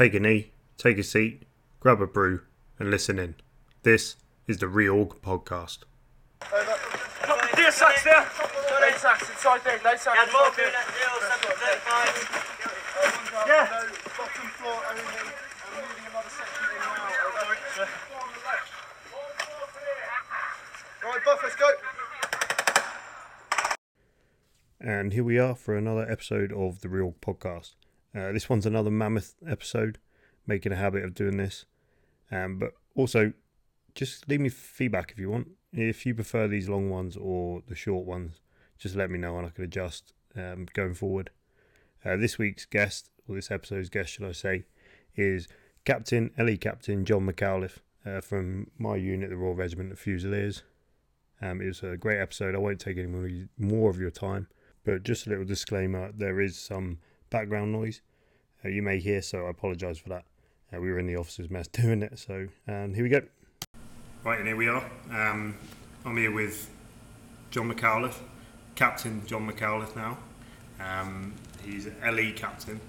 Take a knee, take a seat, grab a brew, and listen in. This is the Reorg Podcast. Inside there. Yeah. Buff, let's go. And here we are for another episode of the Reorg Podcast. Uh, this one's another mammoth episode, making a habit of doing this. Um, but also, just leave me feedback if you want. If you prefer these long ones or the short ones, just let me know and I can adjust um, going forward. Uh, this week's guest, or this episode's guest, should I say, is Captain, LE Captain John McAuliffe uh, from my unit, the Royal Regiment of Fusiliers. Um, it was a great episode. I won't take any more, more of your time, but just a little disclaimer there is some background noise uh, you may hear, so I apologise for that. Uh, we were in the officer's mess doing it, so and here we go. Right, and here we are. Um, I'm here with John McAuliffe, Captain John McAuliffe now. Um, he's LE captain.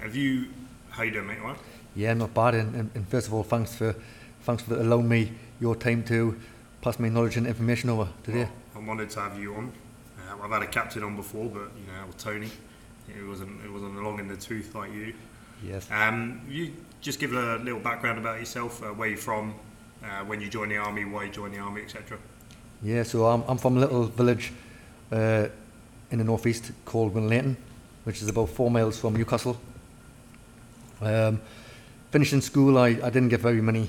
Have you? How you doing, mate? All Right? Yeah, not bad. And, and, and first of all, thanks for thanks for allowing me your time to pass my knowledge and information over today. Well, I'm honoured to have you on. Uh, I've had a captain on before, but you know, with Tony, it wasn't it wasn't long in the tooth like you. Yes. Um, you just give a little background about yourself, uh, where you're from, uh, when you joined the army, why you joined the army, etc. Yeah, so I'm, I'm from a little village uh, in the northeast called Winlaton, which is about four miles from Newcastle. Um, finishing school, I, I didn't get very many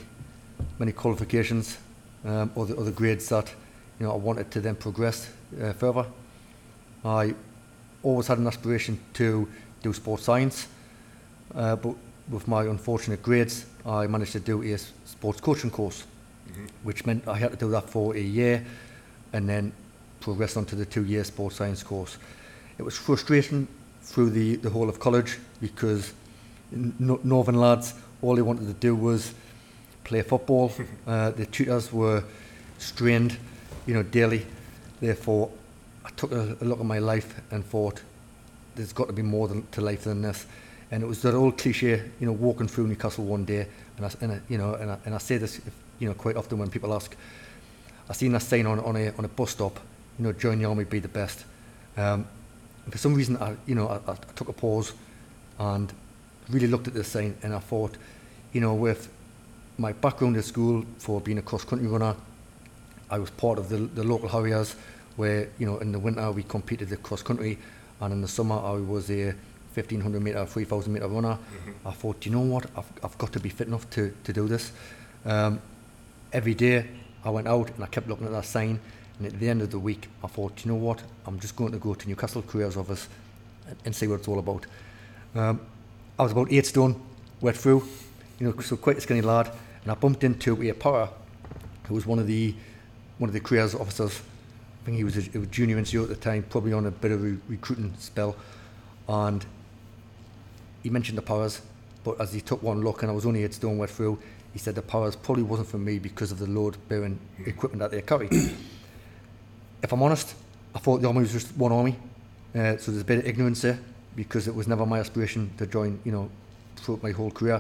many qualifications um, or the other grades that you know I wanted to then progress uh, further. I always had an aspiration to do sports science, uh, but with my unfortunate grades, I managed to do a sports coaching course, mm-hmm. which meant I had to do that for a year and then progress onto the two-year sports science course. It was frustrating through the, the whole of college because no, Northern lads, all they wanted to do was play football. uh, the tutors were strained, you know, daily. Therefore, I took a, a look at my life and thought, there's got to be more than, to life than this. And it was that old cliche, you know, walking through Newcastle one day, and I, and I, you know, and I, and I say this, you know, quite often when people ask, I seen that sign on, on a on a bus stop, you know, join the army, be the best. Um, for some reason, I, you know, I, I took a pause, and really looked at this sign, and I thought, you know, with my background at school for being a cross country runner, I was part of the, the local Harriers where, you know, in the winter we competed the cross country and in the summer I was a 1500 metre, 3000 metre runner. I thought, you know what, I've, I've got to be fit enough to, to do this. Um, every day I went out and I kept looking at that sign and at the end of the week I thought, you know what, I'm just going to go to Newcastle Careers Office and, and see what it's all about. Um, I was about eight stone, wet through, you know, so quite a skinny lad, and I bumped into a Para who was one of the one of the careers officers. Think he was a, junior NCO at the time, probably on a bit of a recruiting spell, and he mentioned the Paras. But as he took one look, and I was only eight stone wet through, he said the Paras probably wasn't for me because of the load bearing equipment that they carried. if I'm honest, I thought the army was just one army, uh, so there's a bit of ignorance there because it was never my aspiration to join, you know, throughout my whole career,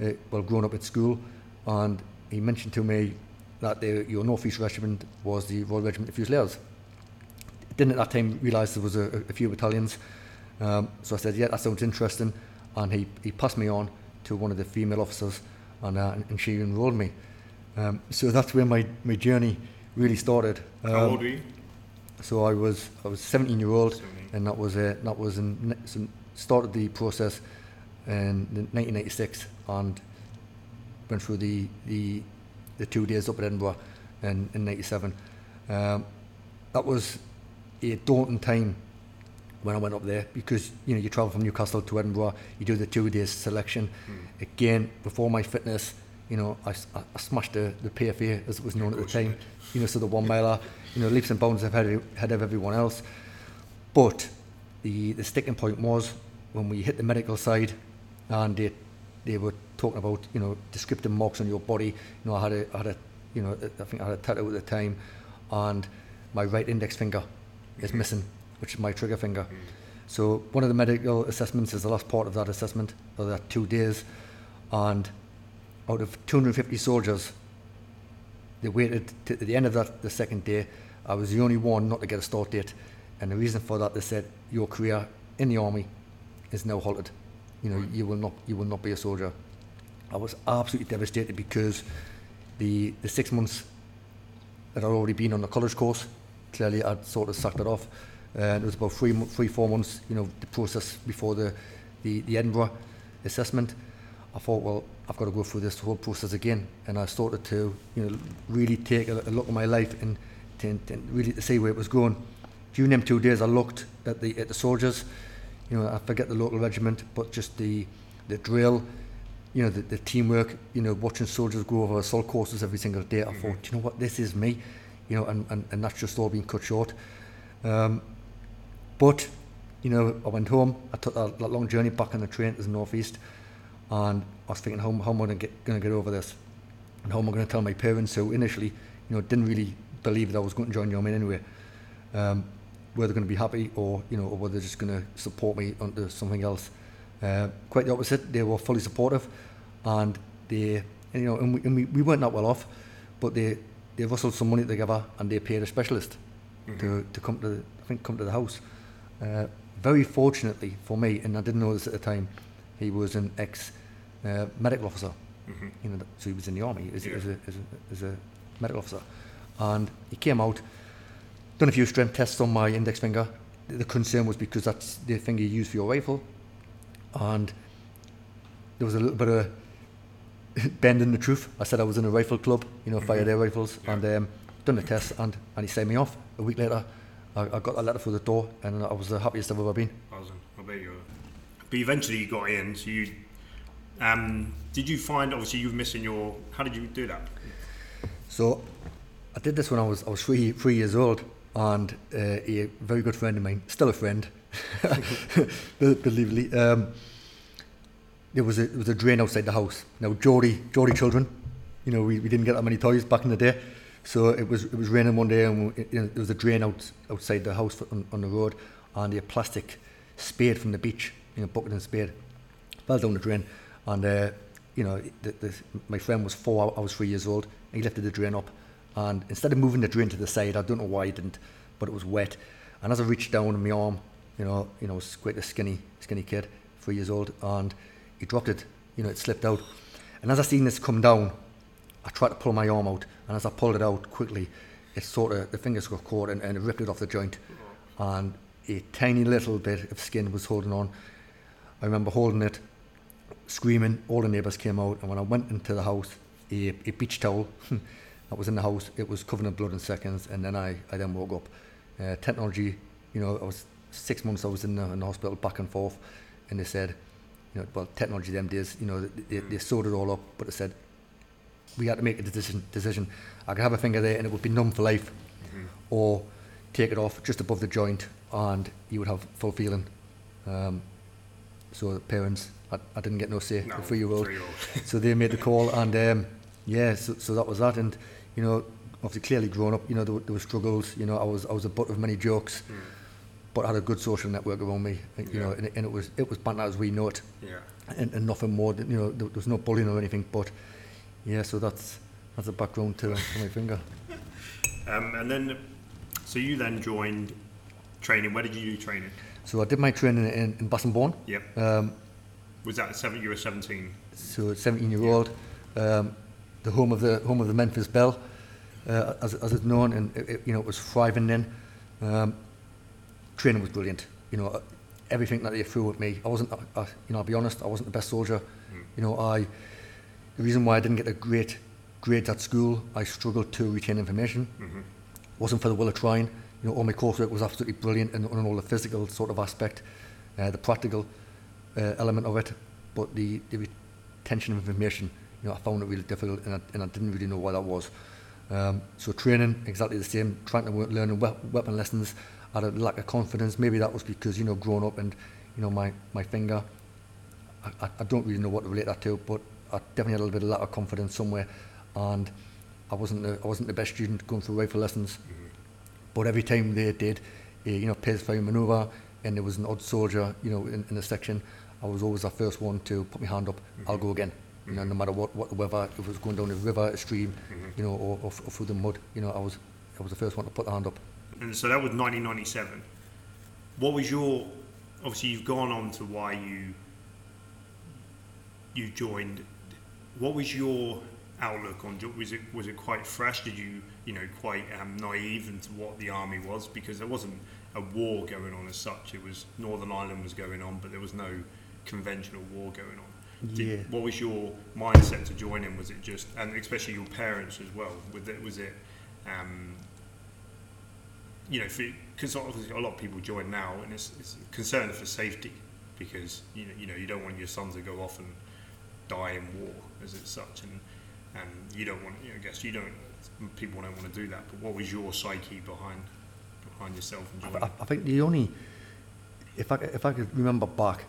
uh, well, growing up at school. And he mentioned to me that the, your North East Regiment was the Royal Regiment of Fusiliers. Didn't at that time realise there was a, a few battalions. Um, so I said, yeah, that sounds interesting. And he, he passed me on to one of the female officers and, uh, and she enrolled me. Um, so that's where my, my journey really started. How Um, old were you? so I was I was 17 year old, 17. and that was uh, that was in, so started the process in the 1996 and went through the the, the two days up at Edinburgh in, in 97. Um, that was a daunting time when I went up there because you know you travel from Newcastle to Edinburgh, you do the two days selection. Again, before my fitness, you know, I, I smashed the, the PFA as it was known at the time. You know, so the one miler, you know, leaps and bounds ahead ahead of everyone else. But the the sticking point was when we hit the medical side, and they they were talking about you know descriptive marks on your body. You know, I had a I had a you know I think I had a tattoo at the time, and my right index finger is missing, which is my trigger finger. Mm. So one of the medical assessments is the last part of that assessment, of that two days, and out of 250 soldiers, they waited to the end of that the second day. I was the only one not to get a start date, and the reason for that they said your career in the army is now halted. You know, you will not you will not be a soldier. I was absolutely devastated because the the six months that I'd already been on the college course, clearly I'd sort of sucked it off. And it was about three, three, four months, you know, the process before the, the, the Edinburgh assessment. I thought, well, I've got to go through this whole process again. And I started to, you know, really take a, a look at my life and to, really see where it was going. During them two days, I looked at the at the soldiers. You know, I forget the local regiment, but just the the drill, you know, the, the teamwork. You know, watching soldiers go over assault courses every single day. I thought, you know what, this is me. You know, and, and, and that's just all being cut short. Um, but, you know, I went home. I took that, that long journey back on the train to the northeast, and I was thinking, how, how am I going to get over this? And how am I going to tell my parents who initially, you know, didn't really believe that I was going to join the army anyway? Um, were they going to be happy, or you know, or were they just going to support me onto something else? Uh, quite the opposite. They were fully supportive, and they, you know, and we, and we, we weren't that well off, but they they rustled some money together and they paid a specialist to, to come to the, I think come to the house. Uh, very fortunately for me, and I didn't know this at the time, he was an ex uh, medical officer. You know, so he was in the army as, Yeah. as, a, as, a, as a medical officer, and he came out, done a few strength tests on my index finger. The the concern was because that's the finger you use for your rifle, and there was a little bit of bend in the truth. I said I was in a rifle club, you know, fired air rifles, and um, done the test, and, and he sent me off. A week later, I, I got a letter through the door, and I was the happiest I've ever been. Buzzing. I bet you were. But eventually you got in. So you, um, did you find obviously you were missing your? How did you do that? So I did this when I was I was three three years old, and uh, a very good friend of mine, still a friend, Believably. Um, there was a there was a drain outside the house. Now Jory Jory children, you know, we, we didn't get that many toys back in the day, so it was it was raining one day and we, you know, there was a drain out outside the house on, on the road, and a plastic spade from the beach, you know, bucket and spade, fell down the drain, and uh, you know, the, the, my friend was four, I was three years old, and he lifted the drain up, and instead of moving the drain to the side, I don't know why he didn't, but it was wet, and as I reached down, my arm you know, you know, was quite a skinny, skinny kid, three years old, and he dropped it. You know, it slipped out. And as I seen this come down, I tried to pull my arm out, and as I pulled it out quickly, it sort of the fingers got caught and, and it ripped it off the joint, and a tiny little bit of skin was holding on. I remember holding it, screaming. All the neighbours came out, and when I went into the house, a, a beach towel that was in the house, it was covered in blood in seconds, and then I, I then woke up. Uh, technology, you know, I was six months. I was in the, in the hospital back and forth, and they said, you know, well, technology them days, you know, they, they sorted it all up, but they said we had to make a decision. Decision. I could have a finger there, and it would be numb for life, or take it off just above the joint, and you would have full feeling. Um, so the parents, I, I didn't get no say. No, the three-year-old. three-year-old. so they made the call, and um, yeah, so, so that was that. And you know, obviously, clearly growing up, you know, there, there were struggles. You know, I was I was a butt of many jokes, but I had a good social network around me. You. Yeah. know, and, it- and it was it was banter as we know it, Yeah. and, and nothing more. Than, you know, there, there was no bullying or anything. But yeah, so that's that's a background to, to my finger. Um, and then, so you then joined training. Where did you do training? So I did my training in, in Bassingbourn. Yep. Um, Was that seven? You were seventeen. so 17 year old, um, the home of the home of the Memphis Belle, uh, as, as it's known, and it, it, you know it was thriving then. Um, training was brilliant. You know, everything that they threw at me. I wasn't, uh, you know, I'll be honest, I wasn't the best soldier. You know, I the reason why I didn't get a great grades at school, I struggled to retain information. Wasn't for the will of trying. You know, all my coursework was absolutely brilliant, and, and all the physical sort of aspect, uh, the practical uh, element of it, but the, the retention of information, you know, I found it really difficult, and I, and I didn't really know why that was. Um, so training, exactly the same, trying to work, we- weapon lessons, I had a lack of confidence. Maybe that was because, you know, growing up and, you know, my, my finger, I, I, don't really know what to relate that to, but I definitely had a little bit of lack of confidence somewhere, and I wasn't the, I wasn't the best student going through rifle lessons. But every time they did, uh, you know, pace fire manoeuvre, and there was an odd soldier, you know, in, in the section, I was always the first one to put my hand up. I'll go again. You know, no matter what, what the weather, if it was going down a river, a stream, Mhm. you know, or, or, or through the mud, you know, I was I was the first one to put the hand up. And so that was 1997. What was your? Obviously, you've gone on to why you you joined. What was your outlook on? Was it was it quite fresh? Did you you know quite um, naive into what the army was because there wasn't a war going on as such. It was Northern Ireland was going on, but there was no conventional war going on. Did, Yeah. What was your mindset to join in? Was it just and especially your parents as well? Was it was it um, you know, because obviously a lot of people join now, and it's, it's a concern for safety because you know, you know, you don't want your son to go off and die in war as it's such, and and you don't want, you know, I guess you don't, people don't want to do that. But what was your psyche behind behind yourself and? I, I think the only, if I, if I could remember back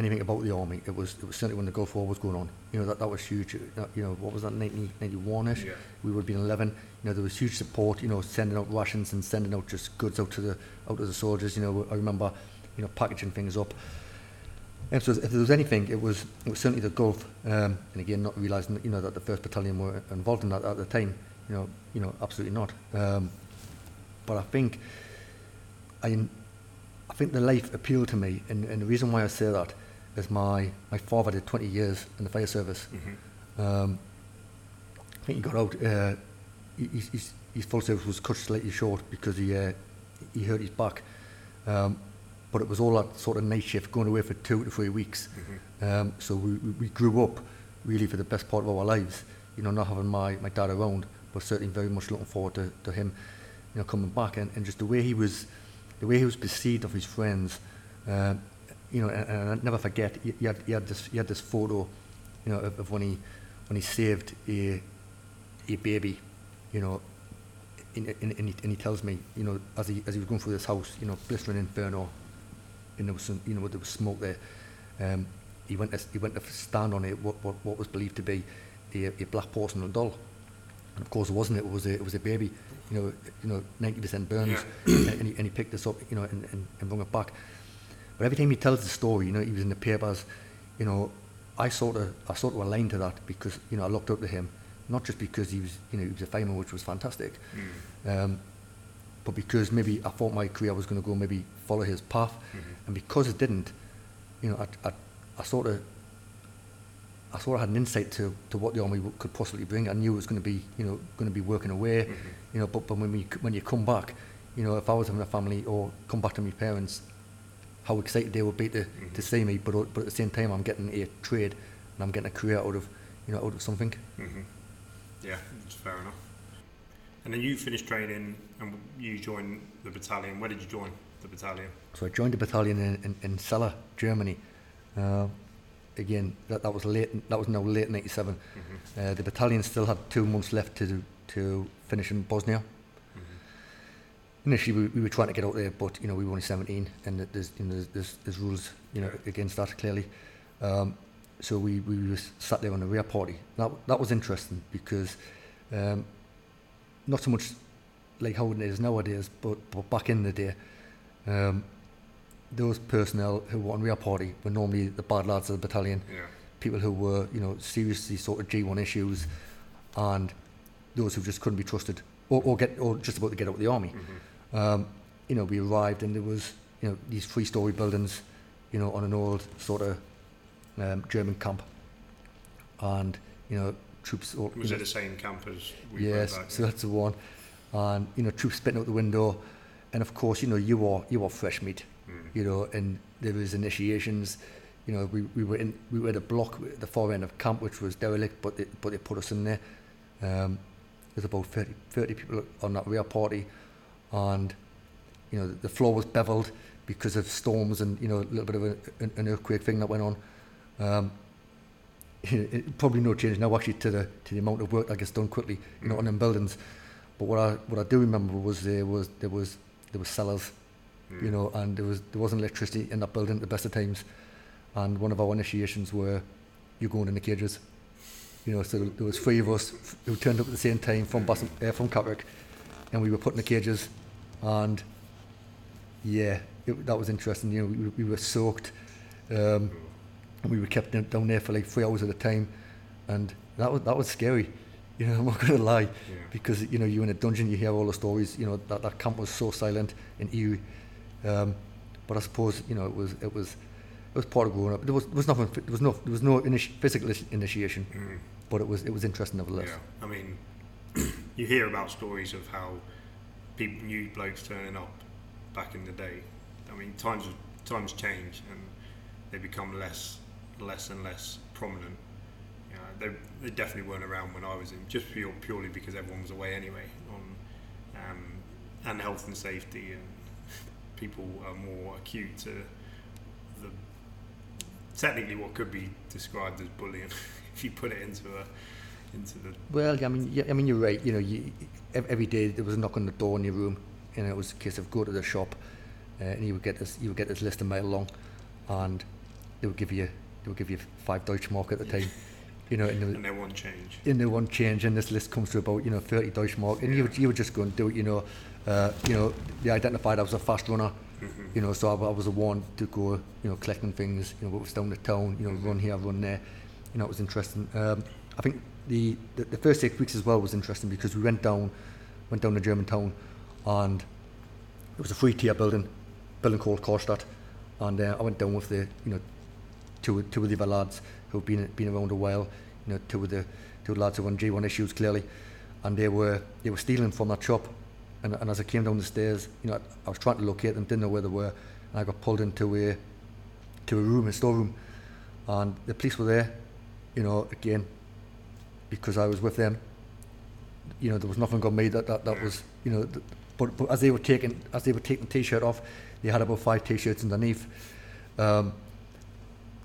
anything about the army, it was it was certainly when the Gulf War was going on. You know that that was huge. You know, you know, what was that 1991ish? Yeah. We would have been 11. You know there was huge support. You know sending out rations and sending out just goods out to the out to the soldiers. You know I remember you know packaging things up. And so if there was anything, it was it was certainly the Gulf. Um, and again, not realising that, you know that the first battalion were involved in that at the time. You know, you know, absolutely not. Um, but I think I, I think the life appealed to me, and, and the reason why I say that is my, my father did 20 years in the fire service. Mm-hmm. Um, I think he got out, uh, his, his, his full service was cut slightly short because he, uh, he hurt his back. Um, but it was all that sort of night shift going away for two to three weeks. Mm-hmm. Um, so we, we grew up really for the best part of our lives, you know, not having my, my dad around, but certainly very much looking forward to, to him, you know, coming back and, and just the way he was, the way he was perceived of his friends, um, you know, and, and I'll never forget. you, had he had this he had this photo, you know, of, of when he when he saved a a baby, you know, and, and, and, he, and he tells me, you know, as he as he was going through this house, you know, blistering inferno, and there was some, you know, there was smoke there. Um, he went to, he went to stand on it, what, what, what was believed to be a, a black porcelain doll, and of course it wasn't. It was a, it was a baby, you know, you know, ninety percent burns, and, and, he, and he picked this up, you know, and, and, and brought it back. But every time he tells the story, you know, he was in the papers, you know, I sort of I sort of aligned to that because you know I looked up to him, not just because he was you know he was a fireman, which was fantastic, Mm. um, but because maybe I thought my career was going to go maybe follow his path, Mhm. and because it didn't, you know, I, I, I sort of I sort of had an insight to, to what the army w- could possibly bring. I knew it was going to be you know going to be working away, Mhm. you know. But, but when we when you come back, you know, if I was having a family or come back to my parents, how excited they would be to, Mhm. to see me. But but at the same time, I'm getting a trade and I'm getting a career out of you know out of something. hmm Yeah, that's fair enough. And then you finished training and you joined the battalion. Where did you join the battalion? So I joined the battalion in, in, in Celle, Germany. Uh, again, that, that was late. That was now late '97. Mm-hmm. Uh, the battalion still had two months left to do, to finish in Bosnia. Initially, we, we were trying to get out there, but you know we were only 17, and there's you know there's, there's, there's rules you know against that clearly. Um, so we we were sat there on the rear party. That that was interesting because um, not so much like how it is nowadays, but but back in the day, um, those personnel who were on rear party were normally the bad lads of the battalion Yeah. people who were, you know, seriously sort of G1 issues, and those who just couldn't be trusted, or, or get, or just about to get out of the army. Mm-hmm. Um, you know, we arrived and there was, you know, these three-story buildings, you know, on an old sort of um, German camp, and you know, troops. Or, Was it know, the same camp as we yes, back? so that's the one, and you know, troops spitting out the window, and of course, you know, you are you are fresh meat Mm. you know, and there was initiations. You know, we, we were in we were at a block at the far end of camp, which was derelict, but they, but they put us in there. Um, there's about 30, 30 people on that rear party, and you know the, floor was beveled because of storms and you know a little bit of a, an, earthquake thing that went on. Um, it, probably no change now actually to the to the amount of work that gets done quickly, you know, on them buildings. But what I what I do remember was there was there was there was cellars Mm. you know, and there was there wasn't electricity in that building at the best of times. And one of our initiations were you going in the cages. You know, so there was three of us who turned up at the same time from Bass, uh, from Catterick, and we were put in the cages, and yeah, it, that was interesting. You know, we, we were soaked, um, we were kept down down there for like three hours at a time. and that was that was scary. You know, I'm not going to lie, Yeah. because you know you're in a dungeon, you hear all the stories. You know that that camp was so silent and eerie. Um, but I suppose you know it was it was it was part of growing up. There was there was nothing. There was no there was no initi- physical initiation, Mm. but it was it was interesting nevertheless. Yeah, I mean, you hear about stories of how people, new blokes turning up back in the day. I mean, times times change and they become less, less and less prominent. You know, they, they definitely weren't around when I was in, just pure, purely because everyone was away anyway. On um, and health and safety and people are more acute to the technically what could be described as bullying if you put it into a into the Well, I mean, I mean, you're right. You know, you, every day there was a knock on the door in your room, and it was a case of go to the shop, uh, and you would get this, you would get this list a mile long, and they would give you, they would give you five Deutschmark at the time, you know, and, they and they won't change. in the one change, and this list comes to about you know 30 Deutschmark, and you would you would just go and do it. You know, uh, you know, they identified I was a fast runner. You know, so I, I was the one to go, you know, collecting things. You know, what was down the town. You know, run here, run there. You know, it was interesting. Um, I think the, the the first six weeks as well was interesting because we went down, went down to Germantown, and it was a free tier building, building called Karstadt, and uh, I went down with the you know two two of the other lads who've been been around a while. You know, two of the two lads who run G1 issues clearly, and they were they were stealing from that shop. And, and as I came down the stairs, you know, I, I was trying to locate them, didn't know where they were, and I got pulled into a to a room, a storeroom, and the police were there. You know, again, because I was with them. You know, there was nothing on me that that, that was you know. Th- but, but as they were taking as they were taking the t-shirt off, they had about five t-shirts underneath. Um,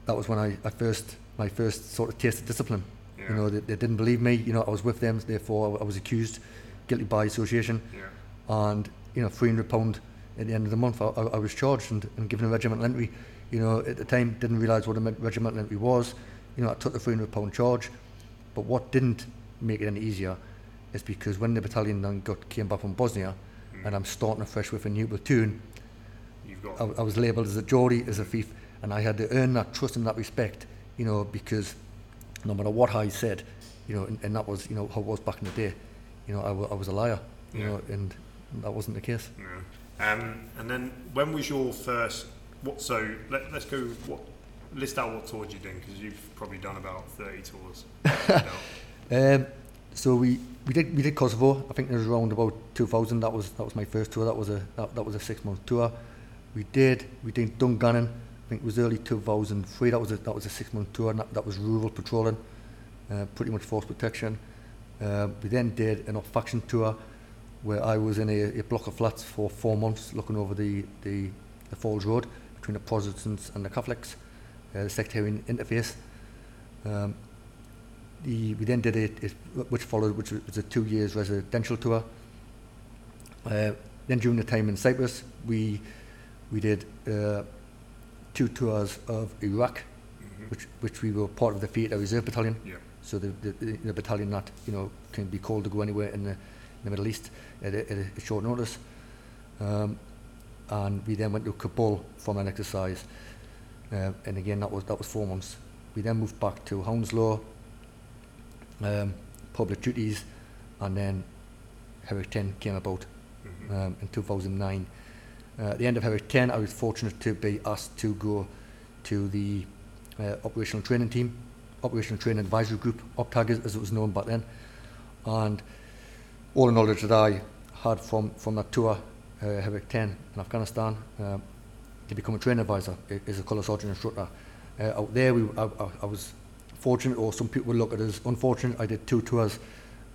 that was when I, I first my first sort of taste of discipline. Yeah. You know, they, they didn't believe me. You know, I was with them, therefore I was accused, guilty by association, Yeah. and you know, three hundred pound at the end of the month. I, I, I was charged and, and given a regimental entry. You know, at the time didn't realise what a regimental entry was. You know, I took the three hundred pound charge, but what didn't make it any easier is because when the battalion then got came back from Bosnia, Mm. and I'm starting afresh with a new platoon, You've got I, I was labelled as a Geordie, as a thief, and I had to earn that trust and that respect, you know, because no matter what I said, you know, and, and that was, you know, how it was back in the day, you know, I, was a liar, you Yeah. know, and that wasn't the case. no. Um, and then when was your first? What? So let, let's go. What? list out what tours you doing because you've probably done about 30 tours. um, so we we did we did Kosovo. I think there's around about 2000. That was that was my first tour. That was a that, that was a six month tour. We did we did Dungannon. I think it was early 2003. That was a, that was a six month tour. And that, that was rural patrolling, uh, pretty much force protection. Uh, we then did an faction tour where I was in a, a block of flats for four months looking over the the, the Falls Road between the Protestants and the Catholics. Sectarian interface. Um, the, we then did it, it, which followed, which was a two years residential tour. Uh, then during the time in Cyprus, we we did uh, two tours of Iraq, Mhm. which which we were part of the Theatre Reserve Battalion. Yeah. So the, the, the the battalion that you know can be called to go anywhere in the, in the Middle East at a, at a short notice. Um, and we then went to Kabul for an exercise, uh, and again that was that was four months. We then moved back to Hounslow, um, public duties, and then Herrick 10 came about Mhm. um, in 2009. Uh, at the end of Herrick 10, I was fortunate to be asked to go to the uh, operational training team, operational training advisory group, OPTAG as, as it was known back then. And all the knowledge that I had from, from that tour, uh, Herrick 10 in Afghanistan, um, to become a training advisor as a colour sergeant instructor. Uh, out there, we, I, I, I was fortunate, or some people would look at it as unfortunate. I did two tours,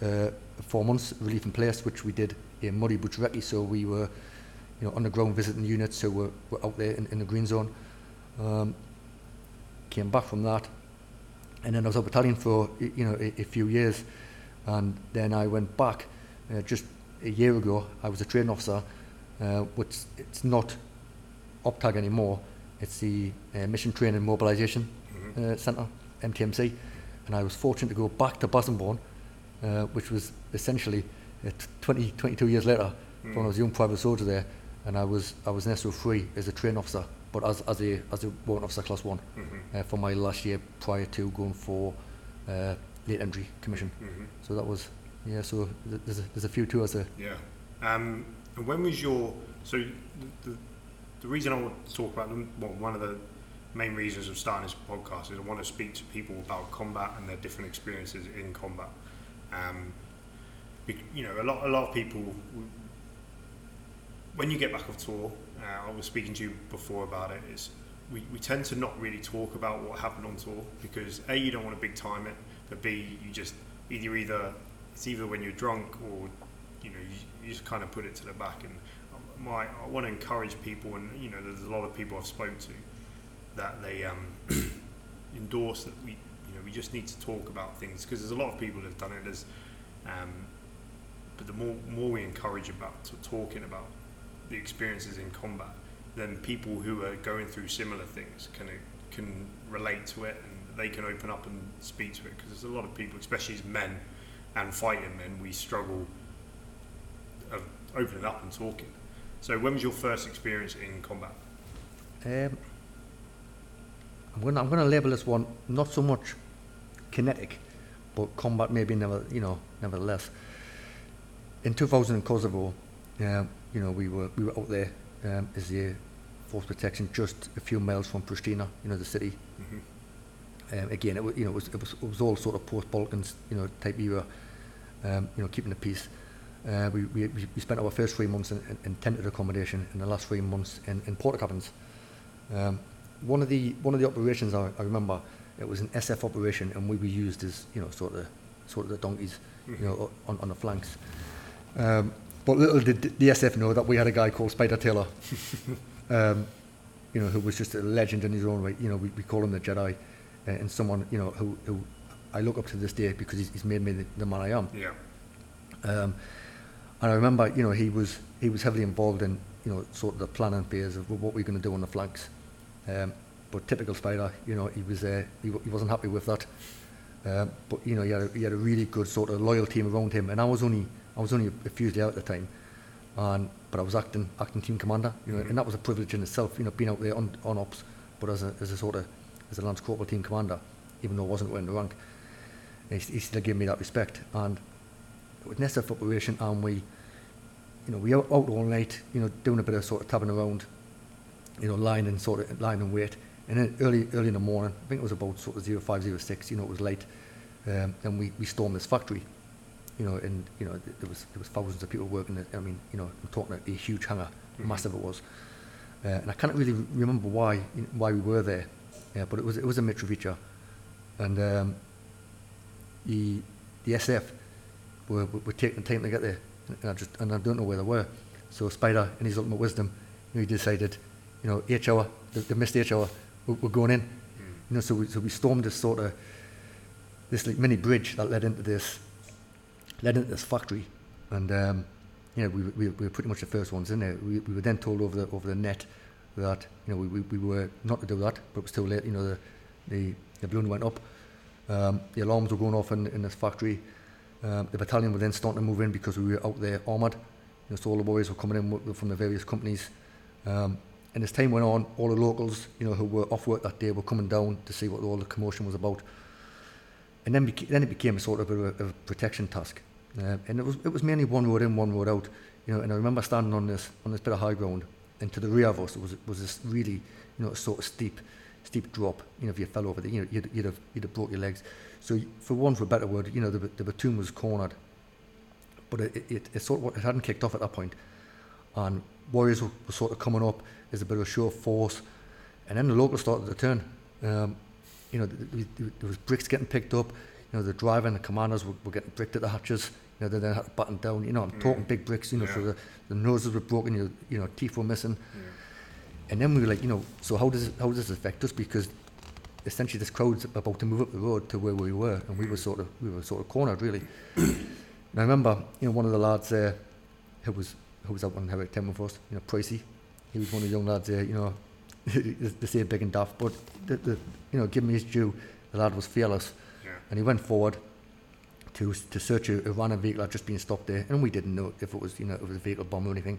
uh, four months, relief in place, which we did in Muddy Butchereki, so we were you know, on the ground visiting units, so we're, we're out there in, in the green zone. Um, came back from that, and then I was a battalion for you know a, a few years, and then I went back uh, just a year ago. I was a training officer, uh, which it's not OPTAG anymore. It's the uh, Mission Training Mobilisation Mhm. uh, Centre, MTMC, and I was fortunate to go back to Bassingbourn, uh, which was essentially uh, 20, 22 years later when I was a young private soldier there, and I was I was an SO3 as a train officer, but as as a as a warrant officer class one Mhm. uh, for my last year prior to going for uh, late entry commission. Mhm. So that was yeah. So th- there's a, there's a few tours there. Yeah. Um, and when was your so the, the, the reason I want to talk about them? Well, one of the main reasons of starting this podcast is I want to speak to people about combat and their different experiences in combat. Um, you know, a lot a lot of people when you get back off tour. Uh, I was speaking to you before about it. Is we, we tend to not really talk about what happened on tour because a you don't want to big time it, but b you just either either it's either when you're drunk or you know you, you just kind of put it to the back and my I want to encourage people and you know there's a lot of people I've spoken to that they um, endorse that we you know we just need to talk about things because there's a lot of people who've done it as um, but the more more we encourage about to talking about the experiences in combat then people who are going through similar things can can relate to it and they can open up and speak to it because there's a lot of people especially as men and fighting men we struggle of opening up and talking so when was your first experience in combat Um, I'm gonna I'm gonna label this one not so much kinetic, but combat maybe never you know nevertheless. In 2000 in Kosovo, um, you know we were we were out there um, as the force protection just a few miles from Pristina, you know the city. Mhm. Um, again, it was, you know, it was, it was, it was all sort of post-Balkans, you know, type era, um, you know, keeping the peace. Uh, we, we, we spent our first three months in, in, in tented accommodation and the last three months in, in porta cabins. Um, one of the one of the operations I, I remember, it was an SF operation, and we were used as you know sort of sort of the donkeys, you know, on, on the flanks. Um, but little did the SF know that we had a guy called Spider Taylor, um, you know, who was just a legend in his own right. You know, we, we call him the Jedi, uh, and someone you know who, who I look up to this day because he's, he's made me the, the man I am. yeah Um, and I remember, you know, he was he was heavily involved in, you know, sort of the planning phase of what we're going to do on the flanks. Um, but typical Spider, you know, he was uh, he, wa- he wasn't happy with that. Um, but you know, he had, a, he had a really good sort of loyal team around him, and I was only I was only a, few days out at the time, and but I was acting acting team commander, you know, and that was a privilege in itself, you know, being out there on, on ops, but as a as a sort of as a lance corporal team commander, even though I wasn't wearing the rank, he, he still gave me that respect, and with an SF operation, and we, you know, we out, out all night, you know, doing a bit of sort of tabbing around, you know, lying in sort of lying in wait, and then early early in the morning, I think it was about sort of zero five zero six, you know, it was late, um, and we, we stormed this factory, you know, and you know there was there was thousands of people working. It. I mean, you know, I'm talking a, a huge hangar, massive it was, uh, and I can't really remember why you know, why we were there, yeah, but it was it was a Mitrovica, and um, the the SF were, were, taking time to get there, and I just and I don't know where they were. So Spider, in his ultimate wisdom, you know, he decided, you know, H hour, the, the missed hour, we're, we're going in. You know, so we, so we stormed this sort of this like mini bridge that led into this led into this factory, and um, you know, we, we, we were pretty much the first ones in there. We, we were then told over the over the net that you know we, we, we were not to do that, but it was too late. You know, the the, the balloon went up. Um, the alarms were going off in, in this factory. Um, the battalion were then starting to move in because we were out there armoured. You know, so all the warriors were coming in from the various companies. Um, and as time went on, all the locals, you know, who were off work that day were coming down to see what all the commotion was about. And then, beca- then it became a sort of a, a protection task. Uh, and it was, it was mainly one road in, one road out. You know, and I remember standing on this, on this bit of high ground, and to the rear of us was, was this really, you know, sort of steep, steep drop. You know, if you fell over there, you know, you'd, you'd, have, you'd have broke your legs. So for one, for a better word, you know, the, the platoon was cornered. But it, it, it sort of, it hadn't kicked off at that. And warriors were, were sort of coming up as a bit of a show of force. And then the locals started to turn. Um, you know, th- th- th- there was bricks getting picked up. You know, the driver and the commanders were, were getting bricked at the hatches. You know, they then had to batten down. You know, I'm talking big bricks. You know, so the, the noses were broken. You know, you know, teeth were missing. And then we were like, you know, so how does how does this affect us? Because essentially this crowd's about to move up the road to where we were, and we were sort of we were sort of cornered really. and I remember, you know, one of the lads there, who was who was up on Herrick Ten with us, you know, Pricey. He was one of the young lads there, you know, they say big and daft, but the, the, you know, give me his due, the lad was fearless, Yeah. and he went forward to to search a, a random vehicle that just been stopped there, and we didn't know if it was you know if it was a vehicle bomb or anything.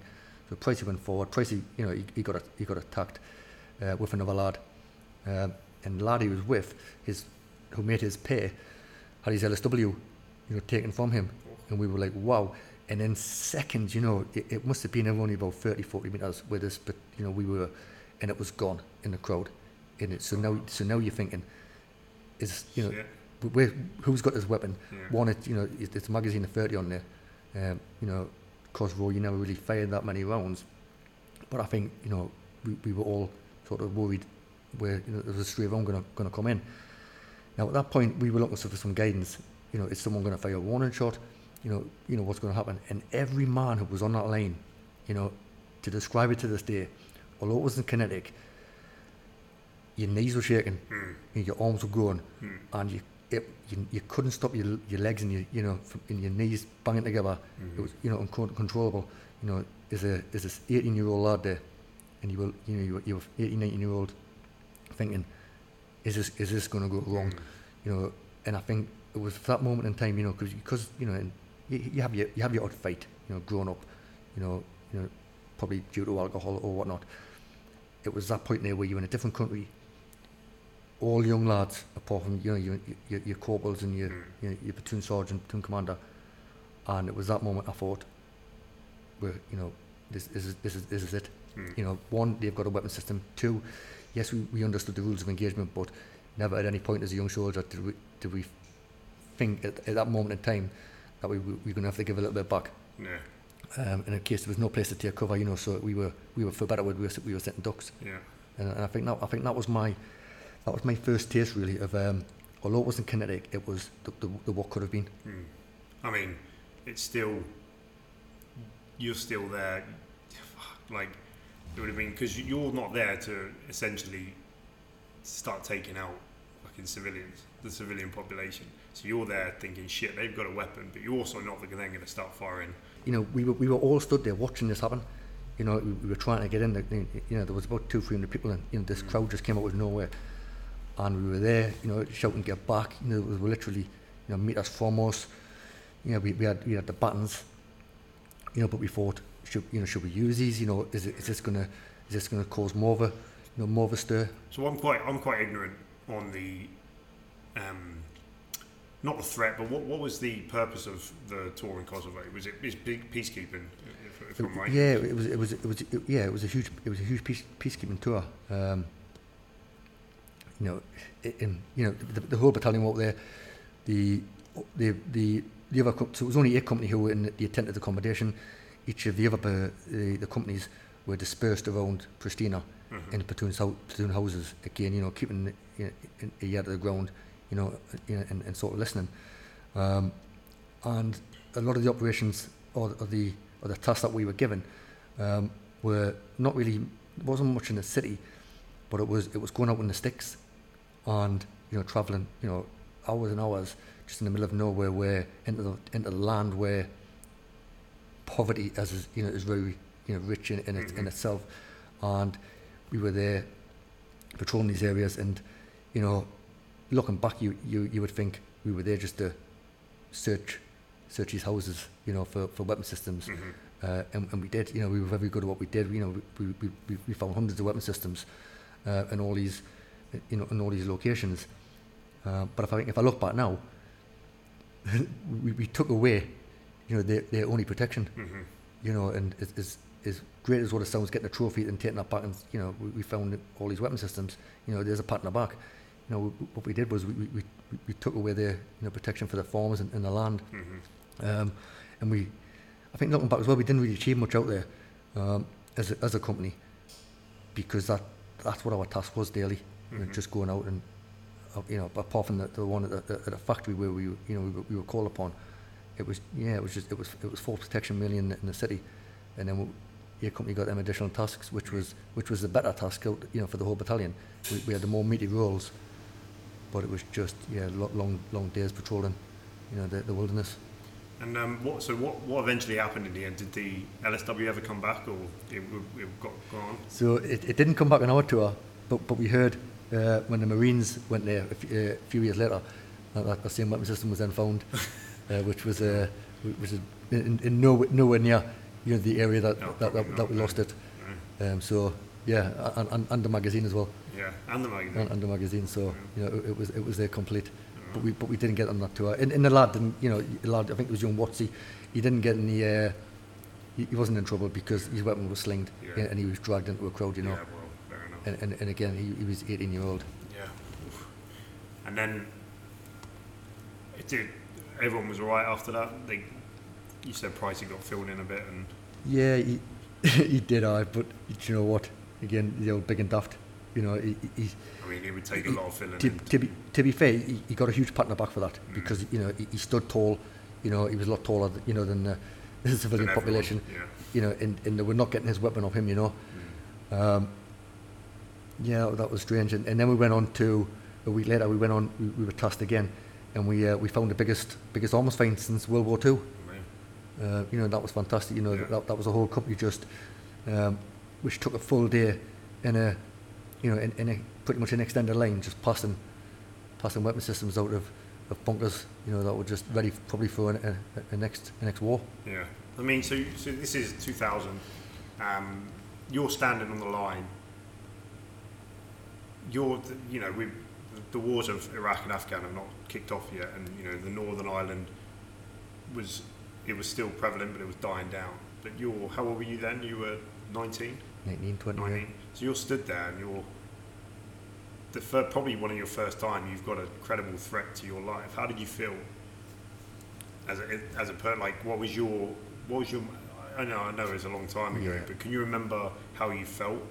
So Pricey went forward. Pricey, you know, he, he got a, he got attacked uh, with another lad, um, and the lad he was with, his who made his pay, had his LSW, you know, taken from him, and we were like, wow. And in seconds, you know, it, it must have been only about 30, 40 meters with us, but you know, we were, and it was gone in the crowd. And it, so now, so now you're thinking, is you know, where, who's got this weapon? Yeah. One, it, you know, it, it's a magazine of 30 on there. Um, you know, Raw, you never really fired that many rounds. But I think, you know, we, we were all sort of worried where, you know, there was a stray round going to come in. Now, at that point, we were looking for some guidance. You know, is someone going to fire a warning shot? You know, you know what's going to happen? And every man who was on that line, you know, to describe it to this day, although it wasn't kinetic, your knees were shaking, hmm. and your arms were going, hmm. and you, it, you you couldn't stop your your legs and your you know from, and your knees banging together. It hmm. was you know uncontrollable. You know, is a as this 18 year old lad there, and you were you know you were, you were 18, 19 year old, thinking, is this is this going to go wrong? You know, and I think it was that moment in time, you know, because because you know, you, you have your you have your odd fight, you know, growing up, you know, you know, probably due to alcohol or whatnot. It was that point there where you're in a different country. All young lads, apart from you know your your, your corporals and your, mm. your your platoon sergeant, platoon commander, and it was that moment I thought, where you know, this, this is this is this is it. Mm. You know, one, they've got a weapon system. Two, yes, we, we understood the rules of engagement, but never at any point as a young soldier did we did we think at, at that moment in time that we, we were going to have to give a little bit back. Yeah. Um, in a case there was no place to take cover, you know, so we were we were for better word we were we were sitting ducks, Yeah. and, and I think that I think that was my that was my first taste really of um, although it wasn't kinetic, it was the, the, the what could have been. I mean, it's still you're still there. Like it would have been because you're not there to essentially start taking out fucking civilians, the civilian population. So you're there thinking, shit, they've got a weapon, but you're also not then going to start firing. you know, we were, we were all stood there watching this happen. You know, we, we were trying to get in. The, you know, there was about two, three hundred people, and you know, this mm. crowd just came out of nowhere, and we were there. You know, shouting, "Get back!" You know, it was literally, you know, meters from us. You know, we, we had we had the buttons. You know, but we thought, should you know, should we use these? You know, is it, is this gonna is this gonna cause more of a, you know, more of a stir? So I'm quite I'm quite ignorant on the um, not the threat, but what, what was the purpose of the tour in Kosovo? Was it is big peacekeeping? If, if I'm right. Yeah, it was. It was. It was. It, yeah, it was a huge. It was a huge peace, peacekeeping tour. Um, you know, in you know the, the whole battalion were up there. The the the the other so it was only a company who were in the attended accommodation. Each of the other uh, the, the companies were dispersed around Pristina in platoon hou- platoon houses. Again, you know, keeping you know, in, a ear to the ground. You know, you know, and, and sort of listening. Um, and a lot of the operations or, or the or the tasks that we were given um, were not really wasn't much in the city, but it was it was going out in the sticks, and you know traveling you know hours and hours just in the middle of nowhere where into the into the land where poverty as is, you know is very you know rich in, in, it, in itself, and we were there patrolling these areas and you know looking back you, you you would think we were there just to search search these houses, you know, for, for weapon systems. Uh, and, and we did, you know, we were very good at what we did. You know, we, we, we, we found hundreds of weapon systems uh, in all these, you know, in all these locations. Uh, but if I, if I look back now, we, we took away, you know, their, their only protection. You know, and it's, it's, as great as what it sounds, getting a trophy and taking that back, and you know, we, we found all these weapon systems. You know, there's a pat in the back. You know, we, what we did was we, we, we, took away their, you know, protection for the farmers and, and the land. Um, and we, I think looking back as well, we didn't really achieve much out there um, as, a, as a company because that that's what our task was daily, you know, just going out and, uh, you know, apart from the, the one at the, at the factory where we, you know, we were, we were called upon, it was yeah, it was just it was it was full protection mainly in the, in the city, and then we, your company got them additional tasks, which was which was the better task, you know, for the whole battalion. We, we had the more meaty roles, but it was just yeah, long long days patrolling, you know, the, the wilderness. And um, what so what what eventually happened in the end? Did the LSW ever come back, or it, it got gone? So it, it didn't come back on our tour, but but we heard uh, when the Marines went there a, f- uh, a few years later that that the same weapon system was then found. Uh, which was uh, which is in, in no, nowhere near you know, the area that, no, that, that, not, that, we lost it. No. Um, so yeah, and, and, and, the magazine as well. Yeah, and the magazine. And, and the magazine. So yeah. you know, it, it, was it was there complete, but we but we didn't get on that tour. And, and the lad didn't, you know, the lad I think it was John Watsey, he didn't get any. Uh, he, he wasn't in trouble because his weapon was slinged yeah. and he was dragged into a crowd, you know. Yeah, well, fair enough. And, and, and again, he, he was 18 year old. Yeah. Oof. And then, it did Everyone was alright after that. They, you said Pricey got filled in a bit, and Yeah, he, he did, I. But do you know what? Again, the old big and daft. You know, he, he, I mean, it would take a lot of filling to, in. to, be, to be fair, he, he got a huge pat on the back for that Mm. because you know he, stood tall. You know, he was a lot taller, you know, than the, the civilian than population. Yeah. You know, and, and they were not getting his weapon off him. You know, um, yeah, that was strange. And, and then we went on to a week later. We went on. We, we were tasked again, and we uh, we found the biggest biggest arms find since World War Two. Uh, you know, that was fantastic. You know, Yeah. that, that was a whole company just, um, which took a full day in a, you know, in, in a pretty much an extended line, just passing, passing weapon systems out of, of bunkers. You know, that were just ready probably for a, a, a next a next war. Yeah. I mean, so so this is 2000. Um, you're standing on the line. You're, you know, we the wars of Iraq and Afghan have not kicked off yet, and you know the Northern Ireland was it was still prevalent, but it was dying down. But you're how old were you then? You were 19, 19, 20 19. So you're stood there, and you're the fir- probably one of your first time you've got a credible threat to your life. How did you feel? As a as a per like, what was your what was your I know I know it was a long time ago, Yeah. but can you remember how you felt?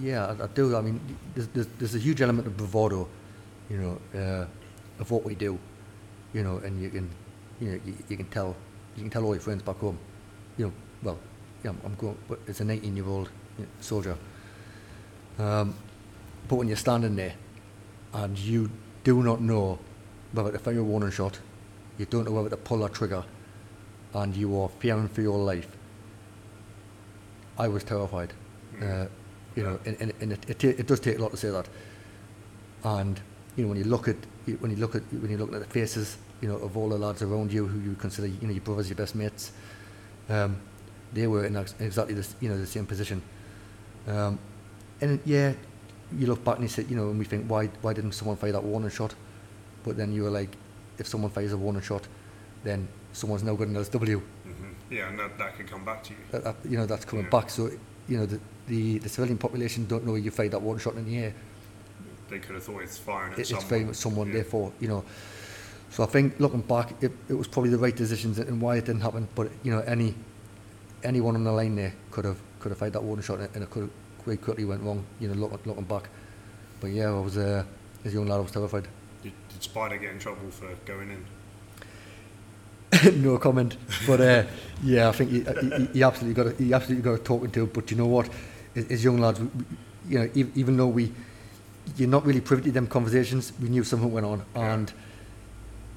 Yeah, I, I do. I mean, there's, there's, there's a huge element of bravado, you know, uh, of what we do, you know, and you can, you know, you, you can tell, you can tell all your friends back home, you know, well, yeah, I'm, I'm going, but it's an 18 year old soldier. Um, but when you're standing there and you do not know whether to fire a warning shot, you don't know whether to pull a trigger, and you are fearing for your life, I was terrified. Uh, you know, and, and, and it, it, it does take a lot to say that. And you know, when you look at when you look at when you're looking at the faces, you know, of all the lads around you who you consider, you know, your brothers, your best mates, um, they were in exactly the you know the same position. Um, and yeah, you look back and you say, you know, and we think, why why didn't someone fire that warning shot? But then you were like, if someone fires a warning shot, then someone's now got an LSW Mm-hmm. Yeah, and that, that could come back to you. that, that, you know that's coming Yeah. back. So you know the, the the civilian population don't know you fired that warning shot in the air. They could have thought it's firing at It, it's someone. very much someone. Yeah. Therefore, you know. So I think looking back, it, it was probably the right decisions and why it didn't happen. But you know, any anyone on the line there could have could have fired that warning shot and it could have quite quickly went wrong. You know, looking looking back. But yeah, I was uh, as a young lad, I was terrified. Did, did Spider get in trouble for going in? no comment. But uh, yeah, I think he, he, he absolutely got a, he absolutely got a talking to. But you know what? As, as young lads, we, you know, ev- even though we you're not really privy to them conversations, we knew something went on, Yeah. and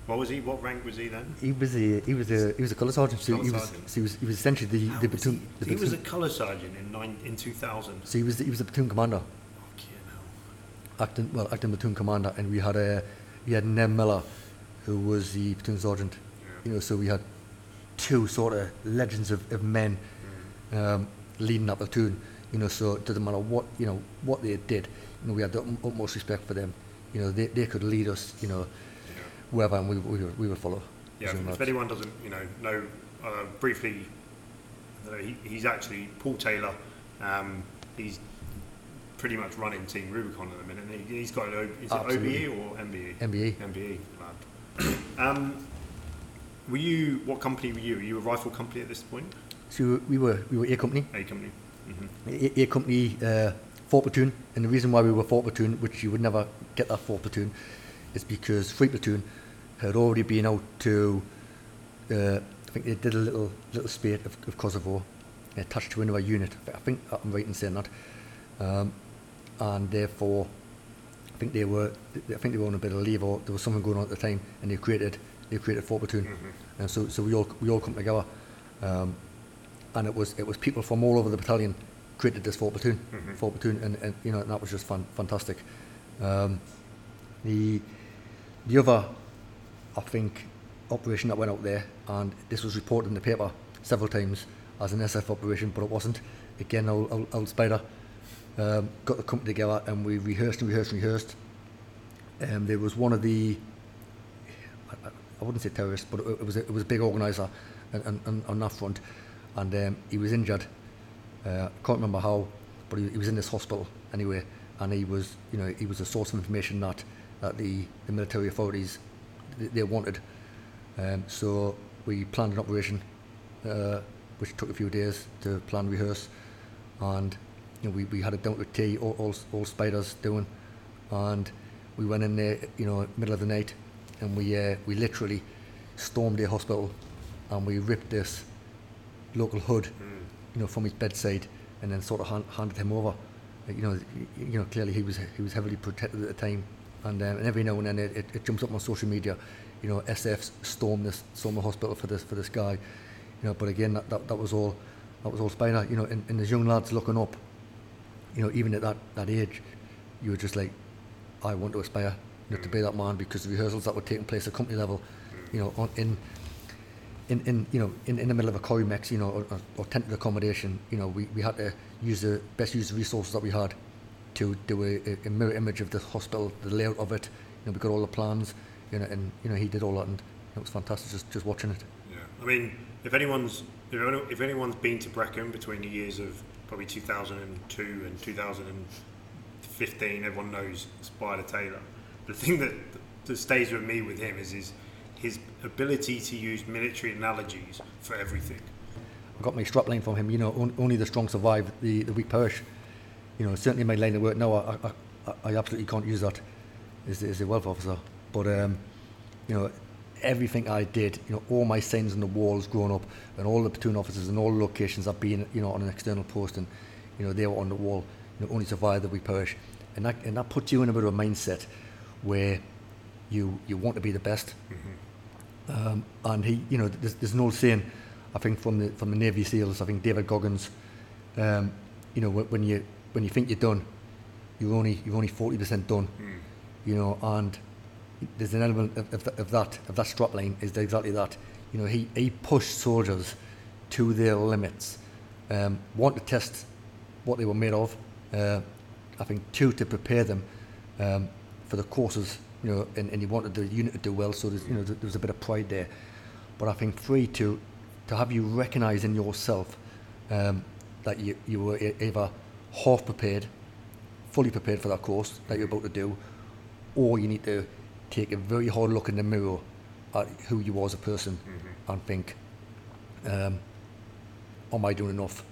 What was he? What rank was he then? he was a he was a he was a colour sergeant. So Colour he was sergeant. so he was he was essentially the How the was platoon. he? The he was a platoon- colour sergeant in nine, in 2000. so he was the, he was the platoon commander, acting well acting platoon commander, and we had a we had Nem Miller, who was the platoon sergeant. Yeah. You know, so we had two sort of legends of, of men um, leading that platoon. You know, so it doesn't matter what you know what they did. You know, we had the utmost respect for them. You know, they, they could lead us. You know, Yeah. wherever, and we we we would follow. Yeah, if anyone doesn't, you know, know uh, briefly, uh, he, he's actually Paul Taylor. Um, he's pretty much running Team Rubicon at the minute. He, he's got an is it. OBE or MBE? MBE. MBE um, were you what company were you? Were you a rifle company at this point? So we were we were A company. A company. hmm A, A company, uh, four platoon, and the reason why we were four platoon, which you would never get that four platoon, is because three platoon had already been out to, uh, I think they did a little little spate of, of Kosovo, attached to another unit. I think I'm right in saying that, um, and therefore, I think they were, I think they were on a bit of leave or there was something going on at the time, and they created they created four platoon, and so so we all we all come together. Um, and it was it was people from all over the battalion created this four platoon, Mhm. four platoon, and, and you know and that was just fan, fantastic. Um, the the other, I think, operation that went out there, and this was reported in the paper several times as an SF operation, but it wasn't. Again, old, old, old Spider um, got the company together, and we rehearsed and rehearsed and rehearsed. Um, there was one of the I wouldn't say terrorist, but it, it was a, it was a big organizer on, on, on that front, and um, he was injured. Uh, can't remember how, but he, he was in this hospital anyway, and he was you know he was a source of information that that the, the military authorities they, wanted. Um, so we planned an operation, uh, which took a few days to plan rehearse, and you know, we, we had it down to T, all, all, all spiders doing, and we went in there, you know, middle of the night, and we uh, we literally stormed the hospital, and we ripped this local hood, you know, from his bedside, and then sort of hand, handed him over. You know, you know, clearly he was he was heavily protected at the time, and um, and every now and then it, it, it jumps up on social media, you know, SF's stormed this stormed the hospital for this for this guy, you know. But again, that, that, that was all that was all Spider, you know. And, and as young lads looking up, you know, even at that, that age, you were just like, I want to aspire you know, to be that man because the rehearsals that were taking place at company level, you know, on, in, in, in, you know, in, in the middle of a Corimecs, you know, or, or, tented accommodation, you know, we, we had to use the best use of resources that we had to do a, a, mirror image of the hospital, the layout of it. You know, we got all the plans, you know, and you know he did all that, and it was fantastic just just watching it. Yeah, I mean, if anyone's if, anyone, if anyone's been to Brecon between the years of probably 2002 and 2015, everyone knows Spider Taylor. The thing that, that stays with me with him is his his ability to use military analogies for everything. I got my strapline from him. You know, on, only the strong survive, the, the weak perish. You know, certainly in my line of work now, I, I, I, absolutely can't use that as, as a welfare officer. But, um, you know, everything I did, you know, all my signs on the walls growing up, and all the platoon officers and all the locations I've been, you know, on an external post, and, you know, they were on the wall, you know, only survive the weak perish. And that, and that puts you in a bit of a mindset where you, you want to be the best. Um, and he, you know, there's, there's an old saying, I think from the from the Navy SEALs, I think David Goggins, um, you know, when you when you think you're done, you're only you're only 40% done, mm. you know, and there's an element of, of, of that of that strap line is exactly that. You know, he he pushed soldiers to their limits. Um, one to test what they were made of. Uh, I think two to prepare them um, for the courses you know, and, and he wanted the unit to do well, so there's, you know, there was a bit of pride there. But I think three to to have you recognise in yourself um, that you, you were either half prepared, fully prepared for that course that you're about to do, or you need to take a very hard look in the mirror at who you are as a person and think, um, am I doing enough?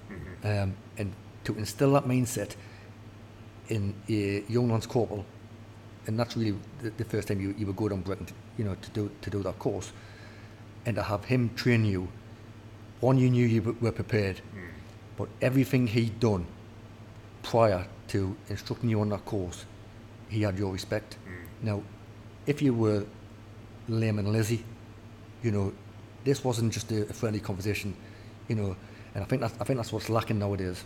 Um, and to instill that mindset in a young lance corporal, and that's really the, the first time you, you would go down Brecon, to, you know, to do to do that course, and to have him train you. One, you knew you were prepared, hmm. but everything he'd done prior to instructing you on that course, he had your respect. Hmm. Now, if you were lame and lazy, you know, this wasn't just a, a friendly conversation, you know, and I think that's, I think that's what's lacking nowadays,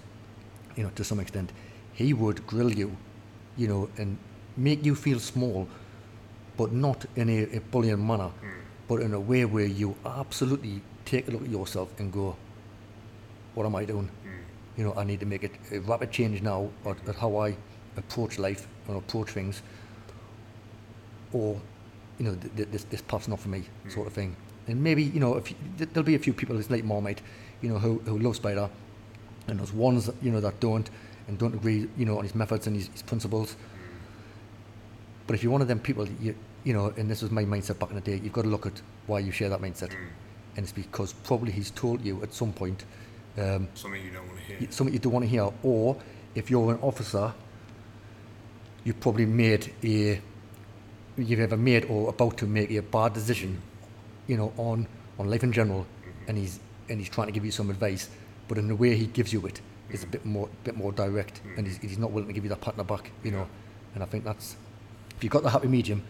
you know, to some extent. He would grill you, you know, and make you feel small, but not in a, a bullying manner, hmm. but in a way where you absolutely take a look at yourself and go, what am I doing? Hmm. You know, I need to make it a rapid change now at, at how I approach life and approach things, or you know, th- th- this this path's not for me, hmm. sort of thing. And maybe you know, if th- there'll be a few people, it's like Marmite, you know, who who love Spider, and there's ones that, you know that don't and don't agree, you know, on his methods and his, his principles. But if you're one of them people, you you know, and this was my mindset back in the day, you've got to look at why you share that mindset, mm. and it's because probably he's told you at some point. Um, Something you don't want to hear. something you don't want to hear, or if you're an officer, you've probably made a, you've ever made or about to make a bad decision, mm-hmm. you know, on on life in general, mm-hmm. and he's and he's trying to give you some advice, but in the way he gives you it is a mm. bit more bit more direct, mm. and he's, he's not willing to give you that partner back, you know, and I think that's if you've got the happy medium,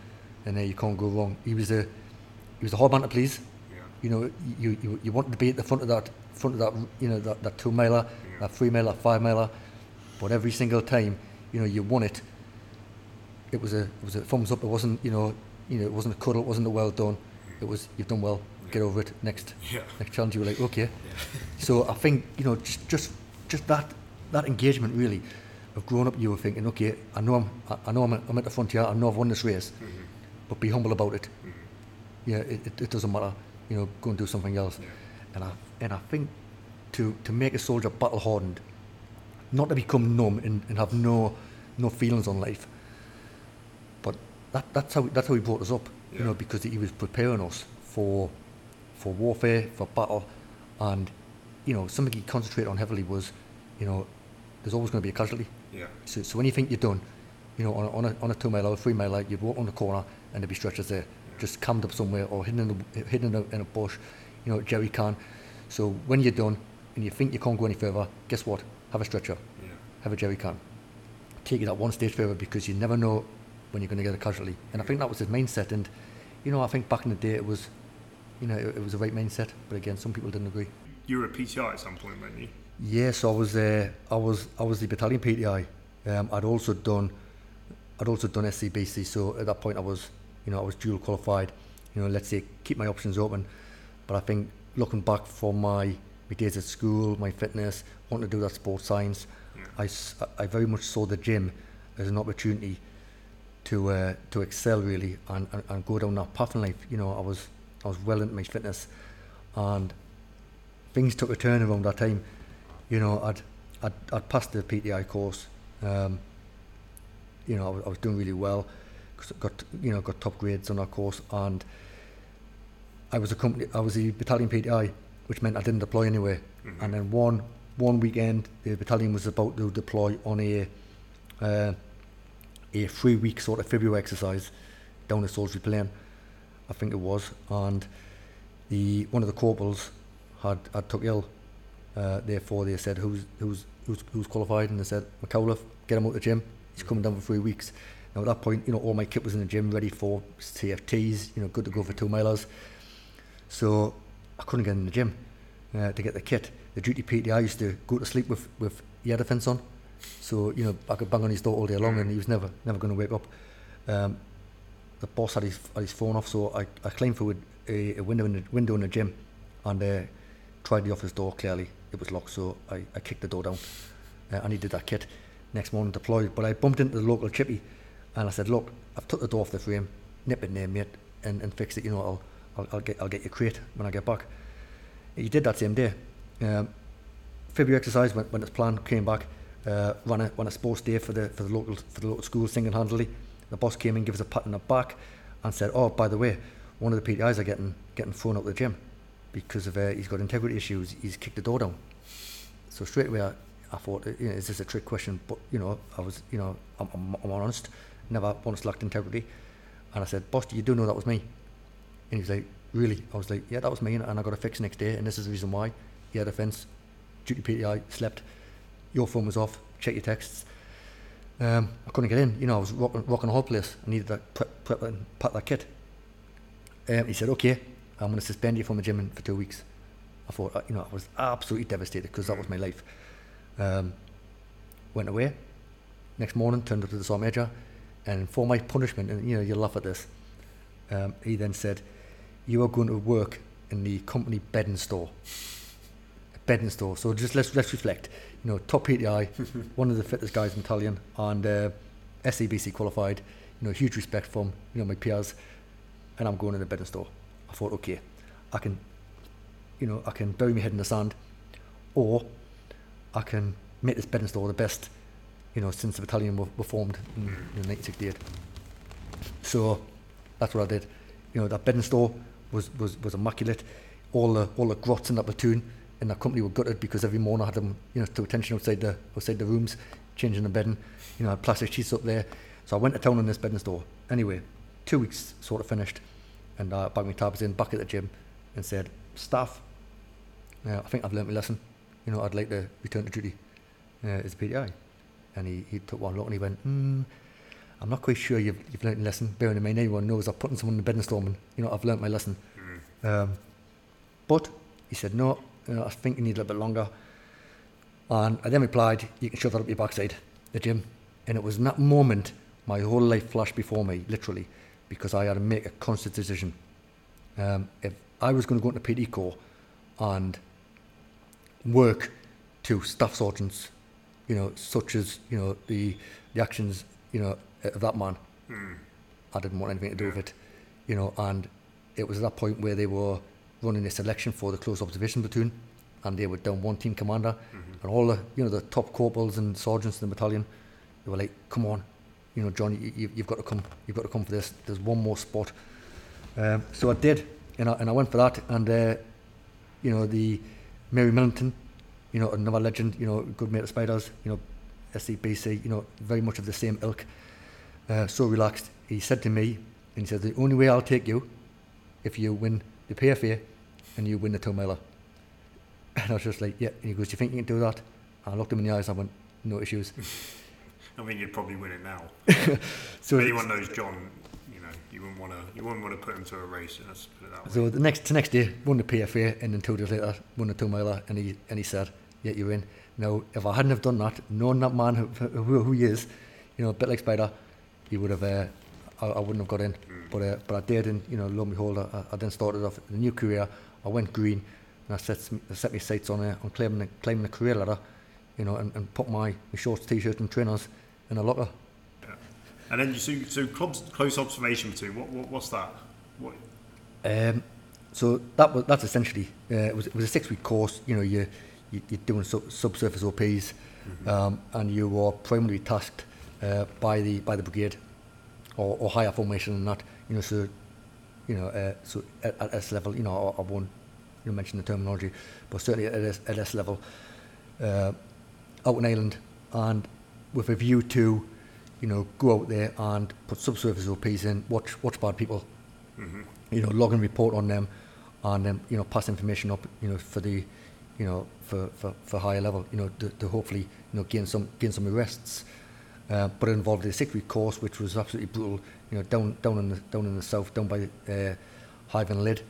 then there you can't go wrong. He was a he was a hard man to please Yeah. you know, you, you, you wanted to be at the front of that, front of that, you know, that, that two miler, that three miler, five miler, but every single time, you know, you won it. It was a, it was a thumbs up. It wasn't, you know, you know, it wasn't a cuddle. It wasn't a well done. It was you've done well. Get over it. Next, Yeah. next challenge. You were like, okay. So I think you know, just just just that that engagement really of grown up. You were thinking, okay, I know I'm, I, know I'm, at- I'm at the frontier. I know I've won this race, mm-hmm. but be humble about it mm-hmm. Yeah, it, it, it doesn't matter. You know, go and do something else. And I and I think to to make a soldier battle hardened, not to become numb and, and have no no feelings on life. But that, that's how that's how he brought us up. You know, because he was preparing us for for warfare, for battle, and you know something he concentrated on heavily was, you know, there's always going to be a casualty. Yeah. So, so when you think you're done, you know, on a, on a, on a two mile or a three mile, you'd walk on the corner and there'd be stretchers there, just camped up somewhere or hidden in, the, hidden in a, in a bush, you know, jerry can. So when you're done and you think you can't go any further, guess what? Have a stretcher, Yeah. have a jerry can. Take it at one stage further because you never know when you're going to get a casualty. And I think that was his mindset. And, you know, I think back in the day it was, you know, it, it was a right mindset. But again, some people didn't agree. You were a PTI at some point, weren't you? Yes, I was. Uh, I was. I was the battalion PTI. Um, I'd also done. I'd also done SCBC. So at that point, I was, you know, I was dual qualified. You know, let's say keep my options open. But I think looking back from my my days at school, my fitness, wanting to do that sports science, I, I very much saw the gym as an opportunity to uh, to excel really and, and, and go down that path in life. You know, I was I was well into my fitness, and things took a turn around that time. You know, I'd I'd, I'd passed the PTI course. Um, you know, I was, I was doing really well. 'cause I got you know got top grades on that course, and I was a company. I was the battalion PTI, which meant I didn't deploy anywhere. And then one one weekend, the battalion was about to deploy on a uh, a three week sort of February exercise down at Salisbury Plain, I think it was, and the one of the corporals had, had took ill. Uh, therefore, they said, "Who's who's who's who's qualified?" And they said, "McAuliffe, get him out of the gym. He's coming down for three weeks." Now at that point, you know, all my kit was in the gym, ready for CFTs. You know, good to go for two milers. So I couldn't get in the gym uh, to get the kit. The duty PTI used to go to sleep with with air defence on, so you know I could bang on his door all day long, and he was never never going to wake up. Um, the boss had his had his phone off, so I, I climbed through a, a window in the window in the gym, and uh, tried the office door. Clearly, it was locked, so I, I kicked the door down, uh, and he did that kit. Next morning deployed, but I bumped into the local chippy, and I said, "Look, I've took the door off the frame, nip it in there, mate, and, and fix it. You know, I'll, I'll I'll get I'll get crate when I get back." He did that same day. Um, February exercise went when it's planned. Came back, uh, ran a ran a sports day for the for the local for the local school single handedly. The boss came in, gave us a pat on the back, and said, "Oh, by the way, one of the PTIs are getting getting thrown out of the gym because of uh, he's got integrity issues. He's kicked the door down." So straight away, I, I thought, you know, is this a trick question? But you know, I was, you know, I'm, I'm, I'm honest. Never once lacked integrity. And I said, "Boss, you do know that was me?" And he was like, "Really?" I was like, "Yeah, that was me, and, I got a fix next day, and this is the reason why." He had a fence, duty PTI, slept. Your phone was off. Check your texts. Um, I couldn't get in. You know, I was rocking, rocking the whole place. I needed that prep, prep and pack that kit. Um, he said, "Okay, I'm going to suspend you from the gym for two weeks." I thought, uh, you know, I was absolutely devastated because that was my life. Um, went away. Next morning, turned up to the sergeant major, and for my punishment, and you know, you laugh at this. Um, he then said, "You are going to work in the company bedding store." bedding store. So just let's let's reflect. You know, top PTI, one of the fittest guys in Italian, and uh, SCBC qualified. You know, huge respect from you know my peers, and I'm going in the bedding store. I thought, okay, I can, you know, I can bury my head in the sand, or I can make this bedding store the best, you know, since the battalion were, were formed in, mm. in 1968. So that's what I did. You know, that bedding store was, was, was immaculate. All the all the grots in that platoon in that company were gutted because every morning I had them, you know, to attention outside the outside the rooms, changing the bedding. You know, I had plastic sheets up there. So I went to town on this bedding store. Anyway, two weeks sort of finished, and I bagged my tabs in back at the gym, and said, "Staff, uh, I think I've learnt my lesson. You know, I'd like to return to duty uh, as a PTI." And he, he took one look and he went, hmm, I'm not quite sure you've, you've learnt your lesson. Bearing in mind, everyone knows I'm putting someone in the storm and, you know, I've learnt my lesson. Um, but he said, no, you know, I think you need a little bit longer. And I then replied, you can shove that up your backside, the gym. And it was in that moment, my whole life flashed before me, literally, because I had to make a conscious decision. Um, if I was going to go into PT Corps and work to staff sergeants, you know, such as, you know, the, the actions, you know, of that man, I didn't want anything to do with it, you know, and it was at that point where they were running a selection for the close observation platoon, and they were down one team commander, and all the you know the top corporals and sergeants in the battalion, they were like, "Come on, you know, John, you, you've got to come, you've got to come for this. There's one more spot." Um, so I did, and I, and I went for that, and uh, you know the Mary Millington, you know another legend, you know good mate of Spiders, you know SCBC, you know very much of the same ilk. Uh, so relaxed. He said to me, and he said, "The only way I'll take you, if you win the PFA, and you win the two miler." And I was just like, "Yeah." And he goes, "Do you think you can do that?" And I looked him in the eyes. I went, "No issues." I mean, you'd probably win it now. So anyone knows John, you know, you wouldn't want to, you wouldn't want to put him to a race. Let's put it that way. So the next the next day, won the PFA, and then two days later, won the two miler, and he and he said, "Yeah, you're in." Now, if I hadn't have done that, knowing that man who, who, who he is, you know, a bit like Spider, he would have. Uh, I, I wouldn't have got in, but uh, but I did, and you know, lo and behold, I, I then started off a new career. I went green, and I set I set my sights on uh, on claiming the, claiming the career ladder, you know, and, and put my, my shorts, t-shirt, and trainers in a locker. And then you so, so clubs, close observation between What, what what's that? What? Um, so that was that's essentially uh, it was it was a six week course. You know, you, you you're doing sub, subsurface OPs, um, and you were primarily tasked uh, by the by the brigade, or, or higher formation than that. You know, so you know, uh, so at, at S level, you know, I, I won't you know, mention the terminology, but certainly at S, at S level, uh, out in Ireland, and with a view to, you know, go out there and put subsurface OPs in, watch watch bad people, you know, log and report on them, and then you know pass information up, you know, for the, you know, for, for, for higher level, you know, to, to hopefully you know gain some gain some arrests. Uh, but it involved a six-week course, which was absolutely brutal. You know, down down in the down in the south, down by uh, Hythe and Lydd,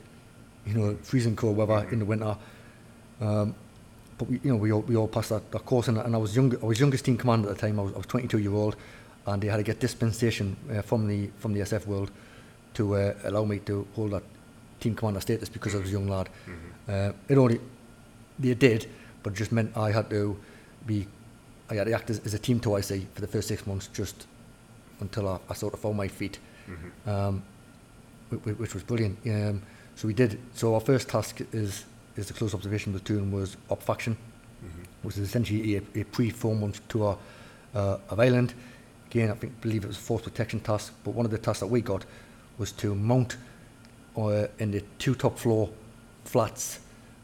you know, freezing cold weather in the winter. Um, but we, you know, we all, we all passed that, that course, and, and I was young, I was youngest team commander at the time. I was, I was 22 year old, and they had to get dispensation uh, from the from the SF world to uh, allow me to hold that team commander status because I was a young lad. Mm-hmm. Uh, it only they did, but it just meant I had to be I had to act as, as a team to IC for the first six months, just until I, I sort of found my feet, mm-hmm. um, which, which was brilliant. Um, so we did. So our first task is is the close observation was doing was obfaction, mm-hmm. which is essentially a, a pre-four-month tour uh, of Ireland. Again, I think believe it was a force protection task, but one of the tasks that we got was to mount uh, in the two top floor flats,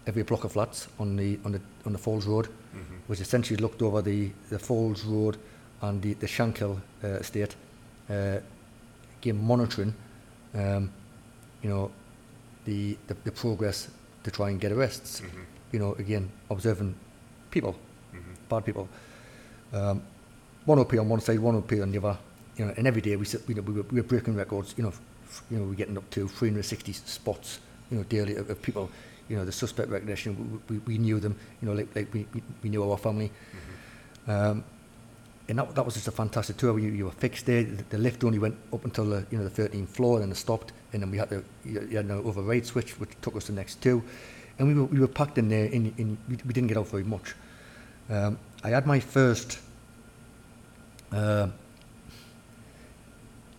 every block of flats on the on the on the Falls Road, mm-hmm. which essentially looked over the the Falls Road and the the Shankill uh, estate. Uh, again, monitoring, um, you know, the the, the progress to try and get arrests. Mm -hmm. You know, again, observing people, mm -hmm. bad people. Um, one OP on one side, one OP on the other. You know, and every day we sit, you know, we were, we were breaking records. You know, you know, we're getting up to 360 spots. You know, daily of, of people. You know, the suspect recognition. We, we, we knew them. You know, like, like we, we knew our family. Mm -hmm. um, and that, that was just a fantastic tour. You, you were fixed there. The, the lift only went up until the you know the 13th floor, and then it stopped. And then we had to you, you had an override switch, which took us to the next two. And we were we were packed in there, and, and we, we didn't get out very much. Um, I had my first uh,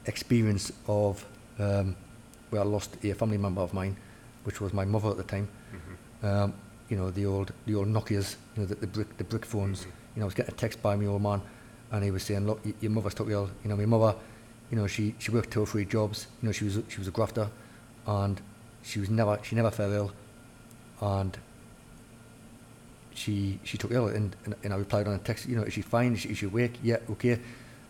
experience of um, where I lost a family member of mine, which was my mother at the time. Um, you know the old the old Nokia's, you know the, the brick the brick phones. You know I was getting a text by my old man, and he was saying, "Look, your mother's took ill." You know my mother, you know she she worked two or three jobs. You know she was she was a grafter, and she was never she never fell ill, and she she took ill and, and, and I replied on a text, you know, is she fine? Is she, is she awake? Yeah, okay,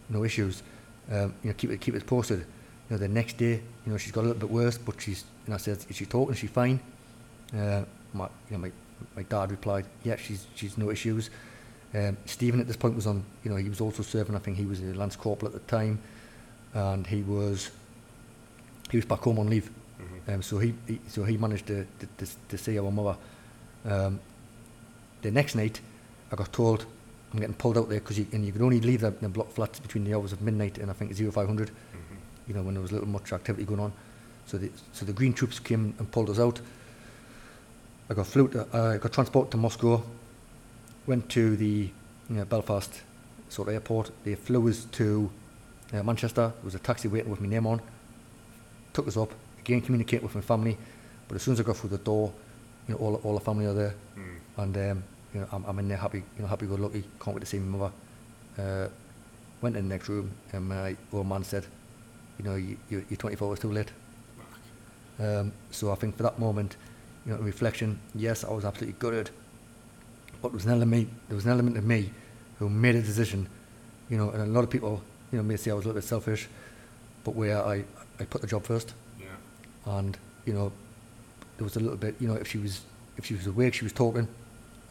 no issues. Um, you know, keep it keep it posted. You know, the next day, you know, she's got a little bit worse, but she's and I said, is she talking? Is she fine? Uh, my you know my my dad replied, yeah, she's she's no issues. Um, Stephen at this point was on, you know, he was also serving. I think he was a lance corporal at the time, and he was he was back home on leave. Um, so he, he so he managed to to, to, to see our mother. Um, the next night, I got told I'm getting pulled out there because you, and you could only leave the, the block flats between the hours of midnight and I think 0500. You know when there was a little much activity going on. So the so the green troops came and pulled us out. I got flew to, uh, I got transported to Moscow. Went to the you know, Belfast sort of airport. They flew us to uh, Manchester. There was a taxi waiting with my name on. Took us up again communicate with my family. But as soon as I got through the door, you know, all all the family are there, Mm. and um, you know, I'm, I'm in there happy, you know, happy go lucky, can't wait to see my mother. Uh, went in the next room, and my old man said, you know, you, you, you're 24 hours too late. Um, so I think for that moment, you know, reflection, yes, I was absolutely gutted, but there was an element, there was an element of me who made a decision, you know, and a lot of people, you know, may say I was a little bit selfish, but where I, I put the job first, Yeah. and you know, there was a little bit, you know, if she was, if she was awake, she was talking,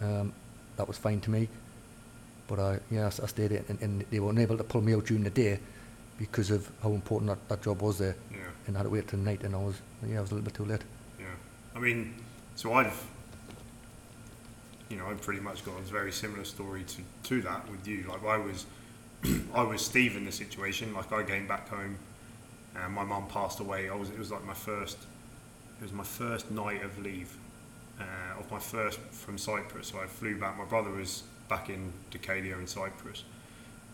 um, that was fine to me, but I, yeah, I, I stayed in, and, and they weren't able to pull me out during the day because of how important that, that job was there, Yeah. and I had to wait till night, and I was, yeah, I was a little bit too late. Yeah, I mean, so I've, you know, I've pretty much got a very similar story to, to that with you. Like I was, I was Steve in the situation. Like I came back home, and my mum passed away. I was, it was like my first, it was my first night of leave, uh, of my first from Cyprus. So I flew back. My brother was back in Dhekelia in Cyprus,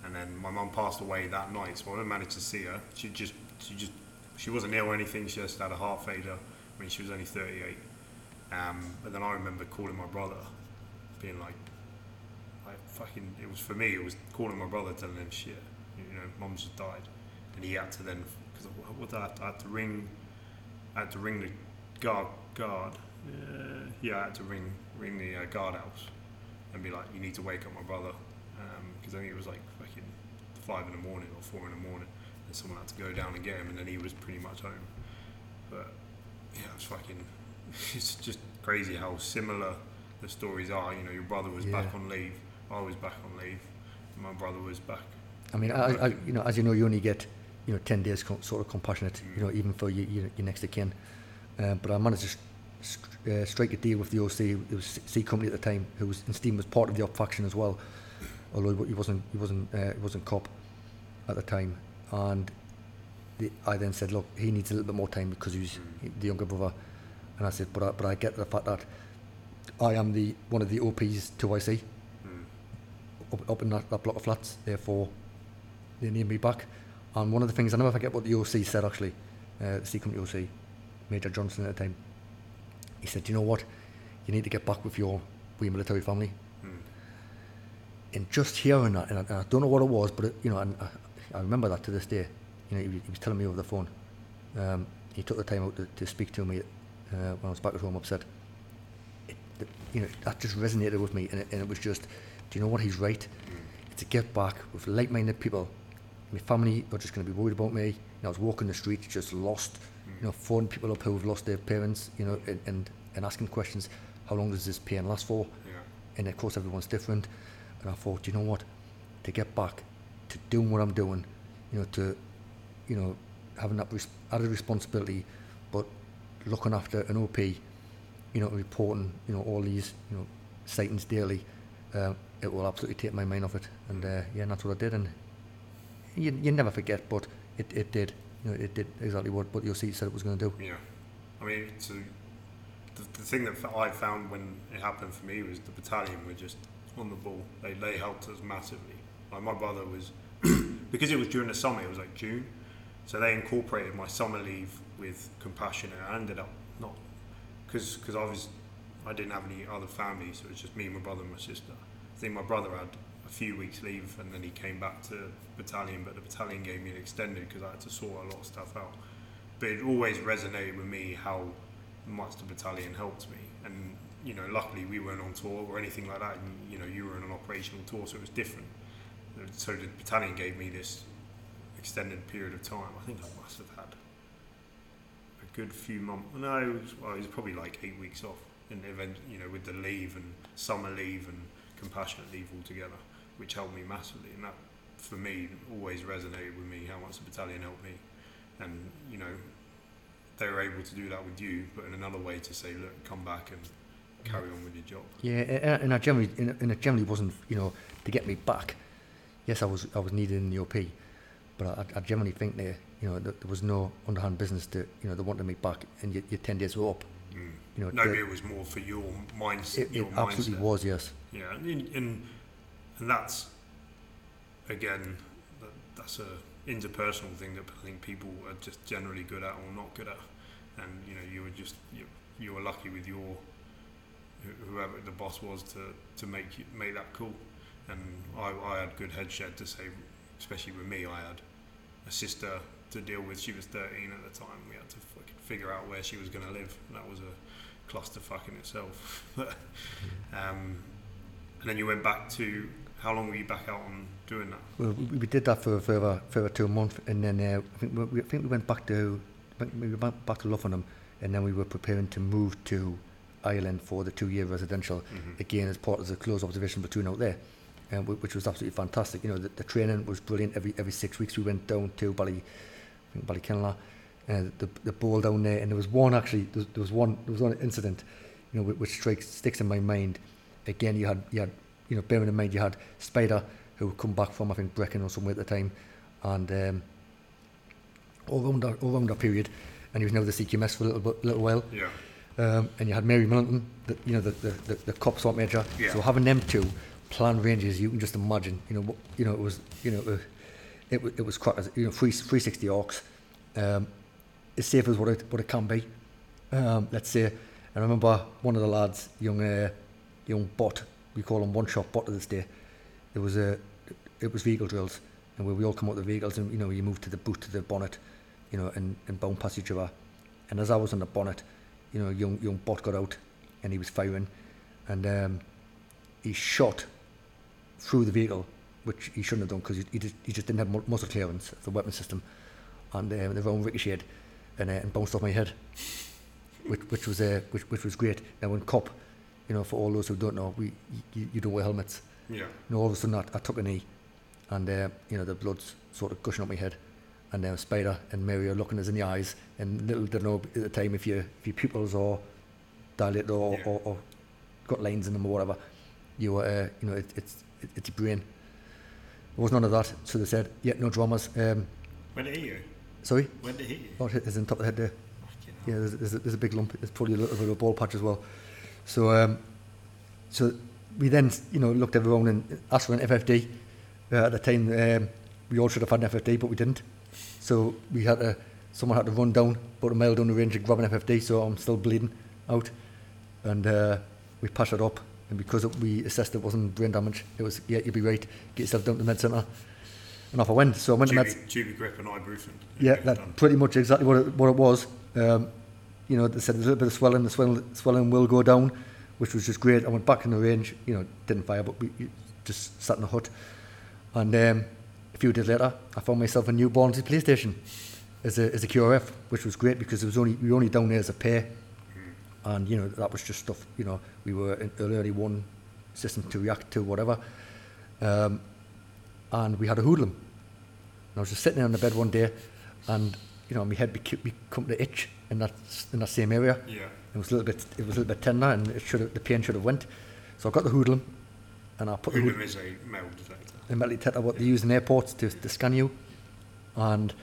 and then my mum passed away that night. So I didn't manage to see her. She just, she just, she wasn't ill or anything. She just had a heart failure when she was only 38. Um, but then I remember calling my brother, being like, like fucking, it was for me, it was calling my brother, telling him shit, you know, mum's just died. And he had to then, because what I, I had to ring, I had to ring the guard, guard, uh, yeah, I had to ring, ring the uh, guardhouse and be like, you need to wake up my brother. Because I think it was like fucking five in the morning or four in the morning. And someone had to go down and get him, and then he was pretty much home. But yeah, it was fucking. It's just crazy how similar the stories are. You know, your brother was back on leave. I was back on leave. My brother was back. I mean, I, I, you know, as you know, you only get, you know, ten days sort of compassionate, you know, even for your, your, your next of kin. Um, but I managed to st- uh, strike a deal with the OC. It was C- Company at the time, who was, and Steve was part of the op faction as well, although he wasn't, he wasn't, uh, he wasn't cop at the time. And the, I then said, look, he needs a little bit more time because he's the younger brother. And I said, but I, but I get the fact that I am the one of the OPs to IC up, up in that, that block of flats. Therefore, they need me back. And one of the things I never forget what the OC said actually, uh, the C Company OC, Major Johnson at the time. He said, "You know what? You need to get back with your wee military family." And just hearing that, and I, and I don't know what it was, but it, you know, and I, I remember that to this day. You know, he, was- he was telling me over the phone. Um, he took the time out to, to speak to me uh, when I was back at home upset. You know, that just resonated with me, and it, and it was just, do you know what? He's right. To get back with like-minded people. My family are just going to be worried about me. Know, I was walking the street, just lost. You know, phoning people up who have lost their parents. You know, and, and, and asking questions. How long does this pain last for? Yeah. and of course everyone's different. And I thought, you know what, to get back to doing what I'm doing, you know, to, you know, having that res- added responsibility, but looking after an OP, you know, reporting, you know, all these, you know, sightings daily, uh, it will absolutely take my mind off it. And uh, yeah, and that's what I did. And you, you never forget, but it, it did. You know, it did exactly what, what the OC said it was going to do. Yeah, I mean, so the, the thing that I found when it happened for me was the battalion were just on the ball. They they helped us massively. Like my brother was because it was during the summer. It was like June, so they incorporated my summer leave with compassion, and I ended up because because I was I didn't have any other family, so it was just me, my brother, and my sister. I think my brother had a few weeks leave, and then he came back to battalion, but the battalion gave me an extended because I had to sort a lot of stuff out. But it always resonated with me how much the battalion helped me, and you know, luckily we weren't on tour or anything like that. And, you know, you were on an operational tour, so it was different. So the battalion gave me this extended period of time. I think I must have had good few months. No, it was, well, it was probably like eight weeks off. And event, you know, with the leave and summer leave and compassionate leave all together, which helped me massively. And that, for me, always resonated with me how much the battalion helped me. And you know, they were able to do that with you, but in another way to say, look, come back and carry on with your job. Yeah, and I generally, and it generally wasn't, you know, to get me back. Yes, I was, I was needed in the OP, but I, I generally think there, you know, that there was no underhand business to, you know, they wanted me back, and your, your ten days were up. Mm. You know, No, the- it was more for your mindset. it, your it absolutely mindset. was, yes. Yeah, and, and and that's again that, that's a interpersonal thing that I think people are just generally good at or not good at. and you know you were just you, you were lucky with your whoever the boss was to, to make make that call. And I, I had good headshed to say, especially with me, I had a sister to deal with. She was 13 at the time. We had to fucking figure out where she was going to live. And that was a clusterfuck in itself. um, and then you went back to how long were you back out on doing that? Well, we, we did that for a further, further two months, and then uh, I think we, we, I think we went back to we went back to Luffenham, and then we were preparing to move to Ireland for the two-year residential Mhm. again as part of the close observation platoon out there, um, which was absolutely fantastic. You know, the, the training was brilliant. Every every six weeks we went down to Bally, I think Ballykinler, and the the ball down there. And there was one actually, there was, there was one there was one incident, you know, which, which strikes sticks in my mind. Again, you had you had you know, bearing in mind you had Spider who had come back from I think Brecon or somewhere at the time, and um, all around that all around that period, and he was now the CQMS for a little little while. Yeah. Um, and you had Mary Millington, the, you know, the, the, the, the cop sort major. Yeah. So having them two plan ranges, you can just imagine, you know, what, you know, it was, you know, uh, it, it was crackers, you know, three, 360 arcs, um, as safe as what it, what it can be. Um, let's say, I remember one of the lads, young, uh, young bot, we call him one shot bot to this day. It was a, it was vehicle drills, and where we all come out the vehicles, and you know, you move to the boot to the bonnet, you know, and, and bound past each other. And as I was on the bonnet, you know, young young bot got out, and he was firing, and um, he shot through the vehicle, which he shouldn't have done because he, he, just, he just didn't have mu- muzzle clearance of the weapon system, and um, the round ricocheted and, uh, and bounced off my head, which which was uh, which which was great. And when cop, you know, for all those who don't know, we you, you don't wear helmets. Yeah. You know, all of a sudden I, I took a knee, and uh, you know the blood's sort of gushing up my head, and uh, Spider and Mary are looking us in the eyes, and little did know at the time if your if your pupils are dilated or, Yeah. or, or got lines in them or whatever, you were uh, you know it, it's it, it's your brain. There was none of that, so they said, yeah, no dramas. Um, When did it hit you? sorry, When did it hit you? oh, it's in top of the head there. Yeah, there's, there's, a, there's a big lump. There's probably a little bit of a ball patch as well. So, um, so we then, you know, looked everyone and asked for an FFD. Uh, at the time, um, we all should have had an FFD, but we didn't. So we had to, someone had to run down, about a mile down the range and grab an FFD. So I'm still bleeding out, and uh, we passed it up. And because we assessed it wasn't brain damage, it was yeah, you'll be right. Get yourself down to the med centre. And off I went. So I went to med. Tubigrip and ibuprofen. Yeah, Done. that's pretty much exactly what it, what it was. Um, you know, they said there's a little bit of swelling. The swelling, swelling will go down, which was just great. I went back in the range. You know, didn't fire, but we just sat in the hut. And um, a few days later, I found myself a new Barnsley police station as a as a QRF, which was great because it was only we were only down there as a pair, and you know that was just stuff. You know, we were in early one system to react to whatever, um, and we had a hoodlum. And I was just sitting there on the bed one day, and you know, my head beca- become to itch in that in that same area. Yeah. It was a little bit, it was a little bit tender, and it should have, the pain should have went. So I got the hoodlum, and I put the, Hoodlum is a metal detector. the metal detector what they use in airports to, to scan you, and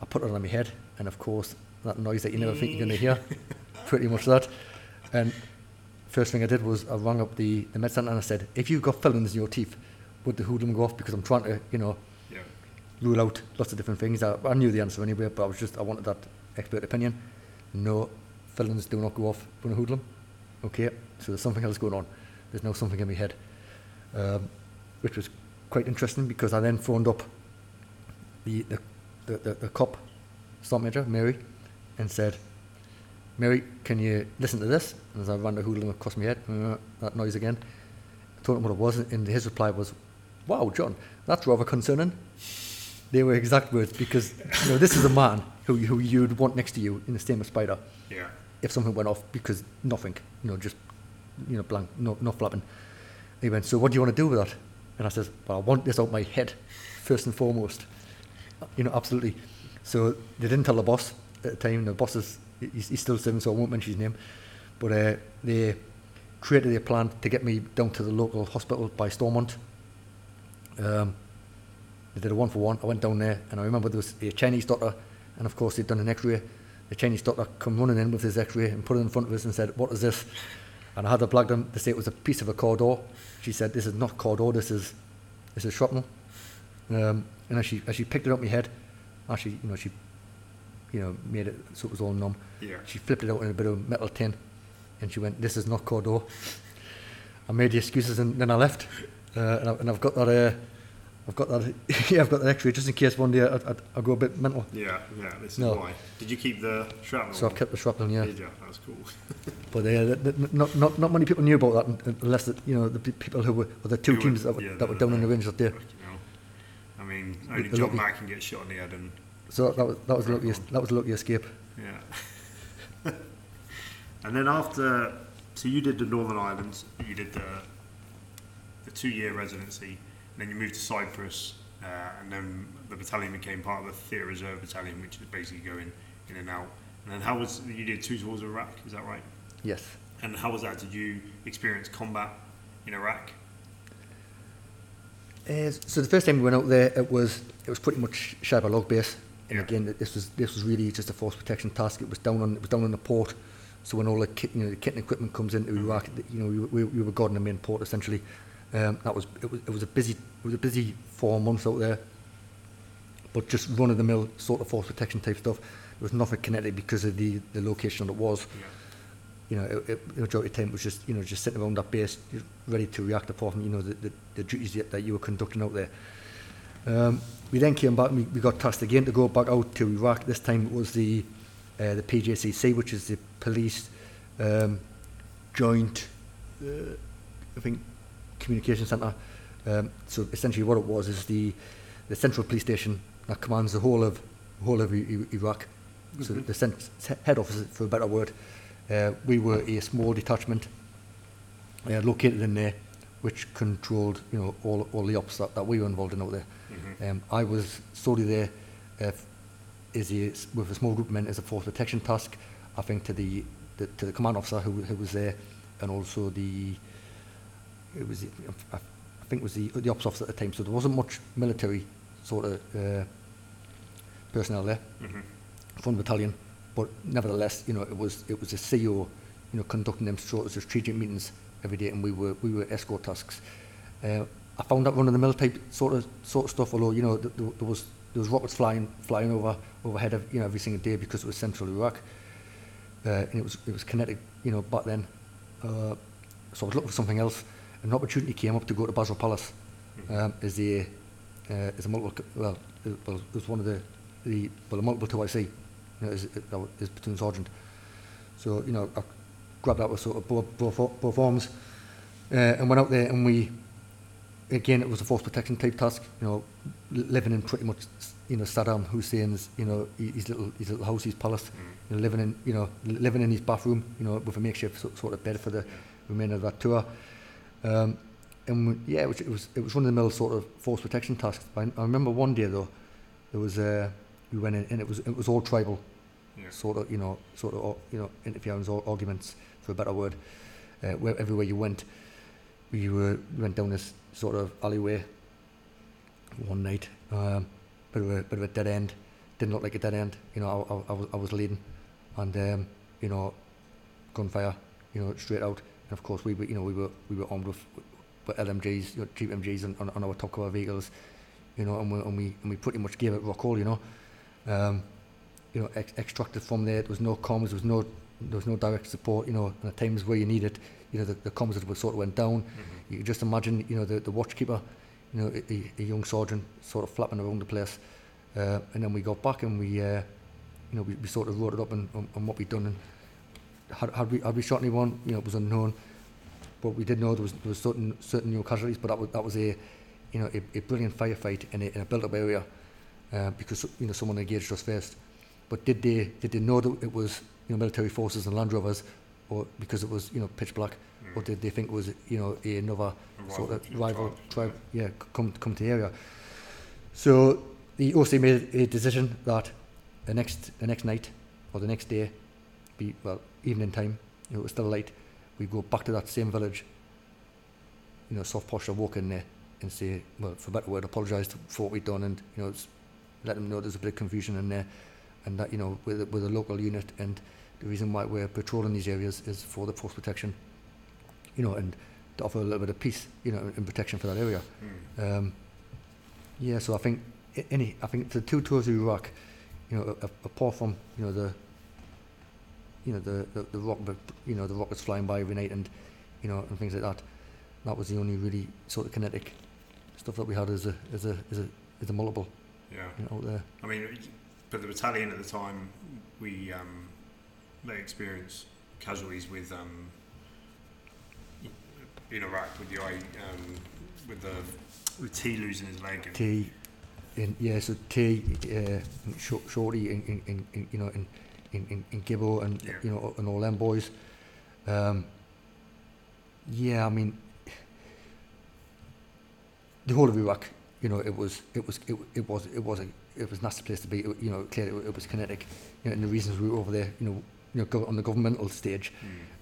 I put it on my head, and of course that noise that you never think you're going to hear, pretty much that. And first thing I did was I rang up the the med centre and I said, if you've got fillings in your teeth, would the hoodlum go off? Because I'm trying to, you know, Yeah. rule out lots of different things. I, I knew the answer anyway, but I was just I wanted that expert opinion. No, fillings do not go off when a hoodlum. Okay, so there's something else going on. There's now something in my head, um, which was quite interesting because I then phoned up the the, the, the, the cop, stop major Mary, and said, Mary, can you listen to this? And as I ran the hoodlum across my head, uh, that noise again. I told him what it was, and his reply was, "Wow, John, that's rather concerning." They were exact words because you know this is a man who who you'd want next to you in the same as Spider Yeah. if something went off because nothing, you know, just you know blank, no no flapping. He went, so what do you want to do with that? And I said, well, I want this out of my head first and foremost. You know, absolutely. So they didn't tell the boss at the time. The boss is he's, he's still living, so I won't mention his name. But uh, they created a plan to get me down to the local hospital by Stormont. Um, they did a one for one. I went down there, and I remember there was a Chinese doctor, and of course they'd done an X-ray. The Chinese doctor come running in with his X-ray and put it in front of us and said, "What is this?" And I had to plug them to say it was a piece of a corridor. She said, "This is not corridor. This is this is shrapnel." Um, and as she as she picked it up my head, actually, you know, she you know, made it so it was all numb. Yeah. She flipped it out in a bit of metal tin and she went, This is not Cordo. I made the excuses and then I left. Uh, and, I, and I've got that. Uh, I've got that. yeah, I've got that extra just in case one day I, I, I go a bit mental. Yeah, yeah. This is no. why. Did you keep the shrapnel? So I've kept the shrapnel. Yeah. Did you? That's cool. but uh, the, the, not not not many people knew about that unless the, you know the people who were or the two who teams were, that were, yeah, that were down on the range that day. You know, I mean, only the, back and Mack can get shot in the head and So that was that was lucky that was the lucky escape. Yeah. and then after, so you did the Northern Islands, you did the the two year residency, and then you moved to Cyprus, uh, and then the battalion became part of the Theatre Reserve Battalion, which is basically going in and out. And then how was you did two tours of Iraq? Is that right? Yes. And how was that? Did you experience combat in Iraq? Uh, so the first time we went out there, it was it was pretty much Shaibah log base, And yeah. again, this was this was really just a force protection task. It was down on it was down on the port, so when all the kit, you know, the kit and equipment comes into mm-hmm. Iraq, you know, we, we, we were guarding the main port essentially. Um, that was it was it was a busy it was a busy four months out there, but just run of the mill sort of force protection type stuff. It was nothing kinetic because of the the location that it was. Yeah. You know, it, it, the majority of the time it was just you know just sitting around that base, ready to react apart from you know the the, the duties that, that you were conducting out there. Um, we then came back and we, we got tasked again to go back out to Iraq. This time it was the uh, the PJCC, which is the police um, joint, uh, I think, communication centre. Um, so essentially, what it was is the the central police station that commands the whole of whole of I I Iraq. Mm-hmm. So the cent- head office, for a better word. Uh, we were a small detachment uh, located in there. Which controlled, you know, all, all the ops that, that we were involved in out there. Um, I was solely there uh, as a, with a small group of men as a force protection task, I think to the, the to the command officer who, who was there, and also the it was the- I, I think it was the the ops officer at the time. So there wasn't much military sort of uh, personnel there from the battalion, but nevertheless, you know, it was it was a CEO, you know, conducting them sort of strategic meetings every day, and we were we were escort tasks. Uh, I found that run of the mill type sort of sort of stuff. Although you know th- th- there was there was rockets flying flying over overhead of, you know every single day because it was central Iraq, uh, and it was it was kinetic you know back then. Uh, so I was looking for something else. An opportunity came up to go to Basel Palace um, as a uh, as a multiple well it, well it was one of the the well a multiple two IC you know, as, as platoon sergeant. So you know I grabbed that with sort of both both, both arms uh, and went out there and we again it was a force protection type task. You know, living in pretty much you know Saddam Hussein's you know his little his little house, his palace. You know, living in you know living in his bathroom. You know, with a makeshift so, sort of bed for the remainder of that tour. Um, and we, yeah, it was, it was it was one of the mill sort of force protection tasks. I, I remember one day though, there was uh, we went in and it was it was all tribal, Yeah. sort of you know sort of you know interference or arguments for a better word. Uh, where everywhere you went, you, were we went down this sort of alleyway one night, um, bit of a bit of a dead end. Didn't look like a dead end, you know. I, I, I was I was leading, and um, you know, gunfire, you know, straight out. And of course, we were, you know, we were we were armed with, with LMGs, you know, GPMGs on, on, on our top cover vehicles, you know, and we and we and we pretty much gave it rock all, you know. Um, you know, ex- extracted from there. There was no comms. There was no there was no direct support. You know, and at times where you need it, you know, the, the comms sort of went down. You could just imagine, you know, the the watchkeeper, you know, a, a- young sergeant sort of flapping around the place. Uh, and then we got back and we, uh, you know, we, we sort of wrote it up on, on what we'd done. And had, had we had we shot anyone, you know, it was unknown. But we did know there was there was certain certain new casualties. But that was that was a, you know, a, a brilliant firefight in a, in a built-up area, uh, because you know someone engaged us first. But did they did they know that it was you know military forces and Land Rovers, or because it was you know pitch black, or did they think it was you know another A sort rival of rival tribe. tribe, yeah, come come to the area. So the OC made a decision that the next the next night or the next day, be well evening time, you know, it was still light, we go back to that same village. You know, soft posture, walk in there and say, well, for a better word, apologise for what we've done, and you know, let them know there's a bit of confusion in there, and that you know, with with a local unit, and the reason why we're patrolling these areas is for the force protection. You know, and to offer a little bit of peace, you know, and protection for that area. Um, yeah, so I think i- any, I think the two tours of Iraq, you know, a- a- apart from you know the, you know the the, the rock, you know the rockets flying by every night and, you know, and things like that. That was the only really sort of kinetic stuff that we had as a as a as a as a multiple Yeah. you know, out there. I mean, but the battalion at the time, we um, they experienced casualties with um, in Iraq with the eye, um, with the with T losing his leg. T, in yeah, so T, uh, Shorty, in, in, in, you know, in in in, in Gibbo and Yeah. you know, and all them boys. Um, yeah, I mean, the whole of Iraq, you know, it was it was it, it was it was a it was a nasty place to be. It, you know, clearly it, it was kinetic, you know, and the reasons we were over there, you know, you know, on the governmental stage,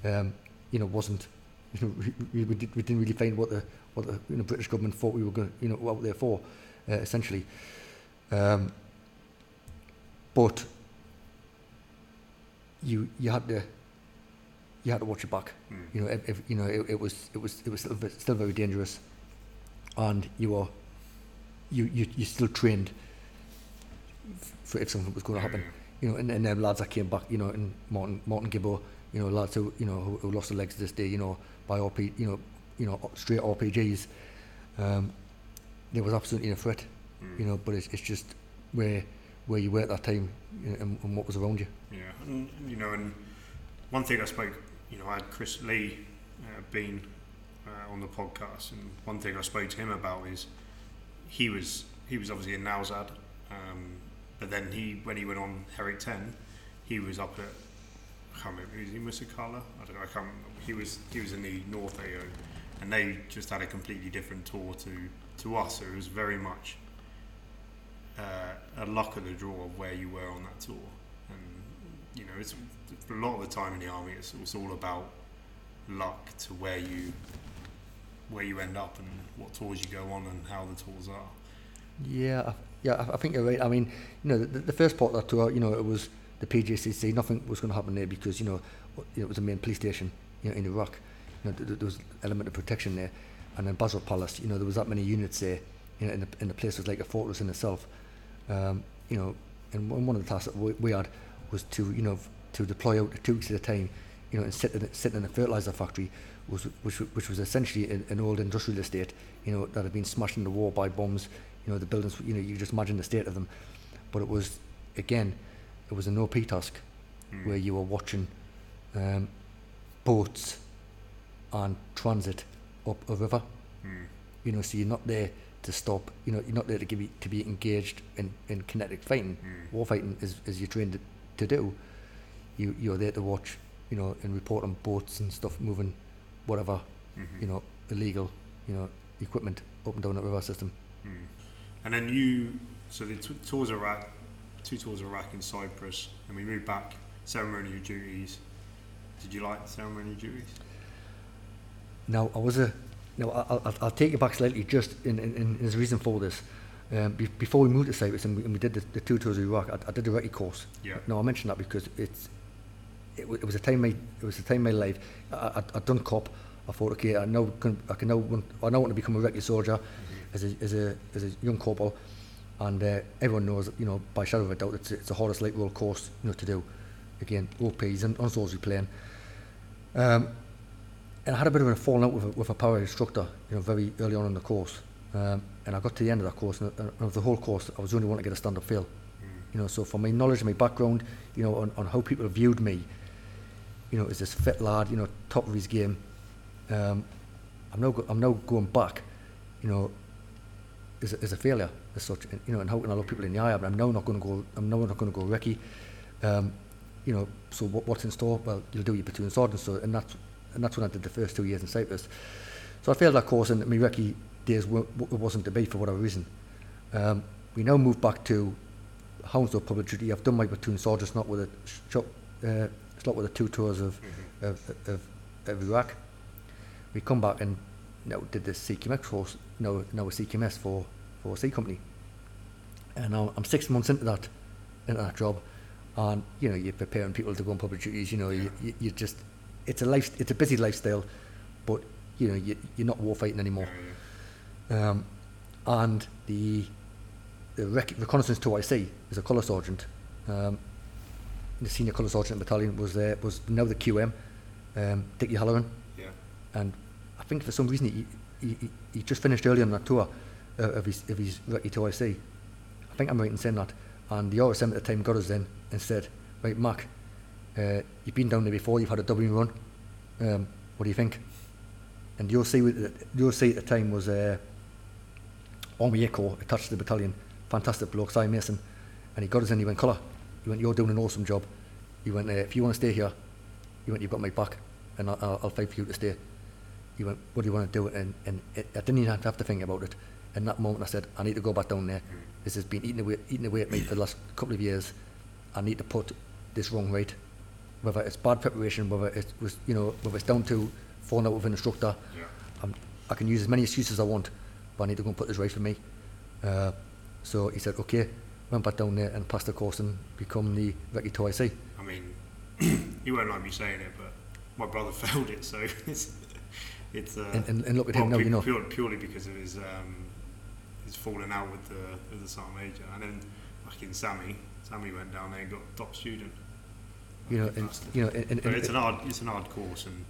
Mm. um, you know, wasn't, you know, we, we, did, we didn't really find what the what the you know, British government thought we were going, you know, out there for, uh, essentially. Um, but you you had to you had to watch your back. Mm. You know, if, you know it, it was it was it was still, still very dangerous, and you were you you you still trained for if something was going to happen you know, and, and them lads that came back, you know, and Martin, Martin Gibbo, you know, lads who, you know, who, who lost their legs this day, you know, by RP, you know, you know, straight RPGs. Um, there was absolutely no threat, Mm. you know, but it's, it's just where where you were at that time you know, and, and what was around you. Yeah, and you know, and one thing I spoke, you know, I had Chris Lee uh, been uh, on the podcast, and one thing I spoke to him about is he was he was obviously in Nowzad, um, but then he when he went on Herrick Ten, he was up at I can't remember was he Musa Qala? I don't know. I can't. Remember. He was he was in the North AO, and they just had a completely different tour to to us. So it was very much uh, a luck of the draw of where you were on that tour, and you know, it's a lot of the time in the army. It's, it's all about luck to where you where you end up and what tours you go on and how the tours are. Yeah, yeah, I, I think you're right. I mean, you know, the, the first part of that tour, you know, it was the PJCC. Nothing was going to happen there because you know, it was a main police station, you know, in Iraq. You know, th- th- there was element of protection there, and then Basra Palace. You know, there was that many units there. You know, and the, and the place was like a fortress in itself. Um, you know, and one one of the tasks that we, we had was to, you know, to deploy out two weeks at a time. You know, and sit in, sit in a fertilizer factory, was which, which was essentially an, an old industrial estate. You know, that had been smashed in the war by bombs you know the buildings you know you just imagine the state of them but it was again it was an OP task Mm. where you were watching um, boats and transit up a river Mm. you know so you're not there to stop you know you're not there to give you, to be engaged in, in kinetic fighting Mm. war fighting is, is you're trained to, to do you you're there to watch you know and report on boats and stuff moving whatever Mhm. you know illegal you know equipment up and down the river system Mm. And then you, so the t- tours of Iraq, two tours of Iraq in Cyprus, and we moved back, ceremonial duties. Did you like ceremonial duties? Now, I was a. Now, I'll, I'll, I'll take you back slightly just in, in, in a reason for this. Um, be, before we moved to Cyprus and we, and we did the, the two tours of Iraq, I, I did the recce course. Yeah. Now, I mentioned that because it's it, wa- it was a time my it was a time my life. I, I, I'd done cop. I thought, okay, I know I can now I now want to become a recce soldier as a as a as a young corporal, and uh, everyone knows, you know, by shadow of a doubt, it's it's the hardest light role course, you know, to do. Again, OPs and on playing. Um, and I had a bit of a falling out with a, with a power instructor, you know, very early on in the course. Um, and I got to the end of that course, and, and of the whole course, I was the only one to get a stand-up fail. You know, so from my knowledge and my background, you know, on, on how people viewed me, you know, as this fit lad, you know, top of his game, um, I'm now go- I'm now going back, you know, is, is a failure as such. And, you know, and how can I look people in the eye? But I'm now not going to go. I'm now not going to go recce Um, you know, so what, what's in store? Well, you'll do your platoon sergeant. So, and that's and that's when I did the first two years in Cyprus. So I failed that course, and my recce days w- wasn't to be for whatever reason. Um, we now move back to Hounslow Public Duty. I've done my platoon sergeant, not with a shot, uh, slot with the two tours of, mm-hmm. of, of, of Iraq. We come back and you know, did the CQMX course, now, now a CQMS for, for a C company. And now I'm six months into that, into that job. And, you know, you're preparing people to go on public duties, you know, you, you, you just, it's a life, it's a busy lifestyle, but, you know, you, you're not war fighting anymore. Um, and the, the rec- reconnaissance 2IC is a colour sergeant Um, the senior colour sergeant battalion was there was now the QM, um, Dickie Halloran, Yeah. and I think for some reason he he, he, just finished early on that tour uh, of his of his recce to. I think I'm right in saying that. And the RSM at the time got us in and said, right, Mark, uh, you've been down there before, you've had a Dublin run. Um, what do you think? And the OC, with- the OC at the time was uh, Army Echo attached to the battalion. Fantastic bloke, Si Mason. And he got us in, he went, Colour, he went, you're doing an awesome job. He went, uh, if you want to stay here, he went, you've got my back, and I'll, I'll fight for you to stay. He went, what do you want to do? And, and it, I didn't even have to, have to think about it. In that moment, I said, I need to go back down there. This has been eating away, eating away at me for the last couple of years. I need to put this wrong right. Whether it's bad preparation, whether it was, you know, whether it's down to falling out with an instructor, Yeah. I can use as many excuses as I want, but I need to go and put this right for me. Uh, so he said, okay, went back down there and passed the course and become the recce two IC. I mean, you won't like me saying it, but my brother failed it, so it's it's. Uh, And- and- and look at him now, pu- you know. purely, purely because of his um, his falling out with the with the sergeant major, and then fucking Sammy, Sammy went down there and got top student. You know, and, you know, and, and, it's an hard it's an hard course, and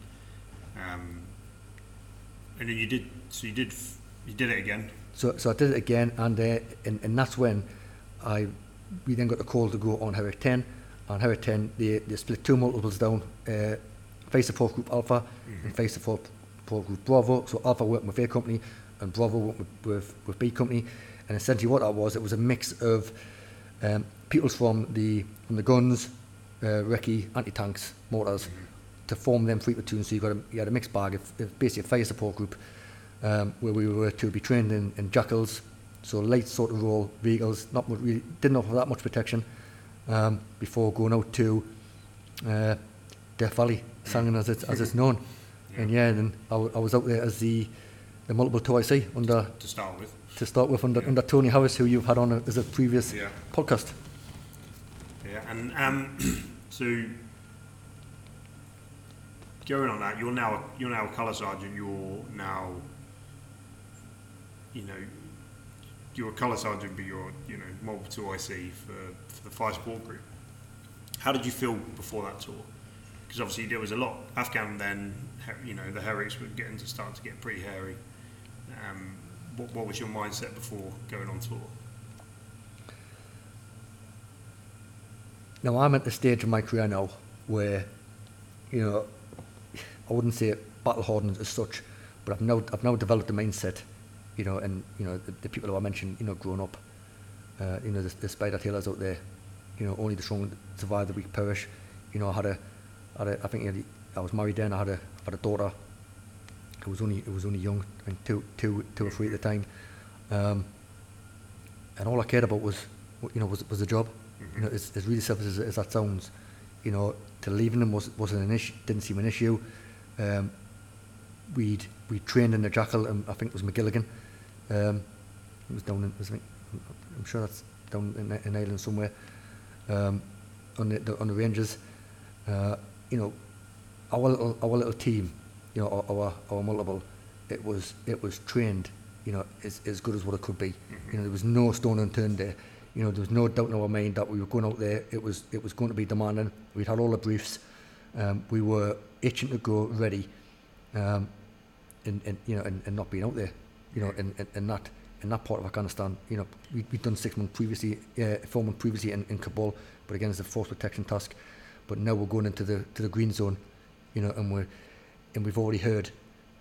um, and then you did so you did you did it again. So, so I did it again, and, uh, and and that's when I we then got the call to go on Herrick 10. On Herrick 10, they, they split two multiples down, uh, face fourth group Alpha and face the support group Bravo. So Alpha worked with A company, and Bravo worked with, with, with B company. And essentially, what that was, it was a mix of um, people from the from the guns, uh, recce, anti-tanks, mortars, to form them three platoons. So you got a, you had a mixed bag of, of basically a fire support group um, where we were to be trained in, in jackals, so light sort of role vehicles, not much, really, didn't offer that much protection um, before going out to uh, Death Valley, Sangin as it's, as it's known. And yeah, then I, w- I was out there as the, the multiple 2IC under, to start with. to start with, under, Yeah. under Tony Harris, who you've had on a, as a previous Yeah. podcast. Yeah, and um, so going on that, you're now you're now a colour sergeant. You're now, you know, you're a colour sergeant, but you're you know multiple two IC for, for the fire support group. How did you feel before that tour? Because obviously there was a lot. Afghan then, he- you know, the Herricks were getting to start to get pretty hairy. Um, what, what was your mindset before going on tour? Now I'm at the stage of my career now where, you know, I wouldn't say battle hardened as such, but I've now I've now developed a mindset, you know, and you know the, the people who I mentioned, you know, growing up, uh, you know, the, the spider tailors out there, you know, only the strong survive, the weak perish. You know, I had a, I, had a, I think I was married then. I had a, Had a daughter. who was only, who was only young, think two, two, two or three at the time, um, and all I cared about was, you know, was was the job. You know, as, as really selfish as, as that sounds, you know, to leaving them was wasn't an issue. Didn't seem an issue. Um, we'd we trained in the jackal, and I think it was Magilligan. Um, it was down in, think, I'm sure that's down in, in Ireland somewhere. Um, on the, the on the ranges, uh, you know, our little our little team, you know, our our, our multiple, it was it was trained, you know, as as good as what it could be. You know, there was no stone unturned there. You know, there was no doubt in our mind that we were going out there. It was it was going to be demanding. We'd had all the briefs. Um, we were itching to go ready, um, and, and you know, and, and not being out there, you know, and, and, and that in that part of Afghanistan, you know, we, we'd done six months previously, uh, four months previously in, in Kabul, but again, it's a force protection task. But now we're going into the to the green zone, you know, and we're and we've already heard,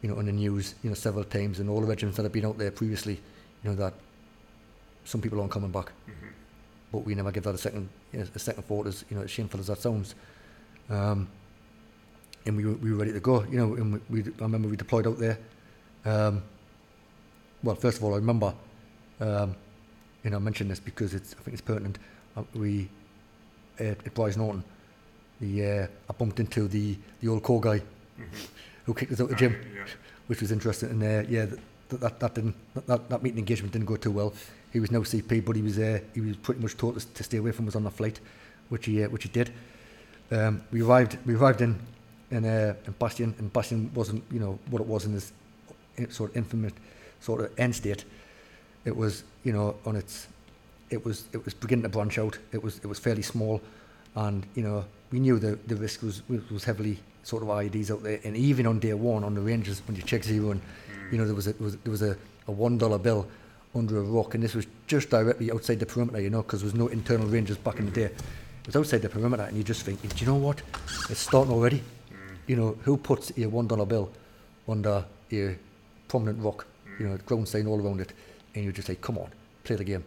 you know, on the news, you know, several times, and all the regiments that have been out there previously, you know, that some people aren't coming back. But we never give that a second, you know, a second thought. As you know, as shameful as that sounds, um, and we were, we were ready to go. You know, and we, we I remember we deployed out there. Um, well, first of all, I remember, um, you know, I mention this because it's I think it's pertinent. Uh, we uh, at Brize Norton, the uh, I bumped into the the old core guy who kicked us out of the gym Yeah. which was interesting. And uh, yeah, that, that that didn't that, that meeting engagement didn't go too well. He was no CP, but he was uh, he was pretty much told us to stay away from us on the flight, which he uh, which he did. Um, we arrived we arrived in in, uh, in Bastion, and Bastion wasn't you know what it was in this sort of infamous sort of end state. It was you know on its it was it was beginning to branch out. It was it was fairly small, and you know we knew the the risk was was heavily sort of IEDs out there. And even on day one on the ranges, when you check zero, and you know there was a, was, there was a, a one dollar bill under a rock, and this was just directly outside the perimeter, you know, because there was no internal ranges back in the day. It was outside the perimeter, and you just think, do you know what? It's starting already. You know, who puts a one dollar bill under a prominent rock? You know, ground sign all around it, and you just say, come on, play the game.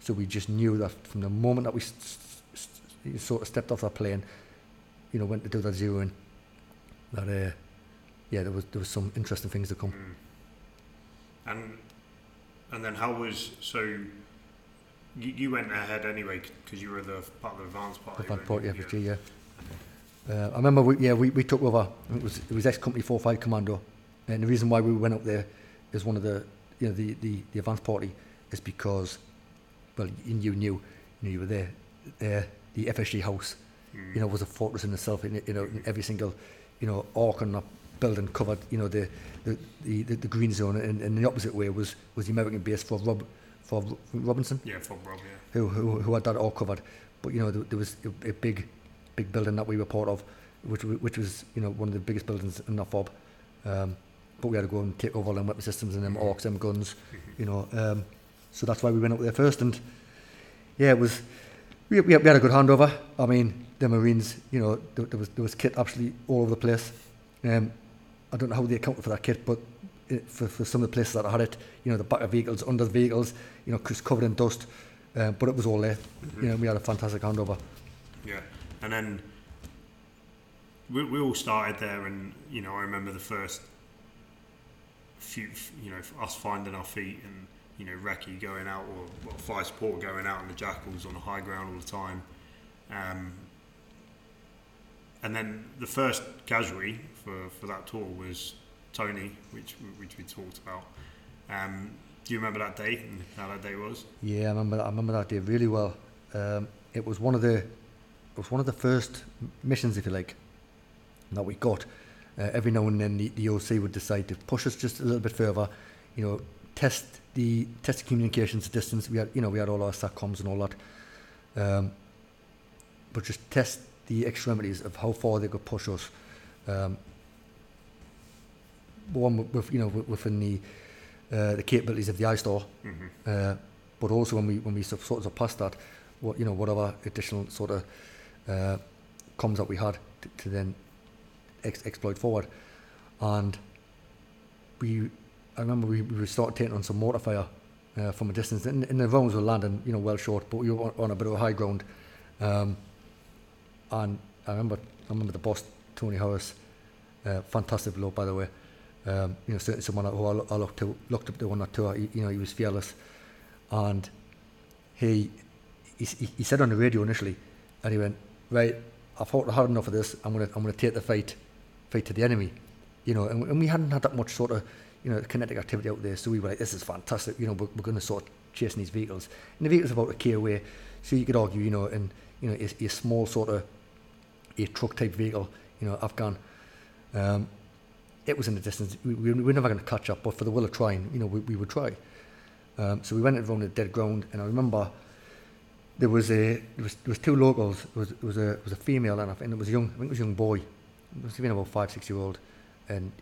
So we just knew that from the moment that we s- s- sort of stepped off that plane, you know, went to do that zeroing, that uh, yeah, there was there was some interesting things to come. And and then how was so? You, you went ahead anyway because you were the part of the advance party. The Van weren't Port yeah. Uh, I remember, we, yeah, we, we took over. It was it was ex company four five commando, and the reason why we went up there is one of the you know the the, the advance party is because, well, you, you knew, you knew you were there. Uh, the FSG house, you know, was a fortress in itself. In, you know, in every single, you know, orc and building covered, you know, the the, the, the green zone, and, and the opposite way was was the American base for Rob for Robinson. Yeah, for Rob. Yeah. Who who, who had that all covered, but you know, there, there was a, a big big building that we were part of, which which was you know one of the biggest buildings in that fob. Um, but we had to go and take over all them weapon systems and them mm-hmm. orcs, them guns, mm-hmm. you know. Um, so that's why we went up there first, and yeah, it was we, we, had, a good handover. I mean, the Marines, you know, there, there was there was kit absolutely all over the place. Um, I don't know how they accounted for that kit, but it, for, for some of the places that I had it, you know, the back of vehicles, under the vehicles, you know, just covered in dust. Uh, but it was all there. You know, we had a fantastic handover. Yeah, and then we, we all started there, and you know I remember the first few, you know, us finding our feet, and you know Recce going out or well, fire support going out, and the jackals on the high ground all the time. Um, and then the first casualty for, for that tour was Tony, which which we talked about. Um, do you remember that day and how that day was? Yeah, I remember. I remember that day really well. Um, it was one of the, it was one of the first missions, if you like, that we got. Uh, every now and then, the, the OC would decide to push us just a little bit further. You know, test the test communications distance. We had, you know, we had all our satcoms and all that. Um, but just test the extremities of how far they could push us. Um, one with, you know within the uh, the capabilities of the iStore, uh, but also when we when we sort of, sort of surpassed that, what you know whatever additional sort of uh, comms that we had to, to then ex- exploit forward, and we I remember we, we started taking on some mortar fire uh, from a distance, and, and the rounds were landing you know well short, but we were on, on a bit of a high ground, um, and I remember I remember the boss Tony Harris, uh, fantastic bloke by the way. Um, you know, certainly someone who I, I looked to, looked up to on that tour. He, you know, he was fearless, and he, he he said on the radio initially, and he went, right, I've fought hard enough of this. I'm gonna I'm gonna take the fight, fight to the enemy, you know. And, and we hadn't had that much sort of, you know, kinetic activity out there. So we were like, this is fantastic. You know, we're, we're gonna sort of chasing these vehicles. And the vehicle's about a a k away, so you could argue, you know, and you know, a, a small sort of a truck type vehicle, you know, Afghan. Um, it was in the distance. We, we were never going to catch up, but for the will of trying, you know, we, we would try. Um, so we went around the dead ground, and I remember there was a there was, there was two locals. It was it was a it was a female, and I think it was a young. I think it was a young boy. It must have been about five six year old, and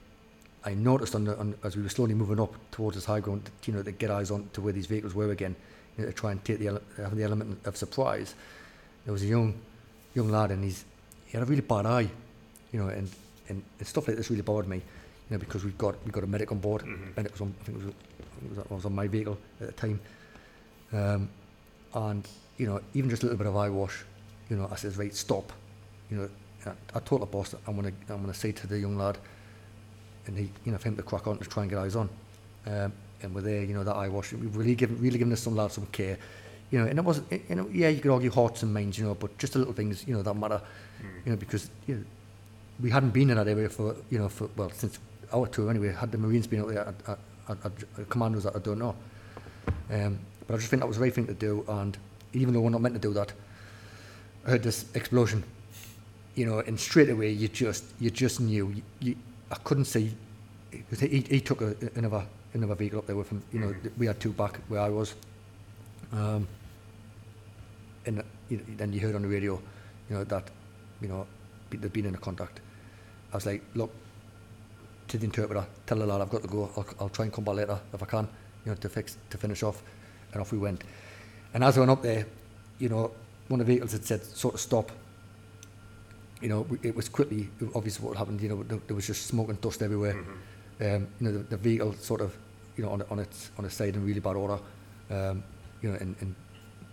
I noticed on, the, on as we were slowly moving up towards this high ground, you know, to get eyes on to where these vehicles were again, you know, to try and take the ele- have the element of surprise. There was a young young lad, and he's he had a really bad eye, you know, and and, and stuff like this really bothered me, you know, because we've got we got a medic on board, and it was on I think it was, I it was, it was on my vehicle at the time, um, and you know even just a little bit of eye wash, you know, I says right stop, you know, I, I told the boss that I'm gonna I'm gonna say to the young lad, and he you know for him to crack on to try and get eyes on, um, and we're there, you know, that eye wash, we've really given really given us some lads some care. You know, and it wasn't, you know, yeah, you could argue hearts and minds, you know, but just the little things, you know, that matter, you know, because you know, we hadn't been in that area for you know for well since our tour anyway. Had the Marines been out there, I, I, I, commandos that I don't know. Um, but I just think that was the right thing to do. And even though we're not meant to do that, I heard this explosion, you know, and straight away you just you just knew. You, you, I couldn't see because he, he took a, another another vehicle up there with him. You know, we had two back where I was. Um, and you know, then you heard on the radio, you know, that, you know, they'd been in a contact. I was like, look, to the interpreter, tell the lad I've got to go. I'll, I'll try and come back later if I can, you know, to fix to finish off, and off we went. And as I went up there, you know, one of the vehicles had said sort of stop. You know, it was quickly obvious what happened. You know, there, was just smoke and dust everywhere. Um, you know, the, the vehicle sort of, you know, on, on its on its side in really bad order. Um, you know, and, and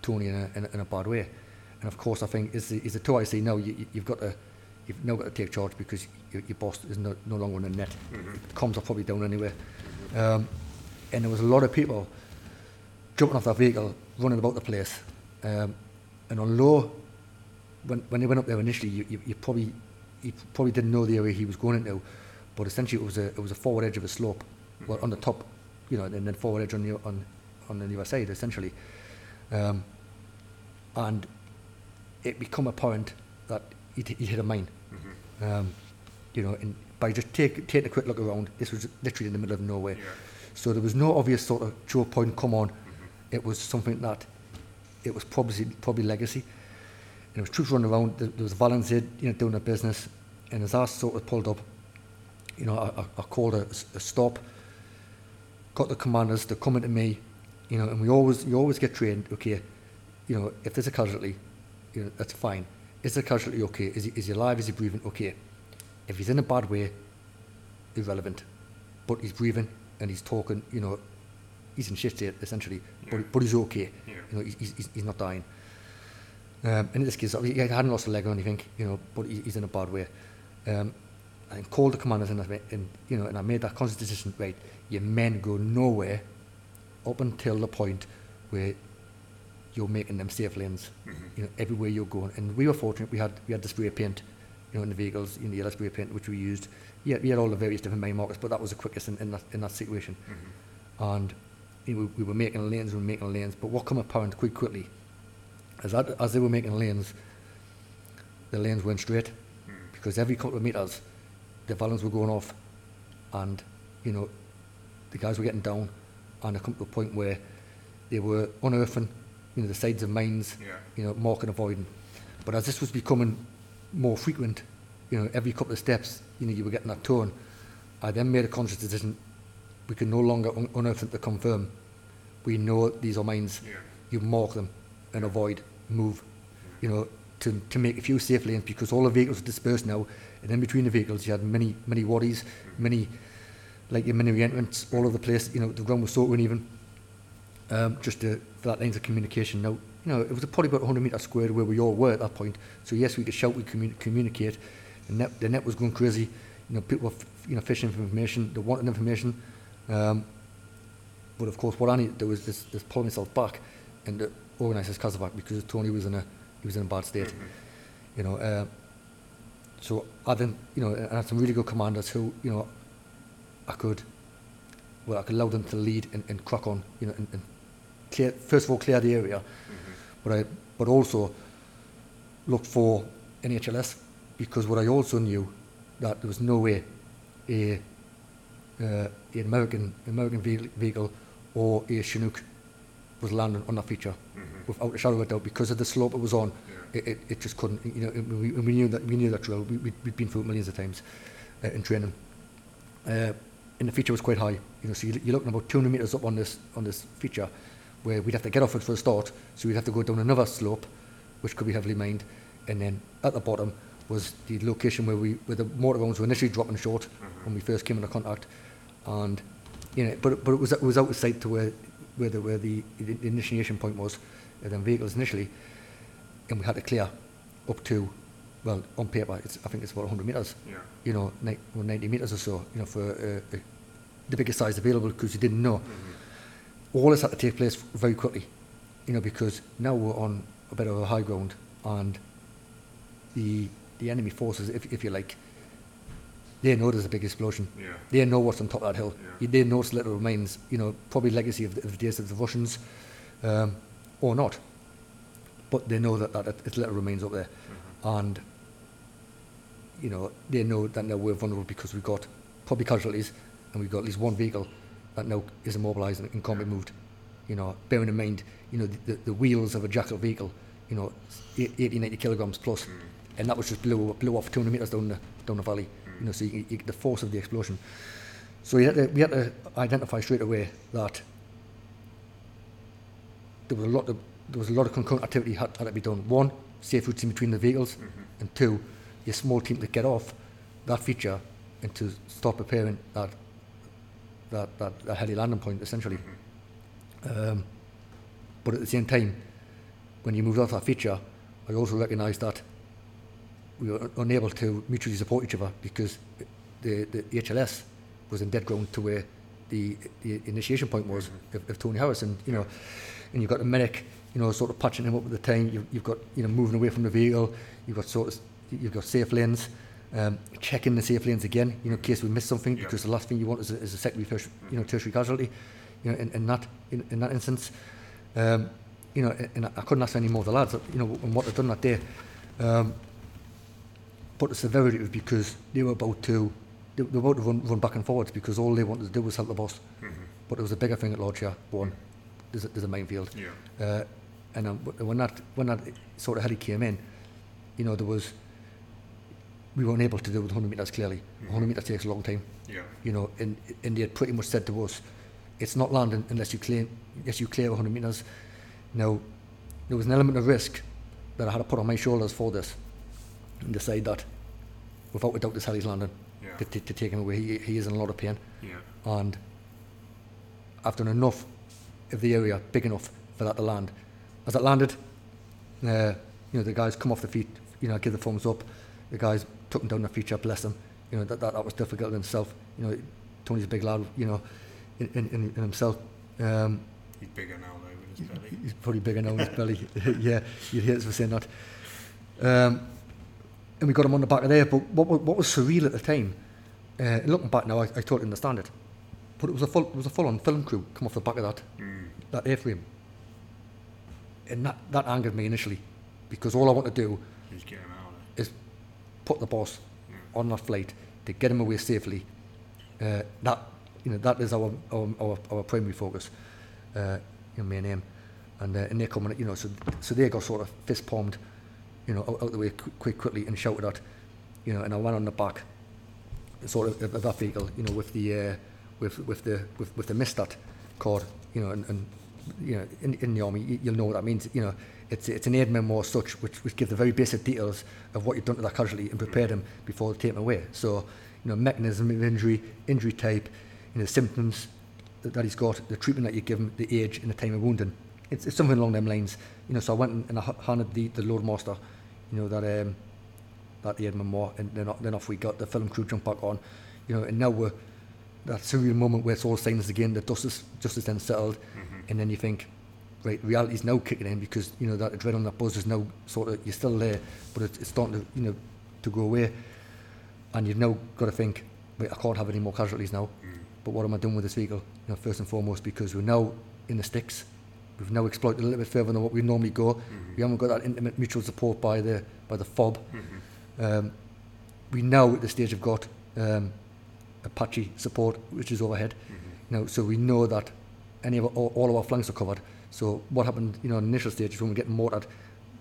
Tony in a, in, a, in a bad way. And of course, I think is the, is the two IC now. You, you've got to you've now got to take charge because your, your boss is no, no longer in the net. Comms are probably down anyway. Um, and there was a lot of people jumping off that vehicle, running about the place. Um, and although when, when they went up there initially, you, you, you probably you probably didn't know the area he was going into, but essentially it was a it was a forward edge of a slope, well on the top, you know, and then forward edge on the on on the other side essentially, um, and it become apparent that he he hit a mine, mm-hmm. um, you know, and by just take, taking a quick look around, this was literally in the middle of nowhere, yeah. so there was no obvious sort of Joe point come on, mm-hmm. it was something that, it was probably probably legacy. And there was troops running around. There, there was volunteers, you know, doing their business. And as I sort of pulled up, you know, I, I, called a, a stop. Got the commanders to come into me, you know, and we always you always get trained. Okay, you know, if there's a casualty, you know, that's fine. Is the casualty okay? Is he is he alive? Is he breathing? Okay. If he's in a bad way, irrelevant. But he's breathing and he's talking. You know, he's in shit state essentially, but, but he's okay. Yeah. You know, he's, he's, he's not dying. Um, in this case, he hadn't lost a leg or anything, you know, but he, he's in a bad way. Um, I called the commanders and, I, and, you know, and I made that conscious decision, right, your men go nowhere up until the point where you're making them safe lanes, mm-hmm. you know, everywhere you're going. And we were fortunate, we had, we had the spray paint, you know, in the vehicles, in you know, the yellow spray paint, which we used. Yeah, we had all the various different main markers, but that was the quickest in, in, that, in that situation. Mm-hmm. And you know, we, we were making lanes, we were making lanes, but what come apparent quite quickly as that, as they were making lanes, the lanes went straight because every couple of meters, the Vallons were going off, and you know, the guys were getting down, and it come to a point where they were unearthing, you know, the sides of mines, Yeah. you know, marking avoiding. But as this was becoming more frequent, you know, every couple of steps, you know, you were getting that tone. I then made a conscious decision. We can no longer un- unearth them to confirm. We know these are mines. Yeah. You mark them and avoid, move, you know, to, to make a few safe lanes because all the vehicles are dispersed now. And in between the vehicles, you had many, many wadis, many, like your many entrants all over the place. You know, the ground was so uneven. Um, just to, for that lines of communication. Now, you know, it was probably about 100 metres squared where we all were at that point. So yes, we could shout, we commun- communicate. The net, the net was going crazy. You know, people were, you know, fishing for information. They wanted information. Um, but of course, what I needed to do was just, just pull myself back and to organise this casevac because Tony was in a he was in a bad state. You know, uh, so I then you know, and I had some really good commanders who you know I could well I could allow them to lead and, and crack on. You know, and, and clear first of all clear the area, but I but also look for an HLS because what I also knew that there was no way a uh, an American American vehicle or a Chinook was landing on that feature without a shadow of a doubt because of the slope it was on. It, it, it just couldn't. You know, we, we knew that we knew that drill. We, we'd, we'd been through it millions of times uh, in training. Uh, and the feature was quite high. You know, so you, you're looking about 200 meters up on this on this feature, where we'd have to get off it for a start. So we'd have to go down another slope, which could be heavily mined, and then at the bottom was the location where we where the mortar rounds were initially dropping short when we first came into contact, and you know, but but it was it was out of sight to where where the where the, the initiation point was, and then vehicles initially, and we had to clear up to, well, on paper, it's, I think it's about 100 metres. Yeah. You know, ni- or 90 metres or so. You know, for uh, uh, the biggest size available because you didn't know. All this had to take place very quickly. You know, because now we're on a bit of a high ground, and the the enemy forces, if if you like, they know there's a big explosion. Yeah. They know what's on top of that hill. Yeah. They know it's little remains, you know, probably legacy of the, of the days of the Russians, um, or not. But they know that, that it- it's little remains up there. And, you know, they know that now we're vulnerable because we've got probably casualties and we've got at least one vehicle that now is immobilised and, and can't be moved. You know, bearing in mind, you know, the, the, the wheels of a jackal vehicle, you know, eight- 80, 90 kilograms plus. plus, and that was just blew blew off 200 meters down the down the valley. You know, so you, you the force of the explosion. So we had to, we had to identify straight away that there was a lot of there was a lot of concurrent activity had, had to be done. One, safe routes in between the vehicles, and two, your small team to get off that feature and to start preparing that that, that, that heli landing point essentially. Um, but at the same time, when you moved off that feature, I also recognised that we were unable to mutually support each other because the, the HLS was in dead ground to where the, the initiation point was mm-hmm. of, of Tony Harris. And, you know, and you've got the medic, you know, sort of patching him up at the time. You've, you've got, you know, moving away from the vehicle. You've got sort of, you've got safe lanes. Um, checking the safe lanes again, you know, in case we miss something, yep. because the last thing you want is a, is a secondary, tertiary, you know, mm. tertiary casualty, you know, in, in that in, in that instance, um, you know, and I couldn't ask any more of the lads, you know, and what they've done that day. Um, but the severity was because they were about to, they were about to run, run back and forwards because all they wanted to do was help the boss. But there was a bigger thing at Lodge here. One, there's a, there's a minefield. Yeah. Uh, and um, when that when that sort of heli came in, you know, there was we weren't able to do it with 100 meters clearly. 100 meters takes a long time. Yeah. You know, and, and they had pretty much said to us, it's not landing unless you clear unless you clear 100 meters. Now, there was an element of risk that I had to put on my shoulders for this and decide that without a doubt this heli's landing Yeah. to, to, to take him away. He, he is in a lot of pain Yeah. and I've done enough of the area big enough for that to land. As it landed, uh, you know, the guys come off the feet, you know, give the thumbs up. The guys took him down the feature, bless him. You know, that, that, that was difficult in himself. You know, Tony's a big lad, you know, in, in, in himself. Um, He's bigger now though with his belly. he's probably bigger now in his belly. yeah, you'd hear us for saying that. Um, and we got him on the back of there. But what, what was surreal at the time, uh, and looking back now, I, I totally understand it. But it was a full, it was a full-on film crew come off the back of that, that airframe. And that, that angered me initially, because all I want to do He's getting out of is put the boss on that flight to get him away safely. Uh, that you know that is our our, our, our primary focus, uh, you know, main aim, and uh, and they're coming. You know, so so they got sort of fist palmed, you know, out, out the way qu- quick quickly and shouted at, you know, and I went on the back, sort of of that vehicle, you know, with the uh, with with the with, with the mistat cord, you know, and, and you know, in, in the army, you, you'll know what that means. You know, it's it's an aid memo as such, which which give the very basic details of what you've done to that casualty and prepare them before they take them away. So, you know, mechanism of injury, injury type, you know, symptoms that, that he's got, the treatment that you give him, the age and the time of wounding. It's, it's something along them lines. You know, so I went and- I handed the the load master, you know, that um, that aid memo, and then then off we got the film crew jump back on, you know, and now we're that surreal moment where it's all signs again, the dust is, dust is then settled, and then you think, right, reality's now kicking in because, you know, that adrenaline, that buzz is now sort of, you're still there, but it's, it's starting to, you know, to go away. And you've now got to think, wait, I can't have any more casualties now, but what am I doing with this vehicle? You know, first and foremost, because we're now in the sticks, we've now exploited a little bit further than what we normally go. Mm-hmm. We haven't got that intimate mutual support by the by the fob. Mm-hmm. Um, we now at this stage have got um, Apache support, which is overhead. Mm-hmm. You know, so we know that any of our, all, all of our flanks are covered. So what happened, you know, in the initial stages when we get mortared,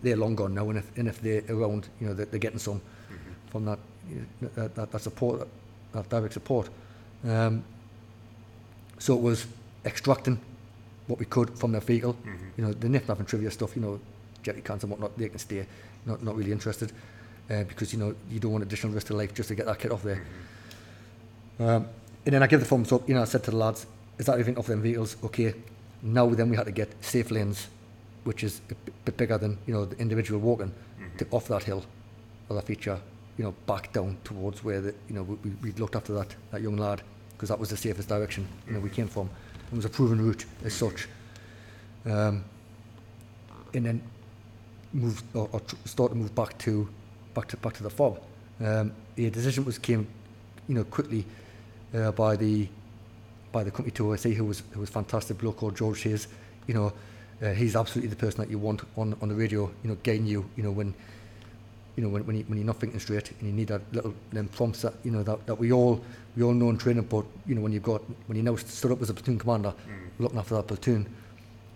they're long gone now, and if, and if they're around, you know, they're, they're getting some mm-hmm. from that, you know, that, that that support, that, that direct support. Um, so it was extracting what we could from their vehicle. You know, the nip and trivia stuff, you know, jerry cans and whatnot, they can stay, not, not really interested. Uh, because, you know, you don't want additional risk to life just to get that kit off there. Um, and then I give the thumbs up, you know, I said to the lads, is that everything off them vehicles? Okay. Now then we had to get safe lanes, which is a bit- bigger than, you know, the individual walking, to off that hill, or that feature, you know, back down towards where, the, you know, we, we- we looked after that, that young lad, because that was the safest direction, you know, we came from. It was a proven route as such. Um, and then moved or, or start to move back to back to back to the fob. Um, the decision was came, you know, quickly uh, by the by the company to OSA, who was who was fantastic bloke called George Hayes. You know, uh, he's absolutely the person that you want on, on the radio. You know, guiding you. You know when you know when when, you, when you're not thinking straight and you need that little them prompts that you know that, that we all we all know in training, but you know when you've got when you now stood up as a platoon commander, mm. looking after that platoon,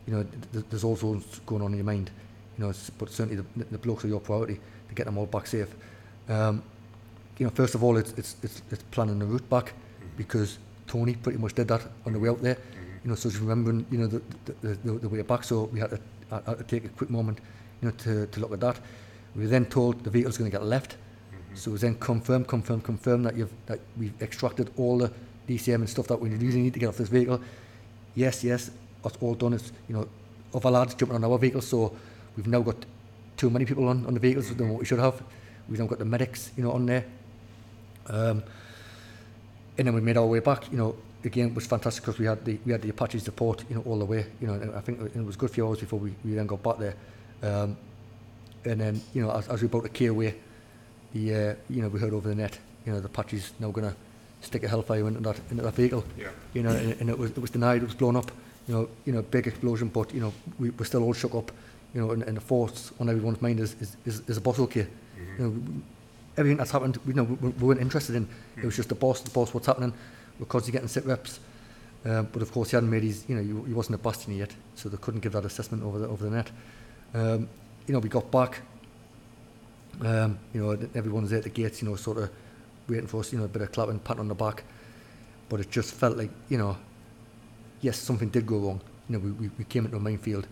you know th- there's all sorts going on in your mind, you know. But certainly the, the blokes are your priority to get them all back safe. Um, you know, first of all, it's it's it's, it's planning the route back mm. because Tony pretty much did that on the way out there. Mm. You know, so just remembering you know the the, the, the way back. So we had to, had to take a quick moment, you know, to to look at that. We were then told the vehicle's going to get left. So it was then confirmed, confirmed, confirmed that you've that we've extracted all the DCM and stuff that we really need to get off this vehicle. Yes, yes, that's all done. It's you know, other lads jumping on our vehicles, so we've now got too many people on, on the vehicles than what we should have. We've now got the medics, you know, on there. Um, and then we made our way back. You know, again, it was fantastic because we had the we had the Apache support, you know, all the way. You know, I think it was a good few hours before we, we then got back there. Um, and then you know, as, as we about to key away, the uh, you know we heard over the net, you know the Apache's now going to stick a hellfire into that into that vehicle. Yeah. You know, and, and it was it was denied. It was blown up. You know, you know, big explosion, but you know we were still all shook up. You know, and, and the force on everyone's mind is is, is, is a bottle key. Mm-hmm. You know, everything that's happened, you know, we, we weren't interested in. Mm. It was mm. just the boss, the boss, what's happening. We're constantly getting sit reps. Um, but of course, he hadn't made his, you know, he, he wasn't a bastion yet, so they couldn't give that assessment over the, over the net. Um, you know, we got back, Um, you know, everyone's there at the gates, you know, sort of waiting for us, you know, a bit of clapping, pat on the back. But it just felt like, you know, yes, something did go wrong. You know, we, we, we came into a minefield,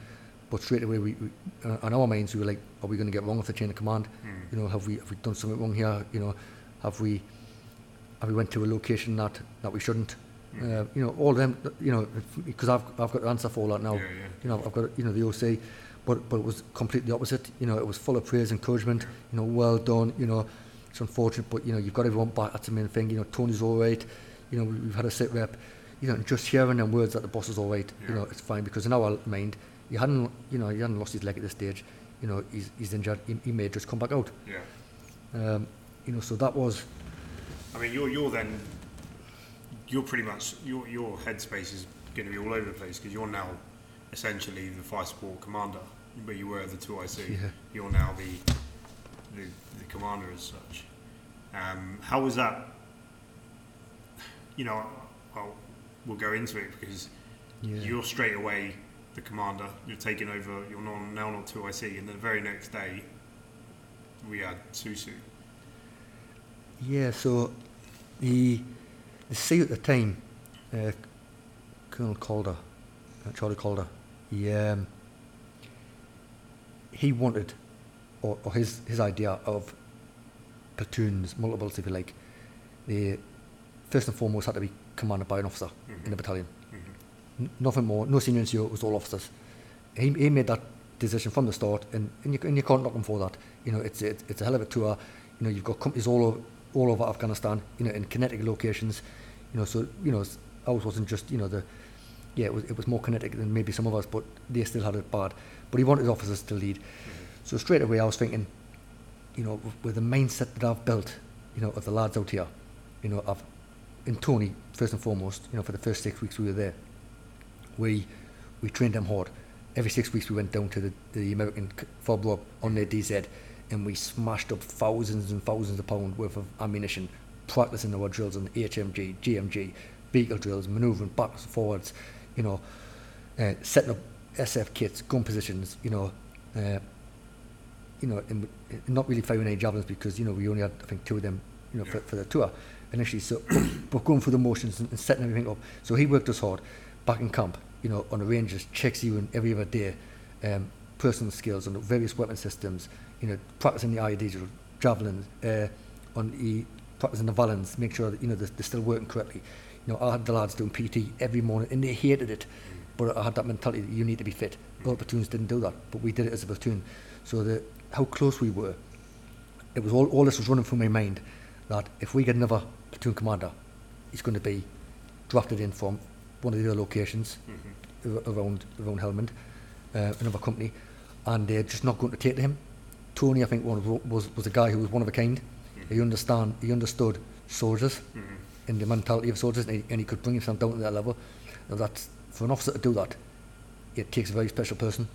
but straight away, we, we uh, on our minds, we were like, are we going to get wrong with the chain of command? Mm. You know, have we have we done something wrong here? You know, have we have we went to a location that that we shouldn't? Mm. Uh, you know, all them, you know, because I've I've got the answer for all that now. Yeah, yeah. You know, I've got you know the OC. But but it was completely opposite. You know, it was full of praise, encouragement. You know, well done. You know, it's unfortunate, but you know, you've got everyone back. That's the main thing. You know, Tony's all right. You know, we- we've had a sit rep. You know, just hearing them words that the boss is all right. You know, it's fine because in our mind, he hadn't, you know, he hadn't lost his leg at this stage. You know, he's he's injured. He, he may just come back out. Yeah. Um, you know, so that was I mean, you're you're then you're pretty much your your headspace is going to be all over the place because you're now essentially the fire support commander, but you were the two IC. Yeah. You're now the the, the commander as such. Um, how was that? You know, I'll, we'll go into it because Yeah. you're straight away the commander. You're taking over. You're not, now not two IC, and the very next day we had Susu. Yeah, so the the C at the time, uh, Colonel Calder, uh, Charlie Calder, he um, he wanted, or, or his his idea of platoons, multiples if you like, they first and foremost had to be commanded by an officer in the battalion. N- nothing more, no senior NCO, it was all officers. He, he made that decision from the start, and, and, you, and you can't knock him for that. You know, it's, it's, it's a hell of a tour. You know, you've got companies all over, all over Afghanistan, you know, in kinetic locations. You know, so, you know, ours wasn't just, you know, the, yeah, it was, it was more kinetic than maybe some of us, but they still had it bad. But he wanted officers to lead. Mm-hmm. So straight away I was thinking, you know, with, with the mindset that I've built, you know, of the lads out here, you know, I've, in Tony, first and foremost, you know, for the first six weeks we were there, we we trained them hard. Every six weeks we went down to the, the American fob rob on their DZ and we smashed up thousands and thousands of pounds worth of ammunition, practicing our drills on the HMG, GMG, vehicle drills, manoeuvring backwards, forwards, you know, uh, setting up SF kits, gun positions, you know, uh, you know, and, and not really firing any javelins because, you know, we only had, I think, two of them, you know, for, for the tour initially. So, but going through the motions and, and setting everything up. So he worked us hard back in camp, you know, on the ranges, checks you in every other day, um, personal skills on the various weapon systems, you know, practicing the IEDs, javelins, uh, on the practicing the Vallons, make sure that, you know, they're, they're still working correctly. You know, I had the lads doing PT every morning and they hated it, but I had that mentality that you need to be fit. All platoons didn't do that, but we did it as a platoon. So the, how close we were, it was all, all this was running through my mind that if we get another platoon commander, he's going to be drafted in from one of the other locations mm-hmm. a- around around Helmand, uh, another company, and they're just not going to take to him. Tony, I think, one of, was was a guy who was one of a kind. Mm-hmm. He understand he understood soldiers mm-hmm. And the mentality of soldiers, and he, and he could bring himself down to that level. Now that's for an officer to do that, it takes a very special person,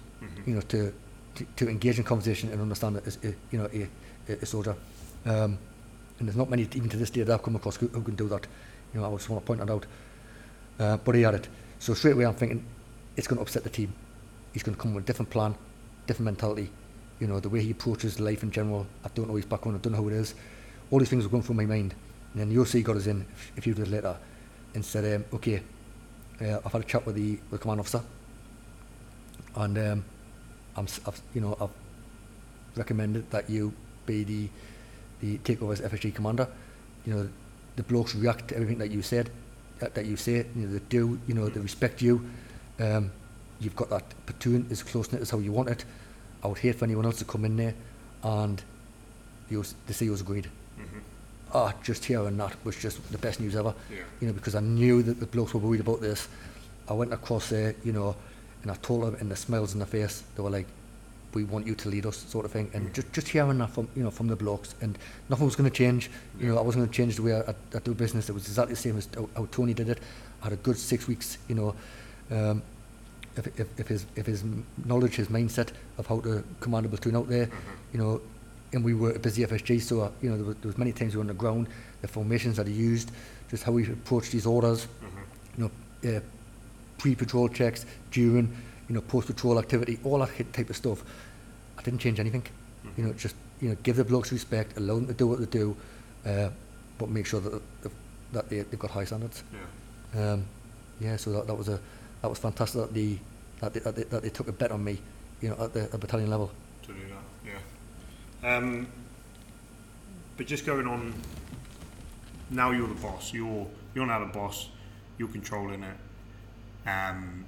you know, to, to to engage in conversation and understand that as a, you know a, a, a soldier. Um, and there's not many even to this day that I've come across who, who can do that. You know, I just want to point that out. Uh, but he had it. So straight away I'm thinking, it's going to upset the team. He's going to come with a different plan. different mentality. You know, the way he approaches life in general. I don't know his background. I don't know who it is. All these things were going through my mind. And then the OC got us in a few days later and said, um, okay, uh, I've had a chat with the, with the command officer. And um, I'm, I've, you know, I've recommended that you be the, the take over as FSG commander. You know, the blokes react to everything that you said, that, that you say, you know, they do, you know, they respect you. Um, you've got that platoon as close knit as how you want it. I would hate for anyone else to come in there and OC the CEO's agreed. Ah, just hearing that was just the best news ever. Yeah. You know, because I knew that the blokes were worried about this. I went across there, you know, and I told them in the smiles in the face, they were like, we want you to lead us, sort of thing. And just, just hearing that from, you know, from the blokes, and nothing was going to change. You know, I wasn't going to change the way I, I, I do business. It was exactly the same as how, how Tony did it. I had a good six weeks, you know. Um, if, if, if his if his knowledge, his mindset of how to command a platoon out there, you know, and we were a busy FSG, so uh, you know there was, there was many times we were on the ground, the formations that he used, just how we approached these orders, you know, uh, pre-patrol checks, during, you know, post-patrol activity, all that type of stuff. I didn't change anything, you know, just you know, give the blokes respect, allow them to do what they do, uh, but make sure that that, that they, they've got high standards. Yeah. Um, yeah, so that, that was a that was fantastic that the that they, that they, that they took a bet on me, you know, at the at battalion level. to do that. Um, but just going on. Now you're the boss. You're you're now the boss. You're controlling it. Um,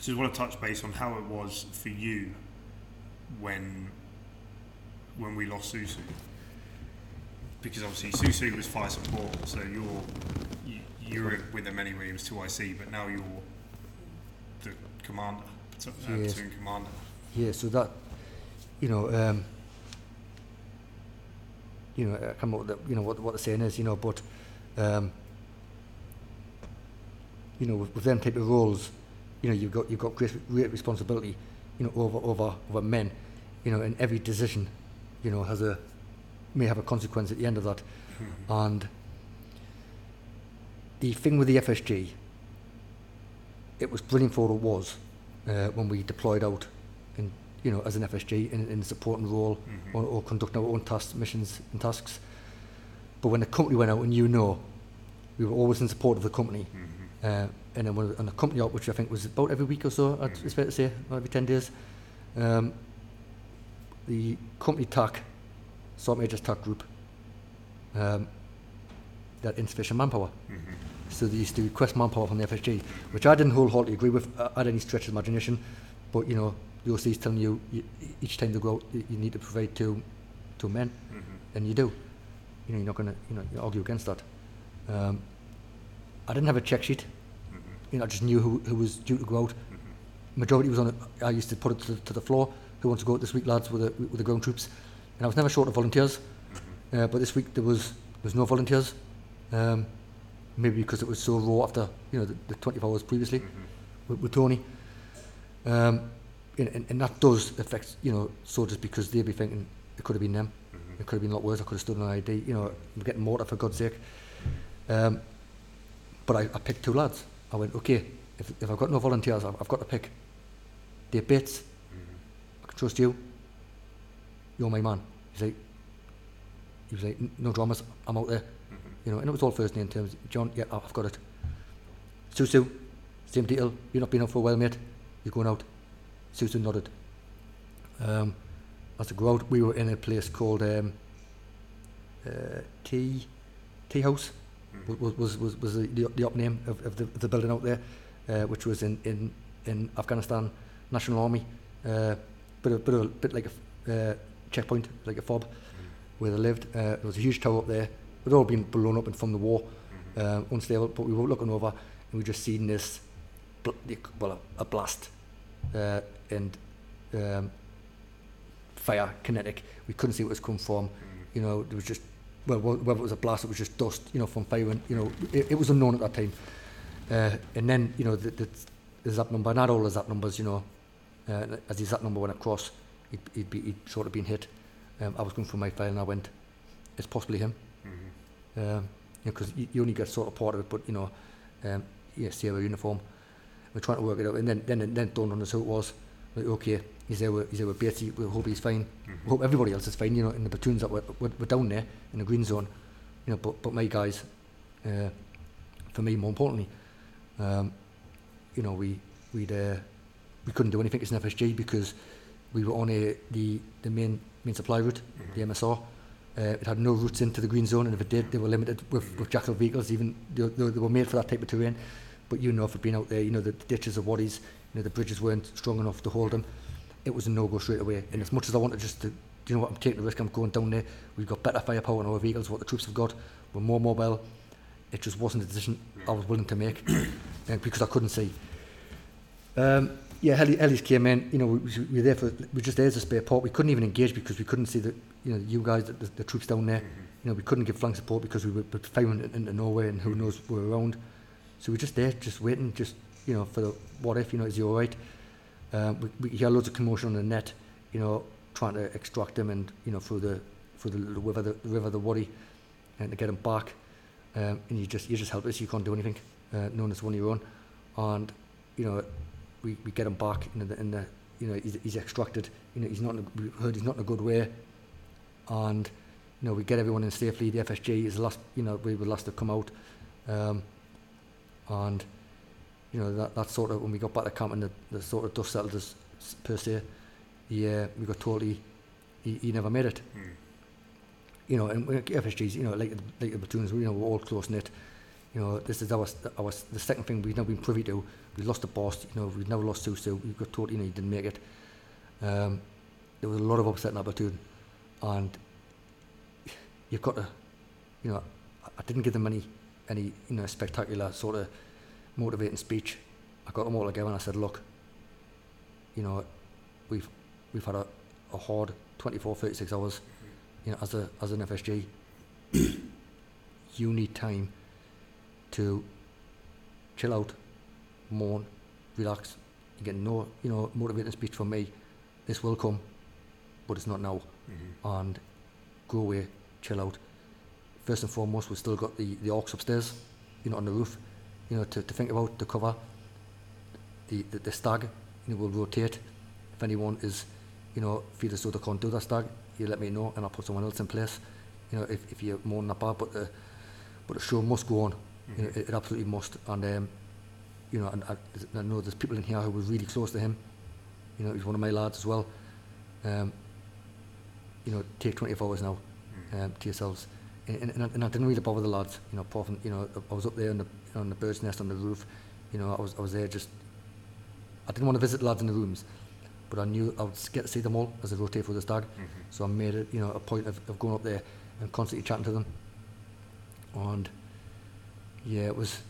just want to touch base on how it was for you when when we lost Susu. Because obviously Susu was fire support, so you're you, you're with them anyway. It was two IC, but now you're the commander, platoon- uh, Yes. platoon commander. Yeah, so that, you know, um, you know, I can't remember what the, you know what what the saying is, you know, but, um, you know, with, with them type of roles, you know, you've got you've got great, great responsibility, you know, over over over men, you know, and every decision, you know, has a may have a consequence at the end of that, and the thing with the FSG, it was brilliant for what it was uh, when we deployed out you know, as an FSG in, in a supporting role or, or conducting our own tasks, missions and tasks. But when the company went out, and you know, we were always in support of the company. Uh, and then when on the company out, which I think was about every week or so, I'd- it's fair to say, every 10 days, um, the company TAC, Salt Majors TAC group, um, that insufficient manpower. So they used to request manpower from the FSG, which I didn't wholeheartedly agree with uh, at any stretch of imagination. But you know, the OC is telling you, you each time they go out, you you need to provide two, two men, and you do. You know, you're not going to you know argue against that. Um, I didn't have a check sheet. You know, I just knew who, who was due to go out. Majority was on it. I used to put it to, to the floor. Who wants to go out this week, lads, with the, with the ground troops? And I was never short of volunteers. Uh, but this week there was there was no volunteers. Um, maybe because it was so raw after you know the, the 24 hours previously with, with Tony. Um, and, and, and that does affect you know soldiers because they'll be thinking it could have been them. Mm-hmm. It could have been a lot worse. I could have stood on an ID. You know, I'm getting mortar for God's sake. Um, but I, I picked two lads. I went, okay, if, if I've got no volunteers, I've, I've got to pick. They're bits. Mm-hmm. I can trust you. You're my man. He's like, he was like, no dramas. I'm out there. Mm-hmm. You know, and it was all first name terms. John, yeah, I've got it. Susu, same deal. You're not been out for a while, mate. You're going out. Susu nodded. Um, as a out, we were in a place called um, uh, Tea Tea House. Was was was, was the, the, the up name of, of the, the building out there, uh, which was in, in, in Afghanistan National Army. Uh, bit of, bit of, bit like a uh, checkpoint, like a fob, where they lived. Uh, there was a huge tower up there. It all been blown up and from the war, uh, unstable. But we were looking over, and we just seen this, bl- well, a, a blast, uh, and um, fire, kinetic. We couldn't see what it was coming from. You know, there was just, well, whether it was a blast, it was just dust, you know, from fire. And, you know, it, it was unknown at that time. Uh, and then, you know, the, the, the zap number, not all the zap numbers, you know, uh, as the zap number went across, he'd, he'd, be, he'd sort of been hit. Um, I was going through my file and I went, it's possibly him. Um, you know, because you, you only get sort of part of it, but, you know, um, yeah, Sierra uniform. We're trying to work it out. And then, then, then it dawned on us who it was. Like, okay, he's there he's there with Batesy, we hope he's fine. We hope everybody else is fine, you know, in the platoons that were, were, were down there in the green zone. You know, but, but my guys, uh, for me, more importantly, um, you know, we, we'd, uh, we couldn't do anything as an FSG because we were on a, the, the main, main supply route, the MSR. Uh, it had no routes into the green zone, and if it did, they were limited with, with jackal vehicles, even though they were made for that type of terrain. But you know, for being out there, you know, the ditches of wadis, you know, the bridges weren't strong enough to hold them. It was a no-go straight away. And as much as I wanted just to, do you know what, I'm taking the risk, I'm going down there. We've got better firepower in our vehicles, what the troops have got. We're more mobile. It just wasn't a decision I was willing to make because I couldn't see. Um, yeah, Heli, Heli's came in. You know, we, we we were there for we were just there as a spare part. We couldn't even engage because we couldn't see the you know you guys, the, the, the troops down there. You know, we couldn't give flank support because we were firing into nowhere and who knows we were around. So we were just there, just waiting, just you know, for the what if. You know, is he all right? Um, we, we hear loads of commotion on the net. You know, trying to extract him and you know through the through the, the river, the, the river, the Wadi, and to get him back. Um, and you just you're just helpless. You can't do anything. Uh, known as one of your own, and you know we, we get him back in the, in the you know he's, he's extracted you know he's not we heard he's not in a good way and you know we get everyone in safely the FSG is the last you know we were last to come out um, and you know that that sort of when we got back to camp and the, the sort of dust settled us per se yeah we got told he, he, never made it you know and FSGs you know like the- like the platoons you know we're all close knit you know, this is our, our the second thing we've now been privy to. We lost the boss, you know, we've never lost Susu. We got told, you know, he didn't make it. Um, there was a lot of upset in that platoon, and you've got to, you know, I- I didn't give them any, any, you know, spectacular sort of motivating speech. I got them all together and I said, look, you know, we've we've had a, a hard 24, 36 hours, you know, as a as an FSG. you need time to chill out, mourn, relax. You get no, you know, motivating speech from me. This will come, but it's not now. Mm-hmm. And go away, chill out. First and foremost, we've still got the, the orcs upstairs, you know, on the roof, you know, to, to think about, to cover. The, the, the stag, you know, will rotate. If anyone is, you know, feel as though they can't do that stag, you let me know and I'll put someone else in place. You know, if, if you're more than that bad, but the, but the show must go on. You know, it, it absolutely must. And um, you know, and I, I know there's people in here who were really close to him. You know, he's one of my lads as well. Um, you know, take 24 hours now um, to yourselves. and, and, and I didn't really bother the lads, you know, apart from, you know, I was up there on the, you know, on the bird's nest on the roof, you know, I was, I was there just, I didn't want to visit the lads in the rooms, but I knew I would get to see them all as a rotate through the stag, mm-hmm. so I made it, you know, a point of, of going up there and constantly chatting to them, and yeah, it was,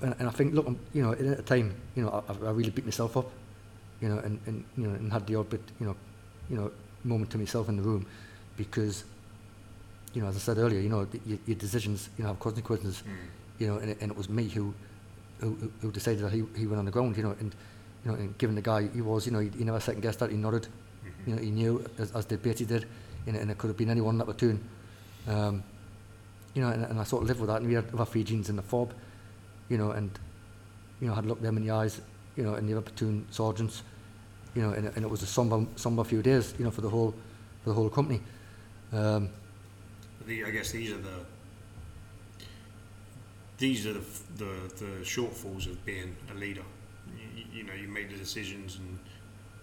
and, and I think, look, I'm, you know, at the time, you know, I, I really beat myself up, you know, and, and, you know, and had the odd bit, you know, you know, moment to myself in the room, because you know, as I said earlier, you know, your, your decisions, you know, have consequences, you know, and it, and it was me who, who, who- decided that he, he went on the ground, you know, and, you know, and given the guy he was, you know, he, he never second guessed that, he nodded, you know, he knew, as, as did Beatty did, and, and it could have been anyone in that platoon. Um, you know, and, and I sort of lived with that. And we had other Fijians in the fob, you know, and, you know, I had looked them in the eyes, you know, and the other platoon sergeants, you know, and, and it was a somber, somber few days, you know, for the whole, for the whole company. Um, The, I guess these are the these are the, the the shortfalls of being a leader. You, you know, you make the decisions, and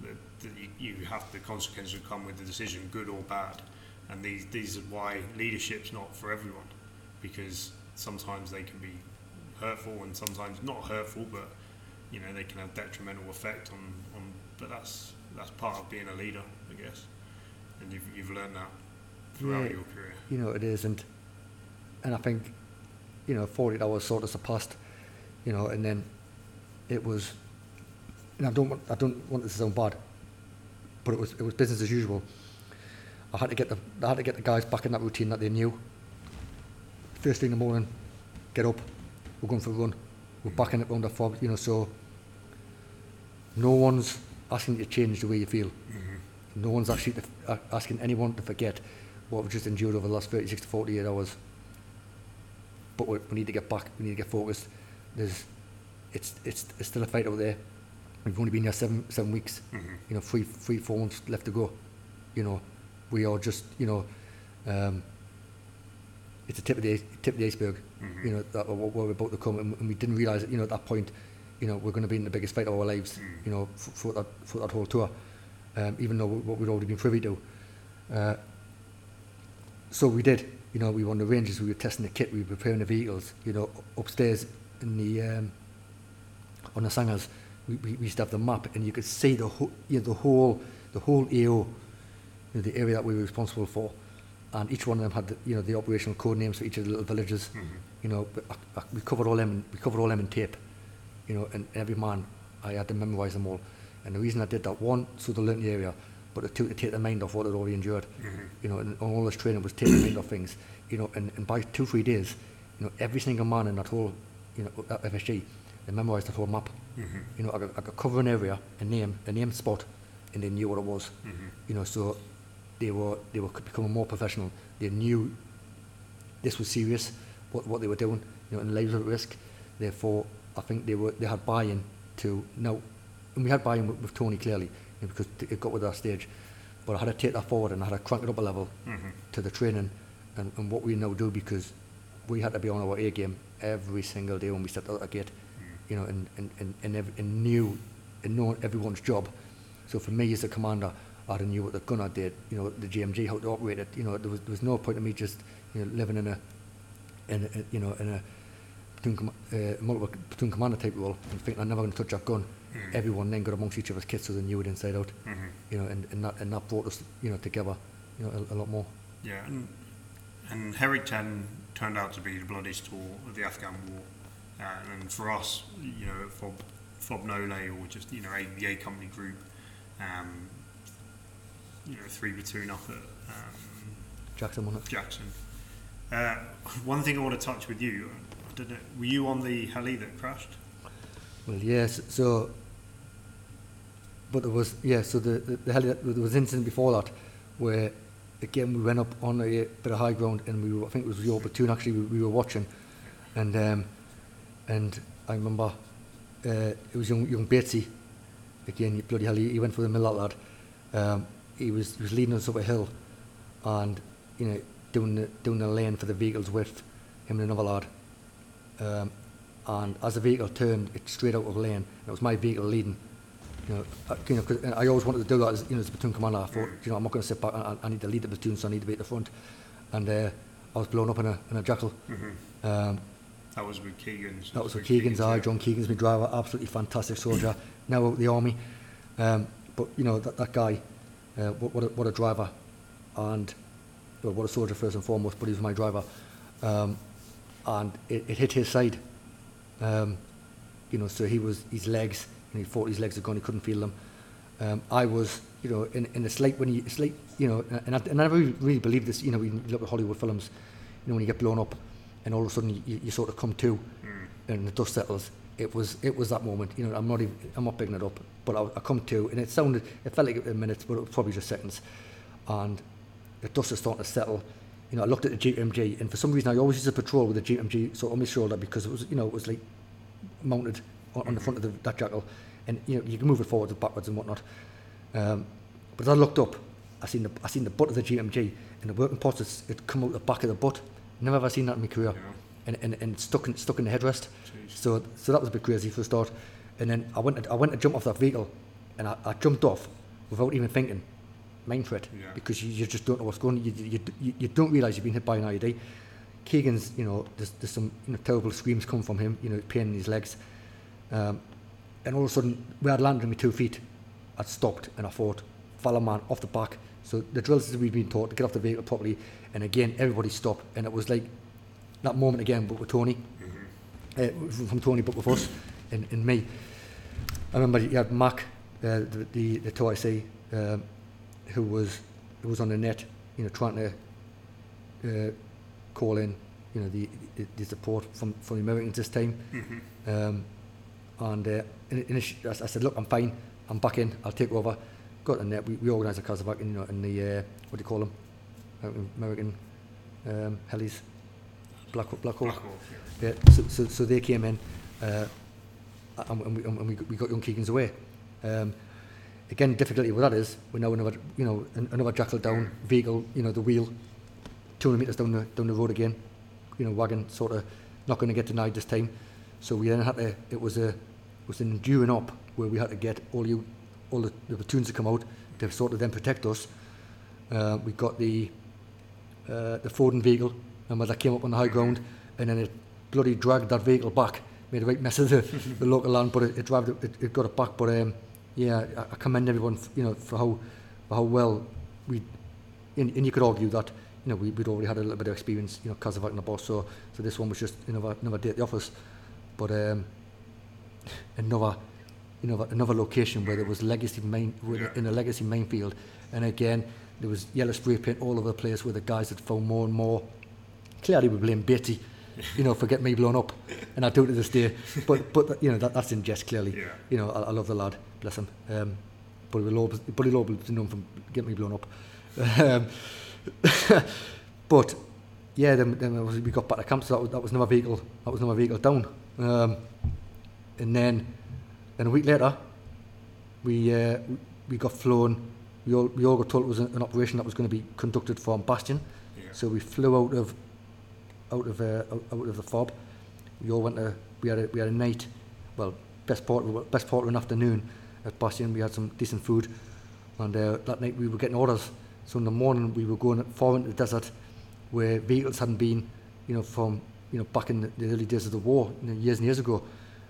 the, the, you, you have the consequences that come with the decision, good or bad. And these these are why leadership's not for everyone, because sometimes they can be hurtful, and sometimes not hurtful, but you know they can have detrimental effect on, on but that's that's part of being a leader, I guess. And you've you've learned that throughout Yeah. your career. you know, it is, and and I think, you know, 48 hours sort of surpassed, you know, and then it was, and I don't want, I don't want this to sound bad, but it was, it was business as usual. I had to get the, I had to get the guys back in that routine that they knew. First thing in the morning, get up, we're going for a run, we're back in it round the fob, you know, so no one's asking you to change the way you feel. No one's actually to, uh, asking anyone to forget what we've just endured over the last 36 to 48 hours. But we, we need to get back, we need to get focused. There's, it's, it's, it's still a fight out there. We've only been here seven, seven weeks, mm-hmm. you know, three, three, four months left to go. You know, we are just, you know, um, it's the tip of the, tip of the iceberg, mm-hmm. you know, that, what, we're about to come. And, and we didn't realise, you know, at that point, you know, we're going to be in the biggest fight of our lives, mm. you know, for, for, that, for that whole tour, um, even though what we'd already been privy to. Uh, so we did. You know, we won the ranges we were testing the kit, we were preparing the vehicles, you know, upstairs in the, um, on the sangers, we, we, we used to have the map and you could see the, whole you know, the whole, the whole AO, you know, the area that we were responsible for. And each one of them had, the, you know, the operational code names for each of the little villages, mm -hmm. you know, but I, I, we covered all them, in, we covered all them in tape, you know, and every man, I had to memorize them all. And the reason I did that, one, so they learned the area, but the to take their mind off what they'd already endured. Mm-hmm. You know, and all this training was taking their mind off things. You know, and, and by two, three days, you know, every single man in that whole, you know, that FSG, they memorised the whole map. Mm-hmm. You know, I could, I could cover an area, a name, a name spot, and they knew what it was. Mm-hmm. You know, so they were they were becoming more professional. They knew this was serious, what what they were doing, you know, and lives at risk. Therefore, I think they were they had buy-in to no, and we had buy-in with, with Tony clearly because it got with that stage. But I had to take that forward and I had to crank it up a level mm-hmm. to the training and, and what we now do because we had to be on our A game every single day when we stepped out the gate, mm. you know, and, and, and, and, ev- and knew and knowing everyone's job. So for me as a commander, I didn't knew what the gunner did, you know, the GMG, how to operate it. You know, there was, there was no point in me just you know, living in a, in a, you know, in a platoon, com- uh, multiple platoon commander type role and thinking I'm never going to touch that gun. Everyone then got amongst each other's kits so they knew it inside out. You know, and, and that and that brought us you know together, you know, a, a lot more. Yeah, and, and Herrick 10 turned out to be the bloodiest war of the Afghan war. Uh, and for us, you know, FOB, FOB Nole or just, you know, a, the A Company group, um, you know, three platoon up at um, Jackson won it. Jackson. Uh, one thing I want to touch with you, I don't know, were you on the heli that crashed? Well, yes. So, but there was yeah. So the the, the heli, there was an incident before that where again we went up on a bit of high ground and we were, I think it was your platoon actually we, we were watching, and um, and I remember uh, it was young young Batesy, again bloody hell he, he went for the mill that lad. Um, he was he was leading us up a hill, and you know doing the doing the lane for the vehicles with him and another lad. Um, and as the vehicle turned, it straight out of the lane. And it was my vehicle leading. You know, I, you know, 'cause I always wanted to do that as, you know, as a platoon commander. I thought, you know, I'm not going to sit back. I, I need to lead the platoon, so I need to be at the front. And uh, I was blown up in a, in a jackal. Um, That was with Keegan's. that was with Keegan's eye. John Keegan's my driver, absolutely fantastic soldier. now out of the army. Um, but you know that, that guy, uh, what, what, a, what a driver, and well, what a soldier first and foremost. But he was my driver, um, and it, it hit his side. Um, you know, so he was his legs. And he thought his legs had gone. He couldn't feel them. Um, I was, you know, in, in a sleep when you, it's like, you know, and I, and I really, really believe this. You know, when you look at Hollywood films, you know, when you get blown up, and all of a sudden you, you sort of come to, and the dust settles. It was, it was that moment. You know, I'm not even, I'm not picking it up, but I, I come to, and it sounded, it felt like a minute, but it was probably just seconds, and the dust is starting to settle. You know, I looked at the GMG, and for some reason I always used to patrol with the GMG sort of on my shoulder because it was, you know, it was like mounted on, on the front of the, that jackal, and you know you can move it forwards and backwards and whatnot. Um, but as I looked up, I seen the I seen the butt of the GMG, and the working parts it come out the back of the butt. Never ever seen that in my career, and, and and stuck in stuck in the headrest. So so that was a bit crazy for a start, and then I went to, I went to jump off that vehicle, and I, I jumped off without even thinking, mind for it, Yeah. because you, you just don't know what's going. on. You you, you, you don't realise you've been hit by an IED. Keegan's, you know, there's, there's some you know, terrible screams come from him, you know, pain in his legs. Um, and all of a sudden, where I'd landed on my two feet, I'd stopped and I thought, follow man off the back. So the drills that we've been taught to get off the vehicle properly, and again, everybody stopped. And it was like that moment again, but with Tony, uh, from from Tony, but with us and, and me. I remember you had Mac, uh, the, the, the 2IC, um, who was who was on the net, you know, trying to uh, call in, you know, the, the, the support from, from the Americans this time. Um, and uh, in, in sh- I said, look, I'm fine. I'm back in. I'll take over. Got the net. We, we organised a casevac in, you know, in the, uh, what do you call them? American, American um, helis. Black, Black Hawk. Black Hawk, Yeah, so, so, so they came in, uh, and, and, we, and we, got- we got young Keegans away. Um, Again, difficulty with that is we're now another, you know, another jackal down, vehicle, you know, the wheel, 200 metres down the, down the road again, you know, wagon sort of not going to get denied this time. So we then had to, it was a, it was an enduring up where we had to get all you, all the, the platoons to come out to sort of then protect us. Uh, we got the, uh, the Forden vehicle, and that came up on the high ground, and then it bloody dragged that vehicle back, made a right mess of the, the local land, but it, it, drived, it, it got it back, but um, yeah, I, I commend everyone, f- you know, for how, for how well we, and, and you could argue that, you know, we, we'd already had a little bit of experience, you know, casevac and the boss, so, so this one was just another, another day at the office. But um, another, you know, another location where there was legacy main, Yeah. in a legacy minefield, and again, there was yellow spray paint all over the place where the guys had found more and more. Clearly, we blame Beatty, you know, for getting me blown up, and I do it to this day. But but you know that, that's in jest. Clearly, Yeah. you know, I, I love the lad, bless him. Um, Bully Lobe, Bully Lobe known from getting me blown up. um, but yeah, then, then we got back to camp, so that was, that was another vehicle. That was another vehicle down. Um, and then, then a week later, we uh, we got flown. We all we all got told it was an, an operation that was going to be conducted from Bastion. Yeah. So we flew out of out of uh, out, out of the fob. We all went to we had a, we had a night. Well, best part of, best part of an afternoon at Bastion. We had some decent food, and uh, that night we were getting orders. So in the morning we were going far into the desert, where vehicles hadn't been, you know, from you know back in the, the early days of the war, you know, years and years ago.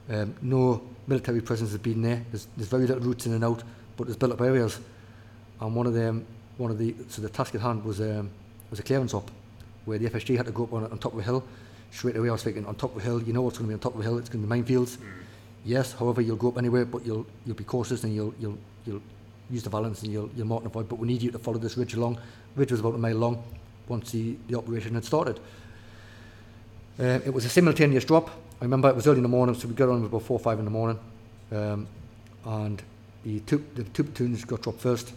Um, no military presence has been there. There's, there's very little routes in and out, but there's built-up areas. And one of them, one of the so the task at hand was um, was a clearance up, where the FSG had to go up on, on top of a hill. Straight away, I was thinking, on top of a hill, you know what's going to be on top of a hill? It's going to be minefields. Mm. Yes, however, you'll go up anywhere, but you'll you'll be cautious and you'll you'll you'll use the Vallons and you'll you'll mark and avoid. But we need you to follow this ridge along. Ridge was about a mile long. Once the, the operation had started, uh, it was a simultaneous drop. I remember it was early in the morning, so we got on about four or five in the morning, um, and the two the two platoons got dropped first,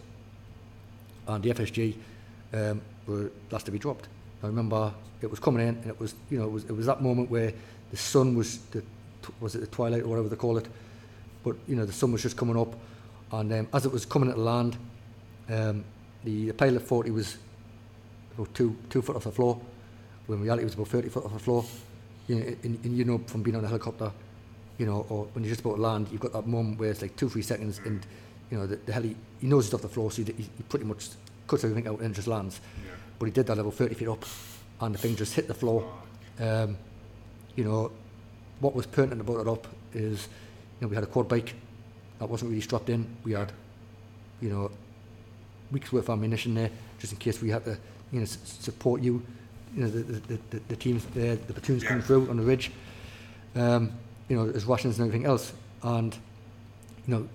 and the FSG um, were last to be dropped. I remember it was coming in, and it was you know it was it was that moment where the sun was the was it the twilight or whatever they call it, but you know the sun was just coming up, and um, as it was coming at land, um, the, the pilot thought he was about two two foot off the floor, when in reality it was about thirty foot off the floor. You know, and, and you know from being on a helicopter, you know, or when you're just about to land, you've got that moment where it's like two three seconds, and you know the, the heli he knows it's off the floor, so he, he pretty much cuts everything out and just lands. But he did that level 30 feet up, and the thing just hit the floor. Um, you know, what was pertinent about it up is, you know, we had a quad bike that wasn't really strapped in. We had, you know, weeks worth of ammunition there, just in case we had to, you know, s- support you, you know, the, the, the, the teams, there, the platoons coming through on the ridge, um, you know, as rations and everything else. And, you know,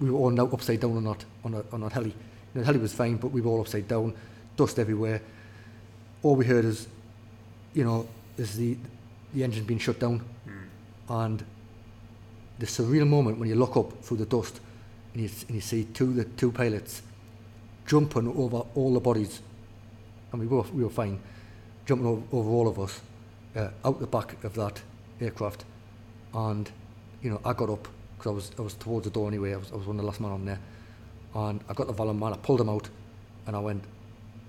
we were all now upside down on that, on that, on that heli. You know, the heli was fine, but we were all upside down, dust everywhere. All we heard is, you know, is the, the engine being shut down. And the surreal moment when you look up through the dust and you, and you see two the two pilots jumping over all the bodies, and we were we were fine, jumping over, over all of us, uh, out the back of that aircraft, and you know I got up because I was I was towards the door anyway. I was I was one of the last man on there, and I got the Vallon man. I pulled him out, and I went,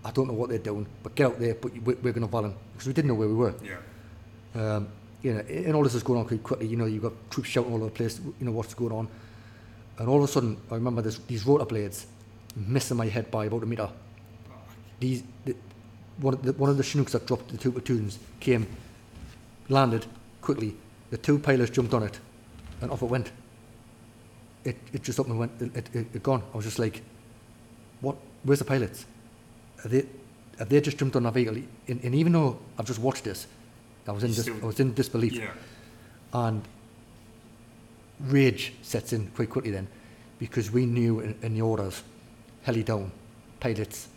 I don't know what they're doing, but get out there. But we're, we're going to Vallon because we didn't know where we were. Yeah. Um, you know, and all this is going on quite quickly. You know, you've got troops shouting all over the place. You know what's going on, and all of a sudden, I remember this, these rotor blades missing my head by about a meter. These, the, one of the one of the Chinooks that dropped the two platoons came, landed quickly. The two pilots jumped on it, and off it went. It it just up and went. It, it, it, gone. I was just like, what? Where's the pilots? Are they? Have they just jumped on that vehicle? And, and even though I've just watched this, I was in dis- Still- I was in disbelief. Yeah. and rage sets in quite quickly then because we knew in, in the orders heli down pilots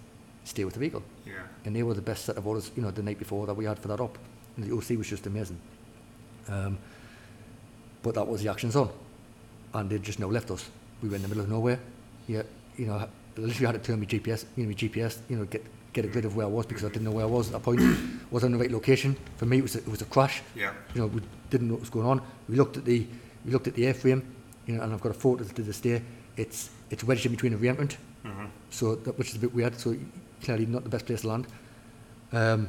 stay with the vehicle. Yeah. and they were the best set of orders you know the night before that we had for that up and the OC was just amazing. Um, but that was the action zone and they just now left us. We were in the middle of nowhere. Yeah you know literally had to turn my GPS you know my GPS you know get get a grid of where I was because I didn't know where I was at that point was I in the right location for me it was a, it was a crash Yeah. you know, we didn't know what was going on. We looked at the we looked at the airframe. you know, and I've got a photo to this day. It's it's wedged in between a re-entrant, Mm-hmm. so that, which is a bit weird. So clearly not the best place to land. Um,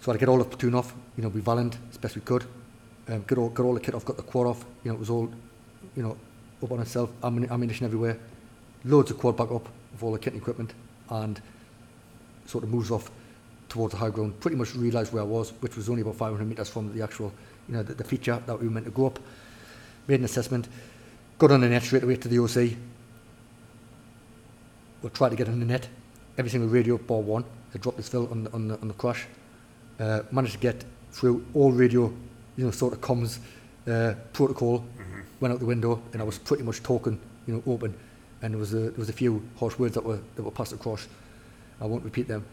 so I get all the platoon off. You know, we Vallon as best we could. Um, get all get all the kit off. Got the quad off. You know, it was all, you know, up on itself. Ammunition everywhere. Loads of quad back up of all the kit and equipment, and sort of moves off towards the high ground. Pretty much realised where I was, which was only about 500 metres from the actual, you know, the, the feature that we were meant to go up. Made an assessment. Got on the net straight away to the OC. We'll try to get on the net. Every single radio bar one had dropped this fill on the, on the, on the crash. Uh, managed to get through all radio, you know, sort of comms uh, protocol. Went out the window, and I was pretty much talking, you know, open. And there was a there was a few harsh words that were that were passed across. I won't repeat them.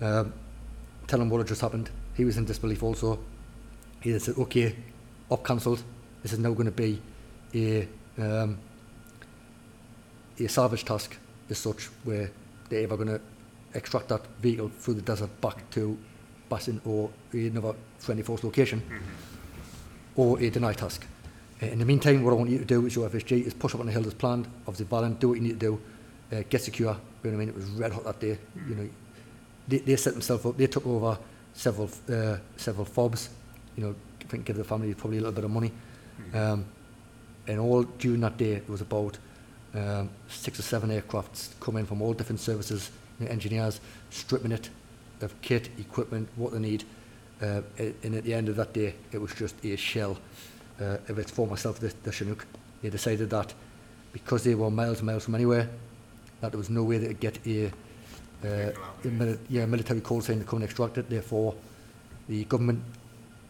Um, tell him what had just happened. He was in disbelief also. He said, "Okay, up cancelled. This is now going to be a um, a salvage task as such, where they're ever going to extract that vehicle through the desert back to Bastion or another friendly force location, or a deny task. Uh, in the meantime, what I want you to do as your FSG is push up on the hill as planned, obviously Vallon, do what you need to do, uh, get secure. But I mean it was red hot that day. You know, they, they set themselves up. They took over several uh, several fobs. You know, I think give the family probably a little bit of money. Um, and all during that day, it was about um, six or seven aircrafts coming from all different services, you know, engineers stripping it of kit, equipment, what they need. Uh, and at the end of that day, it was just a shell uh, of it for myself, the, the Chinook. They decided that because they were miles and miles from anywhere, that there was no way they could get a, uh, a mili- yeah, military call sign to come and extract it. Therefore, the government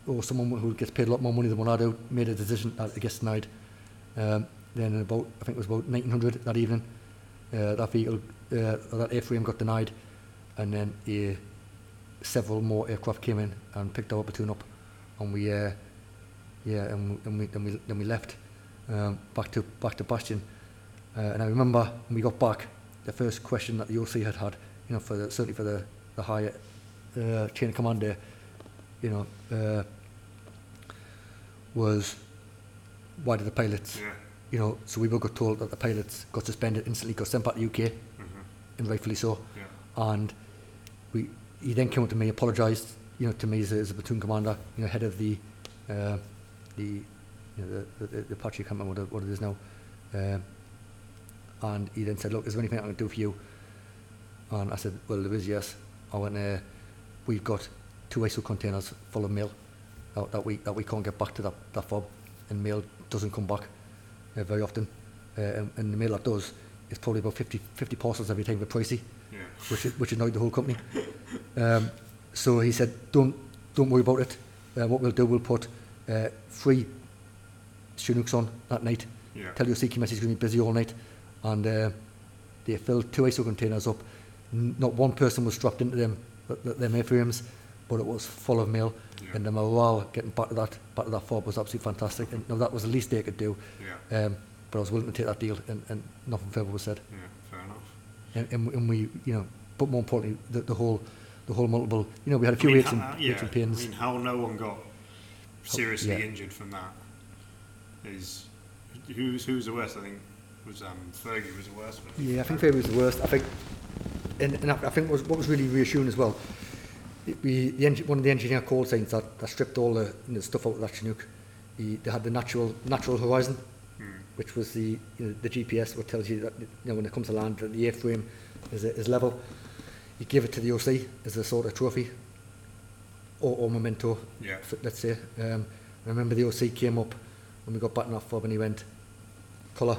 or someone who gets paid a lot more money than what I do made a decision that it gets denied. Um, then in about, I think it was about 1900 that evening, uh, that vehicle, uh, that airframe got denied, and then uh, several more aircraft came in and picked our platoon up, and we, uh, yeah, and, and we, then we, then we left um, back to back to Bastion. Uh, and I remember when we got back, the first question that the OC had had, you know, for the, certainly for the, the higher uh, chain commander, you know, uh, was why did the pilots, yeah. you know, so we were got told that the pilots got suspended instantly, got sent back to the UK, mm-hmm. and rightfully so. Yeah. And we, he then came up to me, apologised, you know, to me as a, as a platoon commander, you know, head of the, uh, the, you know, the, the, the Apache, I can't remember what it, what it is now, um, and he then said, look, is there anything I can do for you? And I said, well, there is, yes. I went, uh, we've got two ISO containers full of mail that, that we that we can't get back to that, that fob, and mail doesn't come back uh, very often. Uh, and, and the mail that does is probably about 50, 50 parcels every time for pricey, Yeah. which which annoyed the whole company. Um, so he said, don't don't worry about it. Uh, what we'll do, we'll put uh, three Chinooks on that night. Yeah. Tell your CQMS going to be busy all night, and uh, they filled two ISO containers up. Not one person was strapped into them, th- th- them airframes, but it was full of mail. Yeah. And the morale getting back to that back to that fob was absolutely fantastic. And that was the least they could do. Yeah. Um, but I was willing to take that deal, and, and nothing further was said. Yeah. Fair enough. And, and, and we, you know, but more importantly, the, the whole, the whole multiple. You know, we had a few I mean, aches and, aches and pains. I mean, how no one got seriously yeah. injured from that is who's who's the worst? I think was um, Fergie was the worst. One. Yeah, I think Fergie was the worst. I think, and, and I, I think was, what was really reassuring as well, it, we, the engine, one of the engineer call signs that, that stripped all the you know, stuff out of that Chinook, he, they had the natural natural horizon, hmm. which was the you know, the GPS, what tells you that you know when it comes to land, that the airframe is, is level. You give it to the OC as a sort of trophy or, or memento, yeah. for, let's say. Um, I remember the OC came up when we got back off and he went, colour,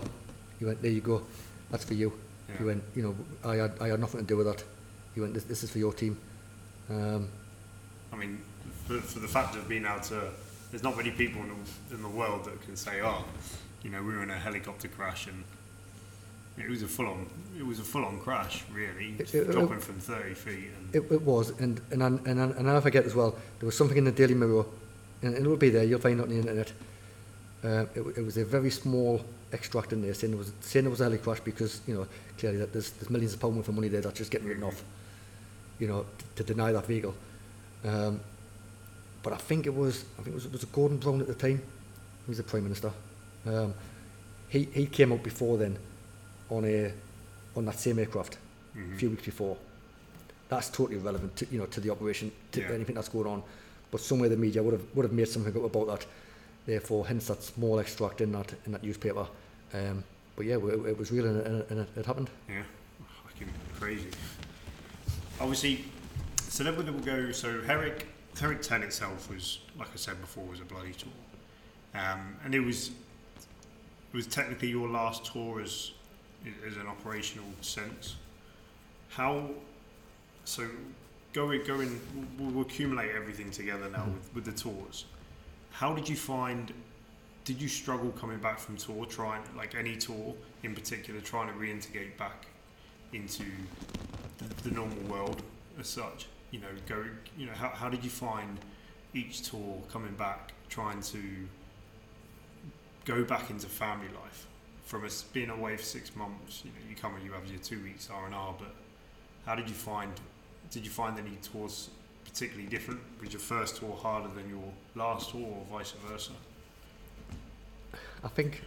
He went, there you go, that's for you. Yeah. He went, you know, I had, I had nothing to do with that. He went, this, this is for your team. Um, I mean, for, for the fact of being able to, there's not many people in the, in the world that can say, oh, you know, we were in a helicopter crash and it was a full on it was a full on crash really it, it, dropping it, from 30 feet and it, it was and and I, and I, and I forget as well there was something in the Daily Mirror and it will be there you'll find it on the internet uh, it, it was a very small extract in there saying there was, saying there was a heli crash because, you know, clearly that there's, there's millions of pounds worth of money there that's just getting written off, you know, to, to deny that vehicle. Um, but I think it was, I think it was, it was Gordon Brown at the time, he was the Prime Minister. Um, he he came out before then on a on that same aircraft Mm-hmm. a few weeks before. That's totally irrelevant to you know to the operation to Yeah. anything that's going on. But somewhere the media would have would have made something up about that. Therefore, hence that small extract in that in that newspaper. Um, but yeah, it, it was real and, it- and it, it happened. Yeah, fucking crazy. Obviously, so then we'll go. So Herrick, Herrick Ten itself was, like I said before, was a bloody tour, um, and it was it was technically your last tour as as an operational sense. How so? Going, going, we'll, we'll accumulate everything together now with, with the tours. How did you find? Did you struggle coming back from tour, trying like any tour in particular, trying to reintegrate back into the, the normal world as such? You know, go. You know, how, how did you find each tour coming back, trying to go back into family life from us being away for six months? You know, you come and you have your two weeks R and R, but how did you find? Did you find any tours particularly different? Was your first tour harder than your last tour, or vice versa? I think,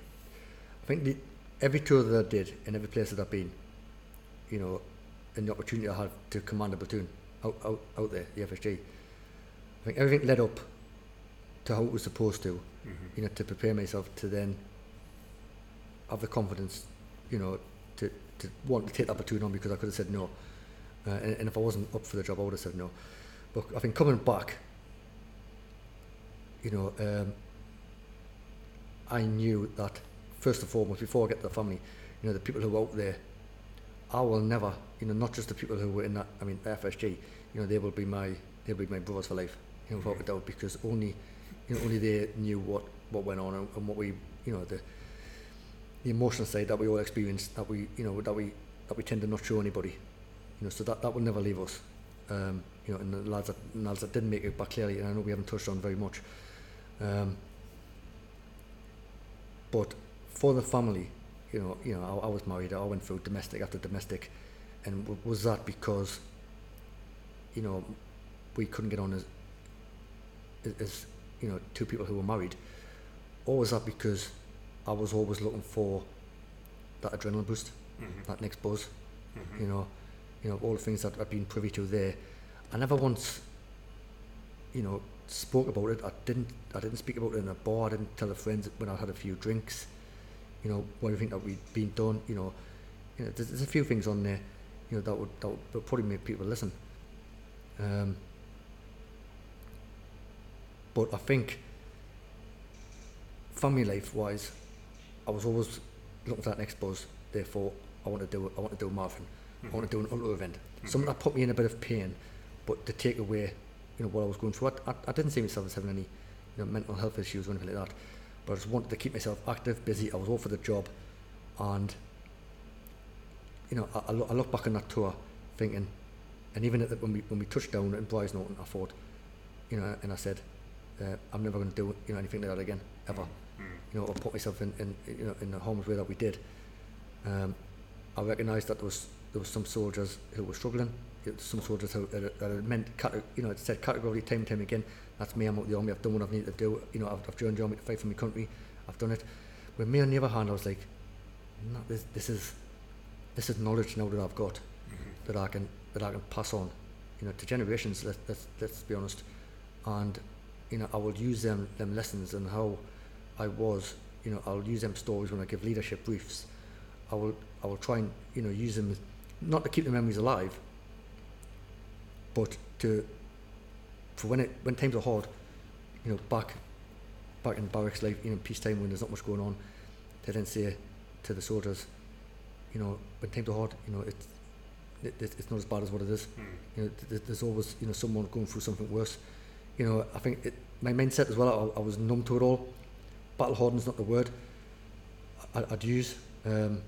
I think the, every tour that I did and every place that I've been, you know, and the opportunity I had to command a platoon out, out, out there, the FSG, I think everything led up to how it was supposed to, you know, to prepare myself to then have the confidence, you know, to, to want to take that platoon on because I could have said no. Uh, and, and if I wasn't up for the job, I would have said no. But I think coming back, you know, um, I knew that first and foremost, before I get to the family, you know, the people who are out there, I will never, you know, not just the people who were in that, I mean, FSG, you know, they will be my, they'll be my brothers for life, you know, without a doubt, because only, you know, only they knew what, what went on and, and what we, you know, the, the emotional side that we all experienced, that we, you know, that we, that we tend to not show anybody, you know, so that, that will never leave us. Um, you know, and the lads that, lads that didn't make it back clearly, and I know we haven't touched on very much. Um, but for the family, you know, you know, I, I was married. I went through domestic after domestic, and w- was that because, you know, we couldn't get on as, as- you know, two people who were married, or was that because I was always looking for that adrenaline boost, mm-hmm. that next buzz, mm-hmm. you know, you know, all the things that I've been privy to there. I never once, you know, spoke about it. I didn't. I didn't speak about it in a bar. I didn't tell the friends when I had a few drinks. You know, what do you think that we'd been done? You know, you know, there's, there's a few things on there. You know, that would that would probably make people listen. Um, but I think, family life wise, I was always looking for that next buzz. Therefore, I want to do. it. I want to do a marathon. I want to do an ultra event. Something that put me in a bit of pain, but to take away, you know, what I was going through. I, I, I didn't see myself as having any, you know, mental health issues or anything like that. But I just wanted to keep myself active, busy. I was all for the job, and you know, I, I, look, back on that tour, thinking, and even at the, when we when we touched down in Brize Norton, I thought, you know, and I said, uh, I'm never going to do you know anything like that again ever. You know, or put myself in, in you know in the harm's way that we did. Um, I recognised that there was there was some soldiers who were struggling. Some soldiers who that had meant you know it said categorically time and time again. That's me. I'm out the army. I've done what I've needed to do. You know, I've, I've joined the army to fight for my country. I've done it. With me on the other hand, I was like, no, this this is this is knowledge now that I've got mm-hmm. that I can that I can pass on, you know, to generations. Let, let's let's be honest, and you know I will use them them lessons and how I was. You know, I'll use them stories when I give leadership briefs. I will I will try and you know use them not to keep the memories alive, but to for when it when times are hard, you know, back back in barracks life, you know, peacetime when there's not much going on, to then say to the soldiers, you know, when times are hard, you know, it's it, it- it's not as bad as what it is. You know, th- th- there's always you know someone going through something worse. You know, I think it, my mindset as well. I, I was numb to it all. Battle hardened's not the word I, I'd use. Um,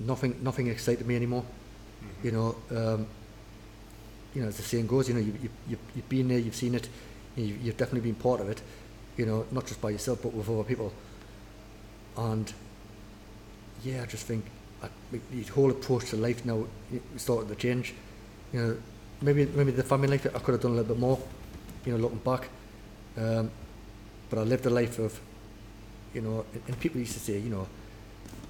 nothing, nothing excited me anymore. You know, um, you know, as the saying goes, you know, you, you, you've, you've been there, you've seen it, you, you've definitely been part of it. You know, not just by yourself, but with other people. And yeah, I just think I, the whole approach to life now started to change. You know, maybe maybe the family life I could have done a little bit more. You know, looking back, um, but I lived a life of you know, and, and people used to say, you know,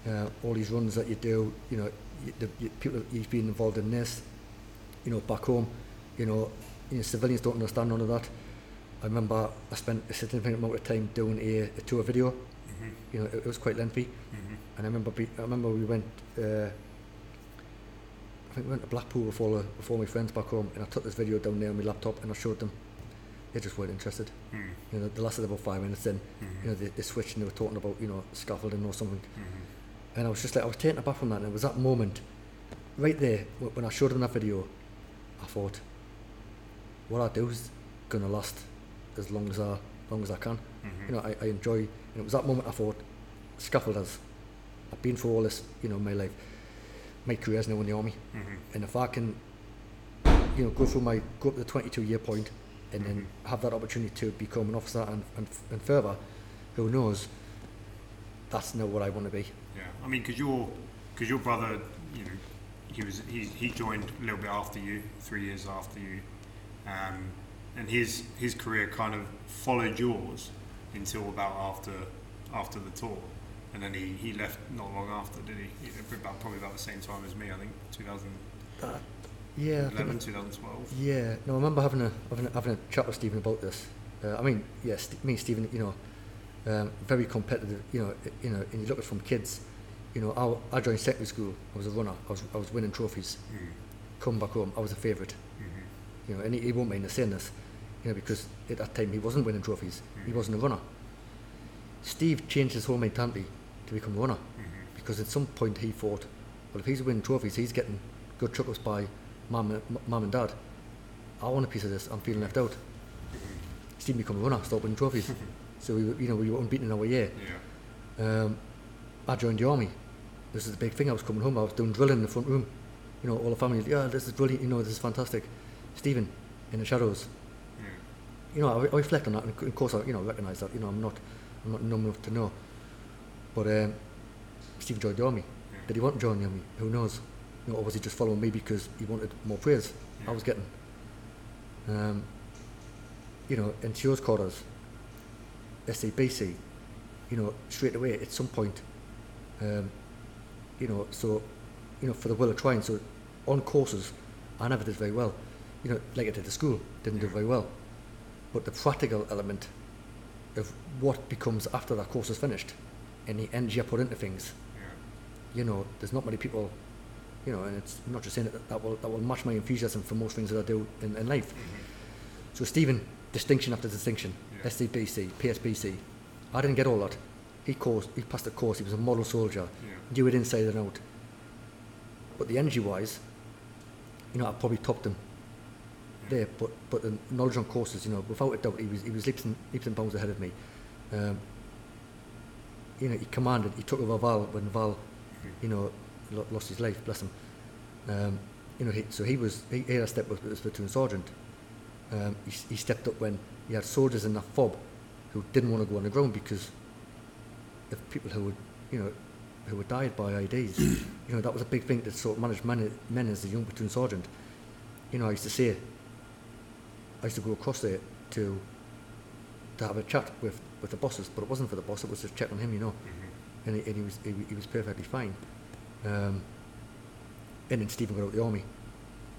uh, all these runs that you do, you know, you, the, you, people you've been involved in this, you know, back home, you know, you know, civilians don't understand none of that. I remember I spent a significant amount of time doing a, a tour video. Mm-hmm. You know, it, it was quite lengthy, mm-hmm. and I remember be, I remember we went. Uh, I think we went to Blackpool before the, before my friends back home, and I took this video down there on my laptop and I showed them. They just weren't interested. Hmm. You know, they lasted about five minutes. Then, mm-hmm. you know, they, they switched and they were talking about you know scaffolding or something. And I was just like, I was taken aback from that, and it was that moment, right there, when I showed them that video, I thought, what I do is gonna last as long as I, long as I can. Mm-hmm. You know, I, I enjoy, and it was that moment I thought, scaffolders, I've been through all this, you know, my life, my career's now in the army, mm-hmm. and if I can, you know, go through my, go up to the 22 year point, and then mm-hmm. have that opportunity to become an officer and, and, and further, who knows, that's not what I want to be. Yeah, I mean, because your because your brother, you know, he was he he joined a little bit after you, three years after you, um, and his his career kind of followed yours until about after after the tour, and then he, he left not long after, did he? About probably about the same time as me, I think, 2011, Yeah, I think 2012. Yeah, no, I remember having a having a, having a chat with Stephen about this. Uh, I mean, yes, me and Stephen, you know, um, very competitive. You know, you know, and you look at it from kids. You know, I, I joined secondary school. I was a runner. I was I was winning trophies. Mm-hmm. Come back home, I was a favourite. Mm-hmm. You know, and he, he won't mind us saying this. You know, because at that time he wasn't winning trophies. He mm-hmm. wasn't a runner. Steve changed his whole mentality to become a runner because at some point he thought, well, if he's winning trophies, he's getting good chuckles by mum, and- mum and dad. I want a piece of this. I'm feeling left out. Steve become a runner, start winning trophies. so we, were, you know, we were unbeaten in our year. Yeah. Um, I joined the army. This is the big thing. I was coming home. I was doing drilling in the front room. You know, all the family. Yeah, this is brilliant. You know, this is fantastic. Stephen in the shadows. You know, I, I reflect on that, and of course, I you know recognise that. You know, I'm not, I'm not numb enough to know. But um, Stephen joined the army. Did he want to join the army? Who knows? You know, or was he just following me because he wanted more praise? I was getting. Um, you know, in Shaw's quarters, SABC, you know, straight away at some point, um, you know, so, you know, for the will of trying, so on courses, I never did very well. You know, like I did at school, didn't do very well. But the practical element of what becomes after that course is finished and the energy I put into things, you know, there's not many people, you know, and it's I'm not just saying that that will, that will match my enthusiasm for most things that I do in, in life. Mm-hmm. So Stephen, distinction after distinction, Yeah. SCBC, PSBC. I didn't get all that. He course, he passed the course. He was a model soldier. Yeah. Knew it inside and out. But the energy wise, you know, I probably topped him there. But but the knowledge on courses, you know, without a doubt, he was he was leaps and leaps and bounds ahead of me. Um, you know, he commanded. He took over Val when Val, you know, lo- lost his life. Bless him. Um, you know, he, so he was he, he had a step with his platoon sergeant. Um, he, he stepped up when he had soldiers in that fob who didn't want to go on the ground because of people who would, you know, who had died by IEDs. you know, that was a big thing to sort of manage men, men as a young platoon sergeant. You know, I used to say, I used to go across there to to have a chat with, with the bosses, but it wasn't for the boss, it was just check on him, you know. And, he, and he, was, he, he was perfectly fine. Um, and then Stephen got out of the army.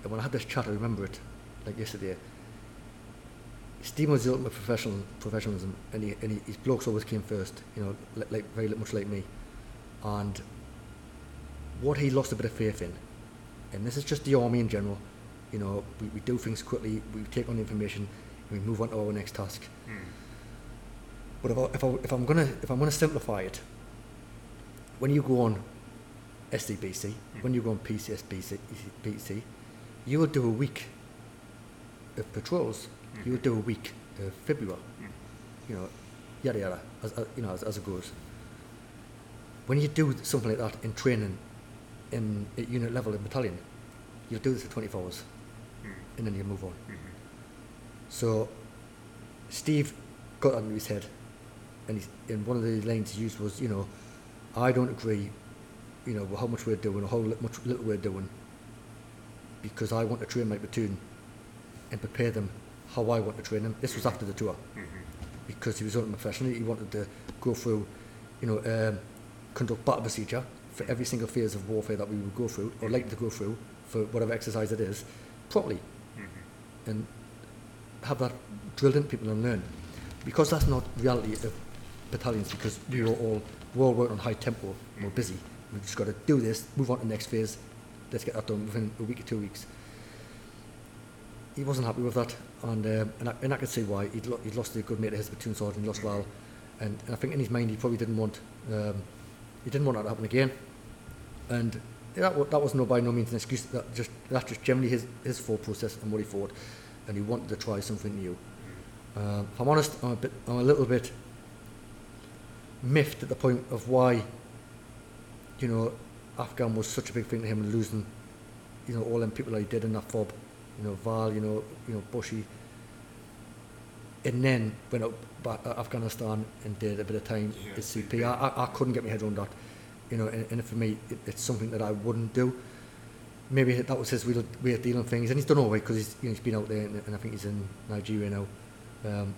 And when I had this chat, I remember it like yesterday. Stephen was the ultimate professional professionalism, and, he, and he, his blokes always came first, you know, like, like very much like me. And what he lost a bit of faith in, and this is just the army in general, you know, we, we do things quickly, we take on the information, and we move on to our next task. Hmm. But if, I, if, I, if I'm gonna if I'm gonna simplify it, when you go on SCBC, hmm. when you go on PCSBC, BC, you will do a week of patrols. You do a week of February. You know, yada yada, as, as, you know, as, as it goes. When you do something like that in training, in at unit level in battalion, you'll do this for 24 hours, and then you move on. So, Steve got that into his head, and, and one of the lines he used was, you know, I don't agree, you know, with how much we're doing, or how li- much little we're doing, because I want to train my platoon and prepare them how I want to train him. This was after the tour, because he was ultimate professional. He wanted to go through you know, um, conduct battle procedure for every single phase of warfare that we would go through or like to go through for whatever exercise it is properly and have that drilled into people and learn. Because that's not reality of battalions because we were all, we're all working on high tempo we're busy. We've just got to do this, move on to the next phase, let's get that done within a week or two weeks. He wasn't happy with that and, um, and, I, and I could see why. He'd, lo- he'd lost a good mate of his platoon sergeant, lost Val and, and I think in his mind he probably didn't want, um, he didn't want that to happen again. And that, wa- that was no by no means an excuse. That just that's just generally his his thought process and what he thought, and he wanted to try something new. Um, if I'm honest, I'm a bit, I'm a little bit miffed at the point of why, you know, Afghan was such a big thing to him and losing, you know, all them people that he did in that fob, you know, Val, you know, you know, Bushy, and then went up back to Afghanistan and did a bit of time Yeah, at CP. I, I, I couldn't get my head around that, you know, and, and for me, it, it's something that I wouldn't do. Maybe that was his way of, dealing with things, and he's done all right because he's, you know, he's been out there, and, and I think he's in Nigeria now. Um,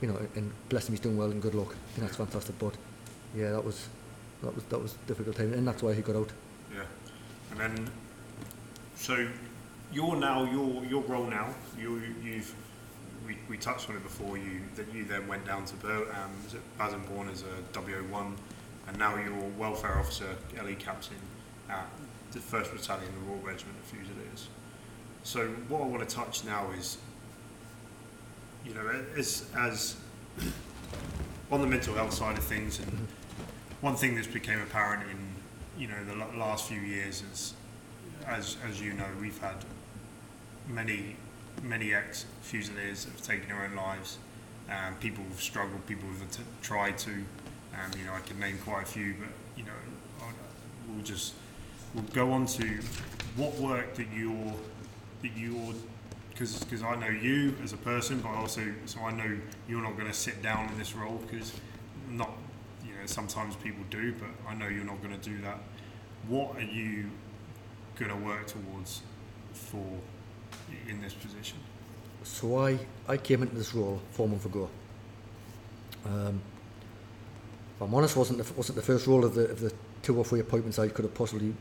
you know, and bless him, he's doing well and good luck, and that's fantastic. But yeah, that was that was that was difficult time, and that's why he got out. Yeah. And then, so you're now your your role now. You you've we, we touched on it before. You that you then went down to Bur- um, Bassingbourn as a WO1, and now you're welfare officer, LE captain at the First Battalion, of the Royal Regiment of Fusiliers. So what I want to touch now is, you know, as as on the mental health side of things, and one thing that's became apparent in you know the last few years is, as as you know, we've had many many ex Fusiliers have taken their own lives. Um, people have struggled, people have t- tried to. Um, you know, I can name quite a few, but you know, I, we'll just we'll go on to what work that you're that you're because because I know you as a person, but also so I know you're not going to sit down in this role because not you know sometimes people do, but I know you're not going to do that. What are you going to work towards for in this position? So I, I came into this role four months ago. Um, if I'm honest, wasn't the, wasn't the first role of the, of the two or three appointments I could have possibly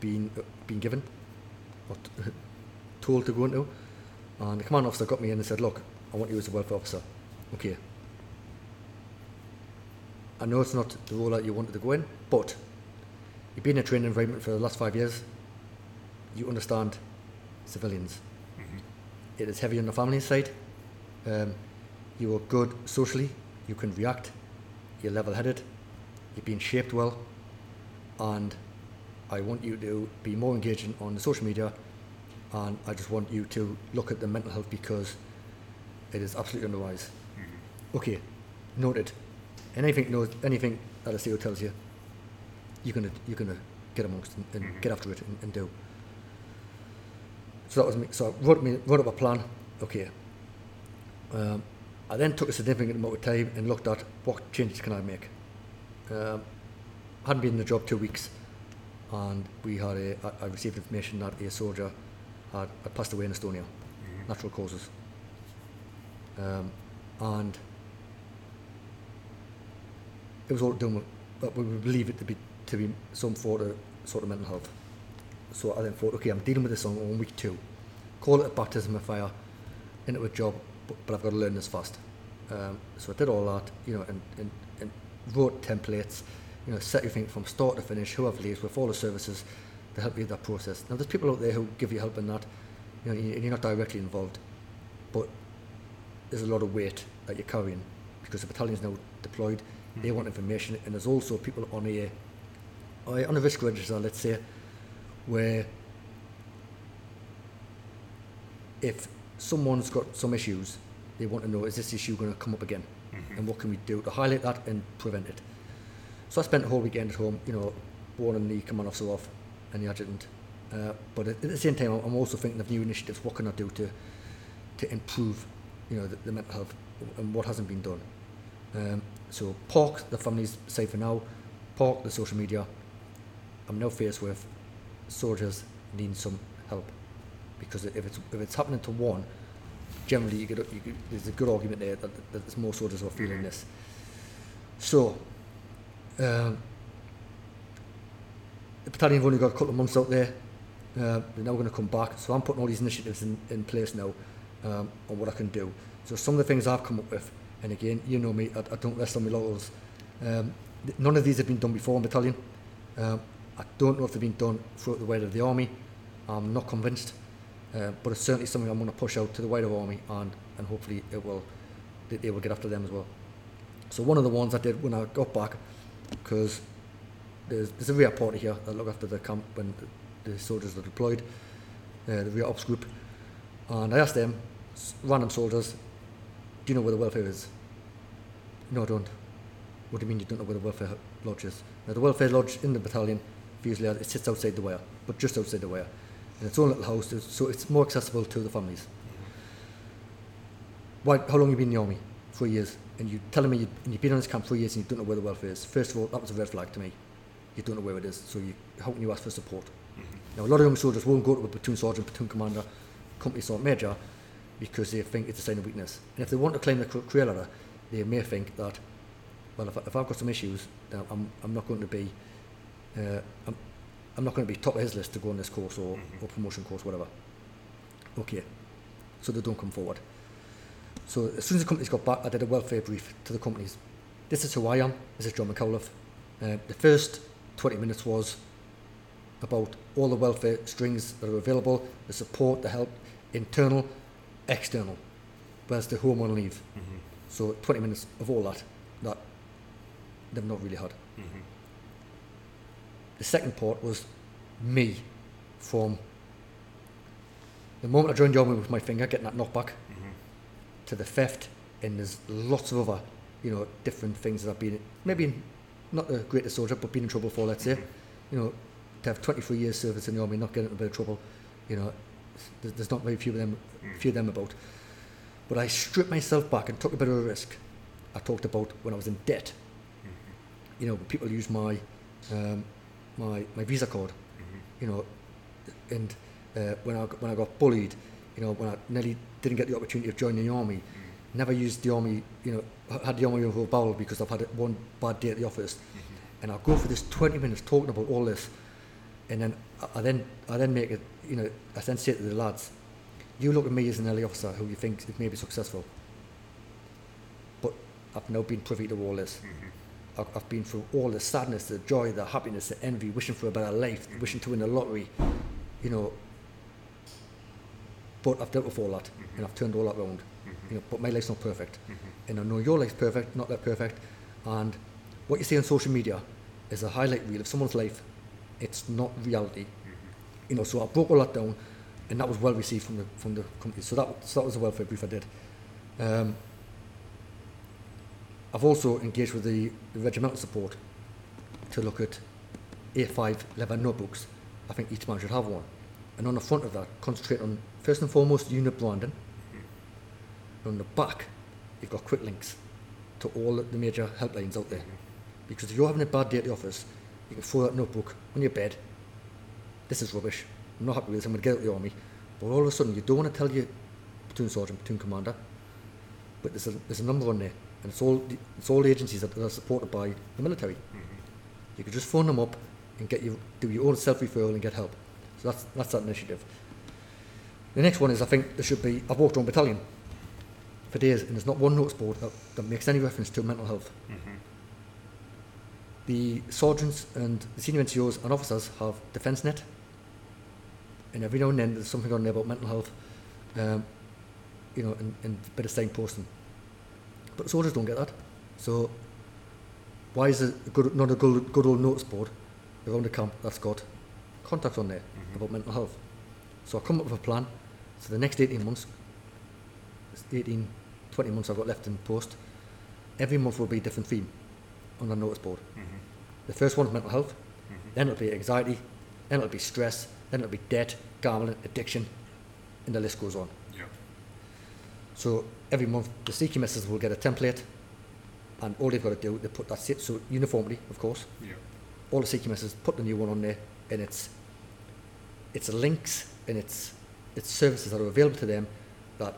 been uh, been given or t- told to go into. And the command officer got me in and said, "Look, I want you as a welfare officer." Okay. I know it's not the role that you wanted to go in, but you've been in a training environment for the last five years. You understand civilians. It is heavy on the family side. Um, you are good socially. You can react. You're level-headed. you've been shaped well, and I want you to be more engaging on the social media. And I just want you to look at the mental health because it is absolutely on the rise. Okay, noted. Anything knows anything that a CEO tells you, you're gonna you're gonna get amongst and, and get after it and, and do. So that was me. So I wrote, me, wrote up a plan. Okay. Um, I then took a significant amount of time and looked at what changes can I make. Um, hadn't been in the job two weeks, and we had a. I, I received information that a soldier had, had passed away in Estonia, natural causes. Um, and it was all done with, but we believe it to be to be some sort of sort of mental health. So I then thought, okay, I'm dealing with this on, on week two. Call it a baptism of fire, into a job, but, but I've got to learn this fast. Um, so I did all that, you know, and, and, and wrote templates, you know, set everything from start to finish, who I've liaised with, all the services to help you with that process. Now, there's people out there who give you help in that, you know, and you're not directly involved, but there's a lot of weight that you're carrying because the battalion's now deployed, they want information, and there's also people on a, on a risk register, let's say, where if someone's got some issues, they want to know is this issue going to come up again, and what can we do to highlight that and prevent it. So I spent the whole weekend at home, you know, warning the command officer off and the adjutant. Uh, but at, at the same time, I'm also thinking of new initiatives. What can I do to to improve, you know, the, the mental health and what hasn't been done. Um, so park the families safe for now, park the social media. I'm now faced with soldiers need some help because if it's if it's happening to one, generally you get, you there's a good argument there that, that there's more soldiers who are feeling this. So Um, the battalion have only got a couple of months out there. Uh, they're now going to come back. So I'm putting all these initiatives in, in place now um, on what I can do. So some of the things I've come up with, and again, you know me, I, I don't rest on my laurels. Um, th- none of these have been done before in battalion. Um, I don't know if they've been done throughout the wider of the army. I'm not convinced, uh, but it's certainly something I'm going to push out to the wider army, and, and hopefully it will, they, they will get after them as well. So one of the ones I did when I got back, because there's, there's a rear party here that look after the camp when the, the soldiers are deployed, uh, the rear ops group, and I asked them, random soldiers, do you know where the welfare is? No, I don't. What do you mean you don't know where the welfare lodge is? Now the welfare lodge in the battalion, usually it sits outside the wire, but just outside the wire. In its own little house, so it's more accessible to the families. Why, how long have you been in the army? Three years. And you're telling me you, and you've been on this camp three years and you don't know where the welfare is. First of all, that was a red flag to me. You don't know where it is, so you, how can you ask for support? Mm-hmm. Now, a lot of young soldiers won't go to a platoon sergeant, platoon commander, company sergeant major because they think it's a sign of weakness. And if they want to claim the ca- career ladder, they may think that, well, if, I, if I've got some issues, then I'm, I'm not going to be, uh, I'm, I'm not going to be top of his list to go on this course or, or promotion course, whatever. Okay, so they don't come forward. So as soon as the companies got back, I did a welfare brief to the companies. This is who I am. This is John McCowliff. Uh, the first 20 minutes was about all the welfare strings that are available, the support, the help, internal, external. Where's the home on leave? So 20 minutes of all that, that they've not really had. The second part was me from the moment I joined the army with my finger, getting that knockback, mm-hmm. to the theft, and there's lots of other, you know, different things that I've been, maybe not the greatest soldier, but been in trouble for, let's say. Mm-hmm. You know, to have 23 years service in the army, not getting into a bit of trouble, you know, there's, not very few of them, mm. few of them about. But I stripped myself back and took a bit of a risk. I talked about when I was in debt. Mm-hmm. You know, people use my, um, my, my Visa card, mm-hmm. you know, and uh, when I when I got bullied, you know, when I nearly didn't get the opportunity of joining the army, mm-hmm. never used the army, you know, had the army over barrel because I've had one bad day at the office, mm-hmm. and I'll go for this 20 minutes talking about all this, and then I, I then I then make it, you know, I then say to the lads, you look at me as an LE officer who you think is maybe successful, but I've now been privy to all this. I've, I've been through all the sadness, the joy, the happiness, the envy, wishing for a better life, wishing to win the lottery, you know. But I've dealt with all that, mm-hmm. and I've turned all that around. Mm-hmm. You know, but my life's not perfect, mm-hmm. and I know your life's perfect, not that perfect. And what you see on social media is a highlight reel of someone's life. It's not reality. You know, so I broke all that down, and that was well received from the from the company. So that so that was a welfare brief I did. Um, I've also engaged with the, regimental support to look at A5 leather notebooks. I think each man should have one. And on the front of that, concentrate on first and foremost unit branding. And on the back, you've got quick links to all the major helplines out there. Because if you're having a bad day at the office, you can throw that notebook on your bed. This is rubbish. I'm not happy with this. I'm going to get out of the army. But all of a sudden, you don't want to tell your platoon sergeant, platoon commander, but there's a, there's a number on there, and it's all it's all agencies that are supported by the military. You could just phone them up and get you do your own self referral and get help. So that's that's that initiative. The next one is I think there should be I've walked around battalion for days and there's not one notice board that, that makes any reference to mental health. The sergeants and the senior NCOs and officers have defence net, and every now and then there's something on there about mental health, um, you know, and, and a bit of signposting. But soldiers don't get that. So why is it good, not a good, good old notice board around the camp that's got contacts on there mm-hmm. about mental health? So I come up with a plan. So the next 18 months, it's 18, 20 months I've got left in post, every month will be a different theme on the notice board. Mm-hmm. The first one's mental health, mm-hmm. then it'll be anxiety, then it'll be stress, then it'll be debt, gambling, addiction, and the list goes on. Yeah. So every month the CQMSs will get a template, and all they've got to do, they put that sit so uniformly, of course. Yeah. All the CQMSs put the new one on there, and it's it's links and it's it's services that are available to them that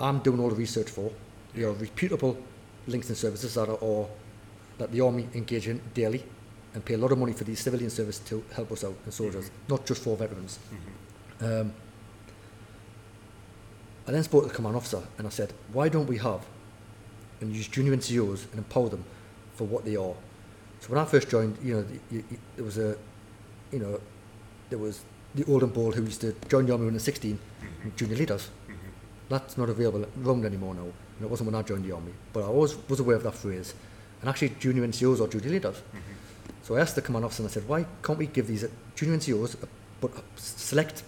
I'm doing all the research for. They are reputable links and services that are, are that the army engage in daily and pay a lot of money for these civilian service to help us out and soldiers, not just for veterans. Um, I then spoke to the command officer and I said, why don't we have and use junior NCOs and empower them for what they are? So when I first joined, you know, the, you, there was a, you know, there was the old and bold who used to join the army when they were 16, mm-hmm. junior leaders. Mm-hmm. That's not available around anymore now. And it wasn't when I joined the army, but I always was aware of that phrase. And actually, junior NCOs are junior leaders. Mm-hmm. So I asked the command officer and I said, why can't we give these junior NCOs, but select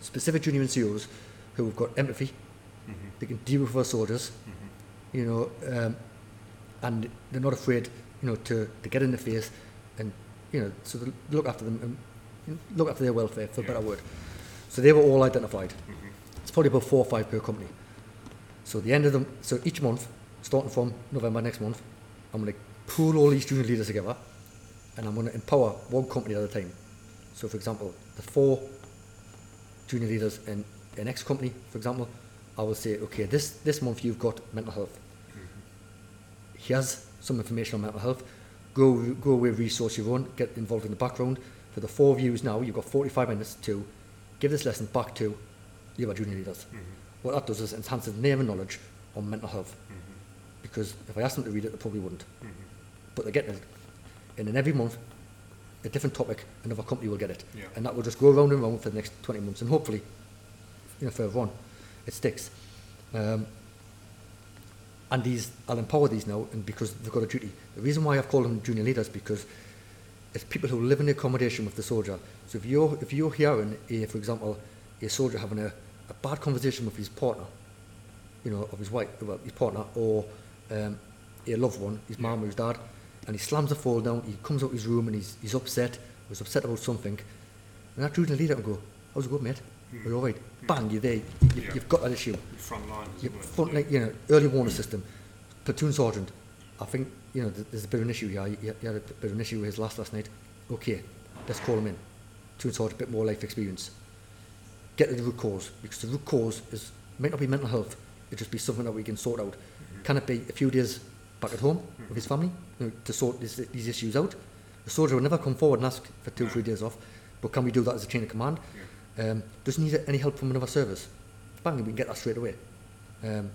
specific junior NCOs who have got empathy, mm-hmm. they can deal with our soldiers, mm-hmm. you know, um, and they're not afraid, you know, to, to get in the face and, you know, so they look after them and you know, look after their welfare, for a better word. So they were all identified. Mm-hmm. It's probably about four or five per company. So the end of them, so each month, starting from November next month, I'm going to pull all these junior leaders together and I'm going to empower one company at a time. So, for example, the four junior leaders in an X company, for example, I will say, okay, this, this month you've got mental health. Mm-hmm. Here's some information on mental health. Go, go away, resource your own, get involved in the background. For the four views now, you've got 45 minutes to give this lesson back to the other junior leaders. Mm-hmm. What that does is enhances their knowledge on mental health. Mm-hmm. Because if I asked them to read it, they probably wouldn't. But they're getting it. And then every month, a different topic, another company will get it. Yeah. And that will just go round and round for the next 20 months. And hopefully, you know, further on, it sticks. Um, and these, I'll empower these now, and because they've got a duty. The reason why I've called them junior leaders because it's people who live in accommodation with the soldier. So if you're if you're hearing, a, for example, a soldier having a, a bad conversation with his partner, you know, of his wife, well, his partner, or um, a loved one, his mum or his dad, and he slams the phone down, he comes out of his room and he's, he's upset, he's upset about something, and that junior leader will go, how's it going, mate? All right? Hmm. Bang, you're there. You, Yeah. You've got that issue. Front line, Yeah, front, like, you know, early warning system, platoon sergeant. I think you know th- there's a bit of an issue here. He, he had a bit of an issue with his last last night. Okay, let's call him in. Platoon sergeant, a bit more life experience. Get to the root cause because the root cause is might not be mental health. It just be something that we can sort out. Mm-hmm. Can it be a few days back at home with his mm-hmm. family you know, to sort this, these issues out? The soldier will never come forward and ask for two or three days off, but can we do that as a chain of command? Um, doesn't need any help from another service. Bang, we can get that straight away. Um,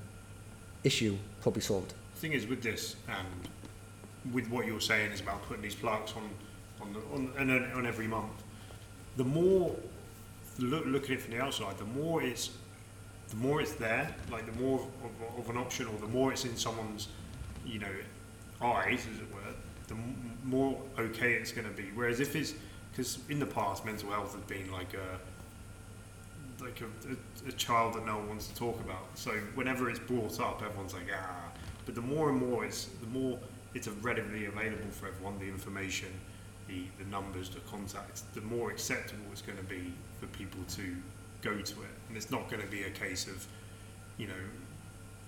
issue probably solved. The thing is with this and with what you're saying is about putting these plaques on on the, on, on, on every month. The more look at it from the outside, the more it's the more it's there, like the more of, of an option, or the more it's in someone's you know eyes, as it were, the more okay it's going to be. Whereas if it's because in the past, mental health has been like a like a, a, a child that no one wants to talk about. So whenever it's brought up, everyone's like, ah. But the more and more it's, the more it's readily available for everyone, the information, the, the numbers, the contacts, the more acceptable it's going to be for people to go to it. And it's not going to be a case of, you know,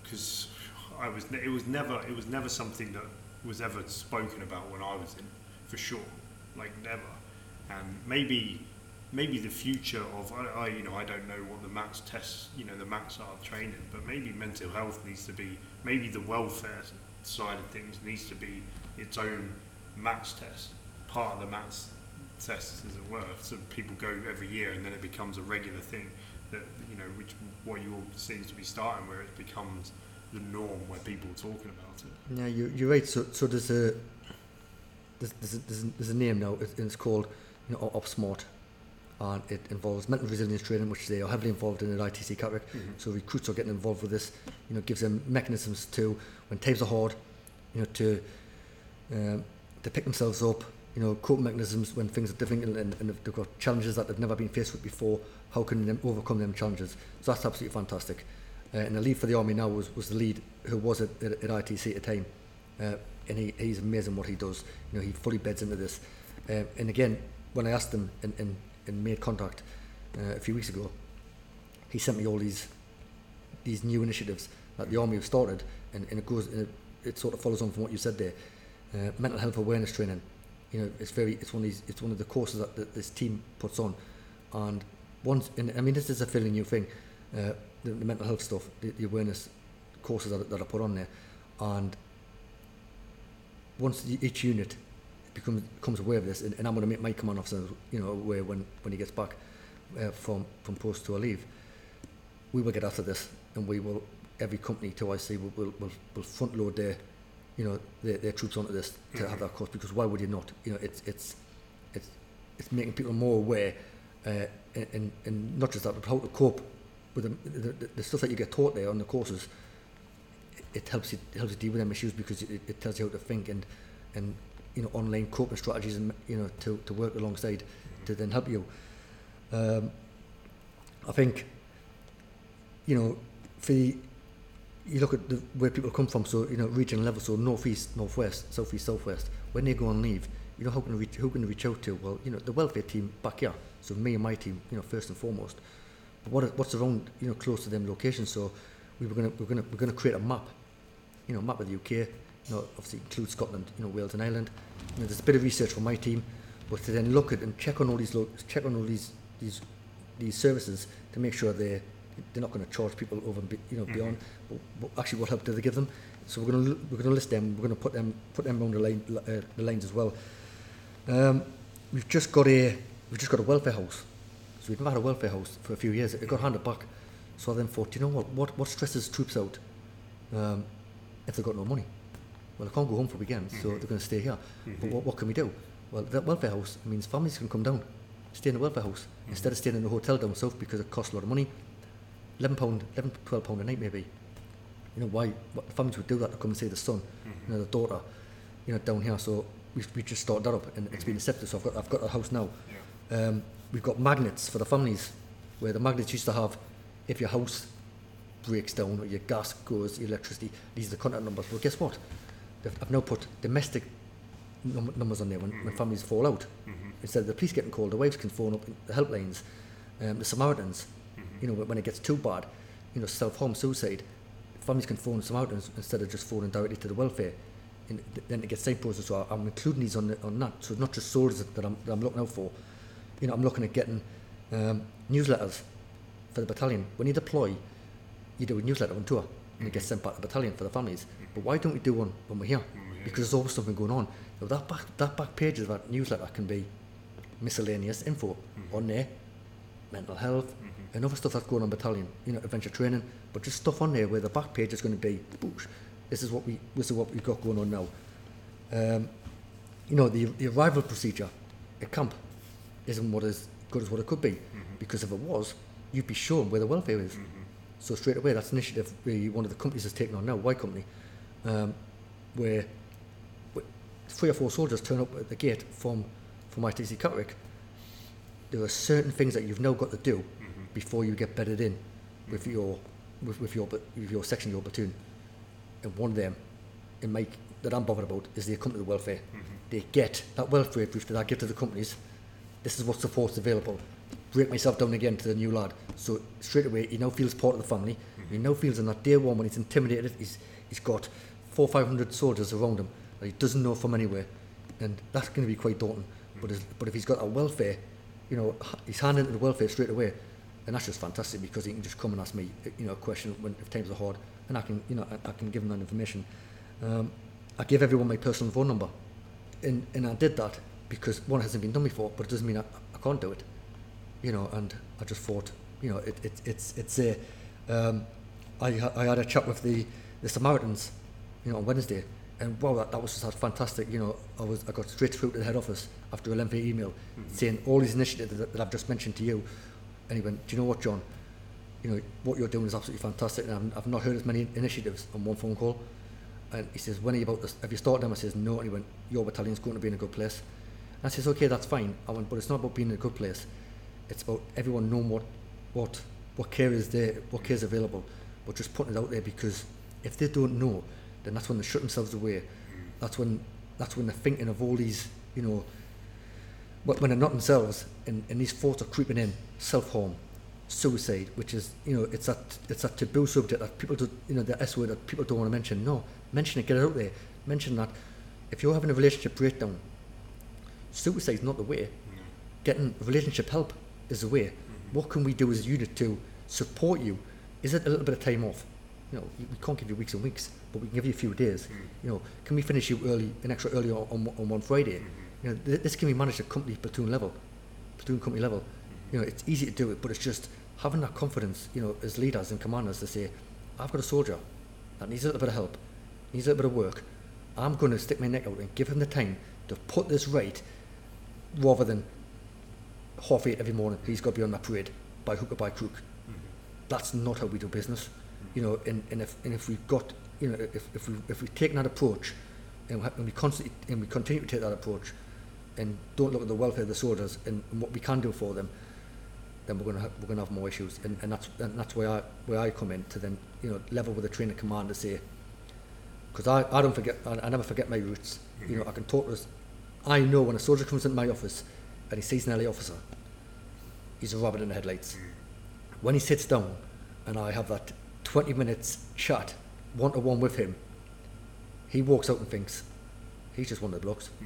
because I was, it was never, it was never something that was ever spoken about when I was in, for sure, like never. And maybe maybe the future of I, I you know I don't know what the maths tests you know the maths are training but maybe mental health needs to be maybe the welfare side of things needs to be its own maths test part of the maths test as it were so people go every year and then it becomes a regular thing that you know which what you all seems to be starting where it becomes the norm where people are talking about it Yeah, you, you're right. So, so there's a there's, there's, a, there's, there's a name now. It, it's called you know OpSmart, and it involves mental resilience training, which they are heavily involved in at ITC Catterick. So recruits are getting involved with this. You know, gives them mechanisms to when times are hard, you know, to um, to pick themselves up. You know, coping mechanisms when things are difficult and, and they've got challenges that they've never been faced with before. How can they overcome them challenges? So that's absolutely fantastic. Uh, and the lead for the army now was, was the lead who was at, at, at ITC at the time. Uh, and he, he's amazing what he does. You know, he fully beds into this. Uh, and again, when I asked him and, and, and made contact uh, a few weeks ago, he sent me all these these new initiatives that the army have started, and, and it goes, and it, it sort of follows on from what you said there. Uh, mental health awareness training, you know, it's very, it's one of these, it's one of the courses that, that this team puts on, and once, and I mean, this is a fairly new thing, uh, the, the mental health stuff, the, the awareness courses that, that are put on there, and once each unit becomes becomes aware of this, and, and I'm going to make my command officer, you know, aware when when he gets back uh, from from post to a leave, we will get after this, and we will every company two IC will will, will, will front load their you know their, their troops onto this to have that course because why would you not? You know, it's it's it's it's making people more aware, uh, and and not just that, but how to cope with the, the, the, the stuff that you get taught there on the courses. It helps you it helps you deal with them issues because it, it tells you how to think and and you know online coping strategies and you know to, to work alongside to then help you. Um, I think you know for the, you look at the, where people come from, so you know regional level, so northeast, northwest, southeast, southwest. When they go on leave, you know how can reach, who can reach out to? Well, you know the welfare team back here. So me and my team, you know, first and foremost. But what what's around, you know, close to them locations? So we were gonna we're gonna we're gonna create a map, you know, map of the UK. You know, obviously include Scotland, you know, Wales and Ireland. You know, there's a bit of research from my team, but to then look at and check on all these lo- check on all these these these services to make sure they they're not going to charge people over and be, you know beyond. But, but actually, what help do they give them? So we're going to we're going to list them. We're going to put them put them on the line uh, the lines as well. Um, we've just got a we've just got a welfare house. So we've never had a welfare house for a few years. It got handed back. So I then thought, you know what what what stresses troops out um, if they've got no money? Well, I can't go home for weekends, so mm-hmm. they're going to stay here. But mm-hmm. what, what can we do? Well, that welfare house means families can come down, stay in the welfare house mm-hmm. instead of staying in the hotel down south because it costs a lot of money. Eleven pound, 11, 12 pound a night maybe. You know why? What families would do that to come and see the son, you know, the daughter, you know, down here. So we we just started that up, and it's been accepted. So I've got I've got a house now. Um, we've got magnets for the families, where the magnets used to have, if your house breaks down or your gas goes, your electricity, these are the contact numbers. Well, guess what? I've now put domestic num- numbers on there when, when families fall out. Instead of the police getting called, the wives can phone up the helplines, um, the Samaritans. You know, when it gets too bad, you know, self-harm, suicide, families can phone the Samaritans instead of just phoning directly to the welfare. And th- then it gets same process. So I'm including these on the, on that. So it's not just soldiers that I'm, that I'm looking out for. You know, I'm looking at getting um, newsletters for the battalion. When you deploy, you do a newsletter on tour and it gets sent back to the battalion for the families. But why don't we do one when we're here? Because there's always something going on. Now that back that back page of that newsletter can be miscellaneous info on there, mental health, and other stuff that's going on battalion, you know, adventure training, but just stuff on there where the back page is going to be, boosh, this is what we this is what we've got going on now. Um, you know, the, the arrival procedure at camp isn't what as good as what it could be, because if it was, you'd be shown where the welfare is. So straight away, that's an initiative really one of the companies has taken on now, Y Company, um, where three or four soldiers turn up at the gate from from ITC Catterick. There are certain things that you've now got to do mm-hmm. before you get bedded in with mm-hmm. your with, with your with your section, your platoon, and one of them, in my that I'm bothered about is the company welfare. Mm-hmm. They get that welfare brief that I give to the companies. This is what support's available. Break myself down again to the new lad. So straight away, he now feels part of the family. He now feels on that day one when he's intimidated, he's he's got four five hundred soldiers around him that he doesn't know from anywhere, and that's going to be quite daunting. But but if he's got a welfare, you know, he's into the welfare straight away, and that's just fantastic because he can just come and ask me, you know, a question when if times are hard, and I can, you know, I, I can give him that information. Um, I give everyone my personal phone number, and and I did that because one hasn't been done before, but it doesn't mean I, I can't do it, you know. And I just thought, you know, it, it it's it's a. Um, I I had a chat with the the Samaritans, you know, on Wednesday, and wow, that, that was just fantastic. You know, I was I got straight through to the head office after a lengthy email mm-hmm. saying all these initiatives that, that I've just mentioned to you, and he went, do you know what, John? You know what you're doing is absolutely fantastic, and I've, I've not heard as many initiatives on one phone call. And he says, when are you about this? Have you started them? I says, no. And he went, your battalion's going to be in a good place. And I says, okay, that's fine. I went, but it's not about being in a good place. It's about everyone knowing what, what, what care is there, what care is available, but just putting it out there because if they don't know, then that's when they shut themselves away. That's when, that's when they're thinking of all these, you know, wh- when they're not themselves, and, and these thoughts are creeping in, self-harm, suicide, which is, you know, it's that, it's that taboo subject that people do, you know, the S word that people don't want to mention. No, mention it, get it out there. Mention that if you're having a relationship breakdown, suicide is not the way. Getting relationship help is the way. What can we do as a unit to support you? Is it a little bit of time off? You know, we can't give you weeks and weeks, but we can give you a few days. Mm. You know, can we finish you early, an extra early on, on, on one Friday? Mm-hmm. You know, th- this can be managed at company platoon level, platoon company level. Mm-hmm. You know, it's easy to do it, but it's just having that confidence, you know, as leaders and commanders to say, I've got a soldier that needs a little bit of help, needs a little bit of work. I'm going to stick my neck out and give him the time to put this right rather than half eight every morning, he's got to be on that parade by hook or by crook. That's not how we do business. You know, and, and if and if we've got you know if, if we if we've taken that approach and we, constantly and we continue to take that approach and don't look at the welfare of the soldiers and, and what we can do for them, then we're gonna have, we're gonna have more issues. And, and that's and that's where I where I come in to then you know level with the training command to say because I, I don't forget I, I never forget my roots. You know I can talk to us. I know when a soldier comes into my office and he sees an LE officer, he's a rabbit in the headlights. Mm. When he sits down and I have that 20 minutes chat, one to one with him, he walks out and thinks, he's just one of the blokes. Hmm.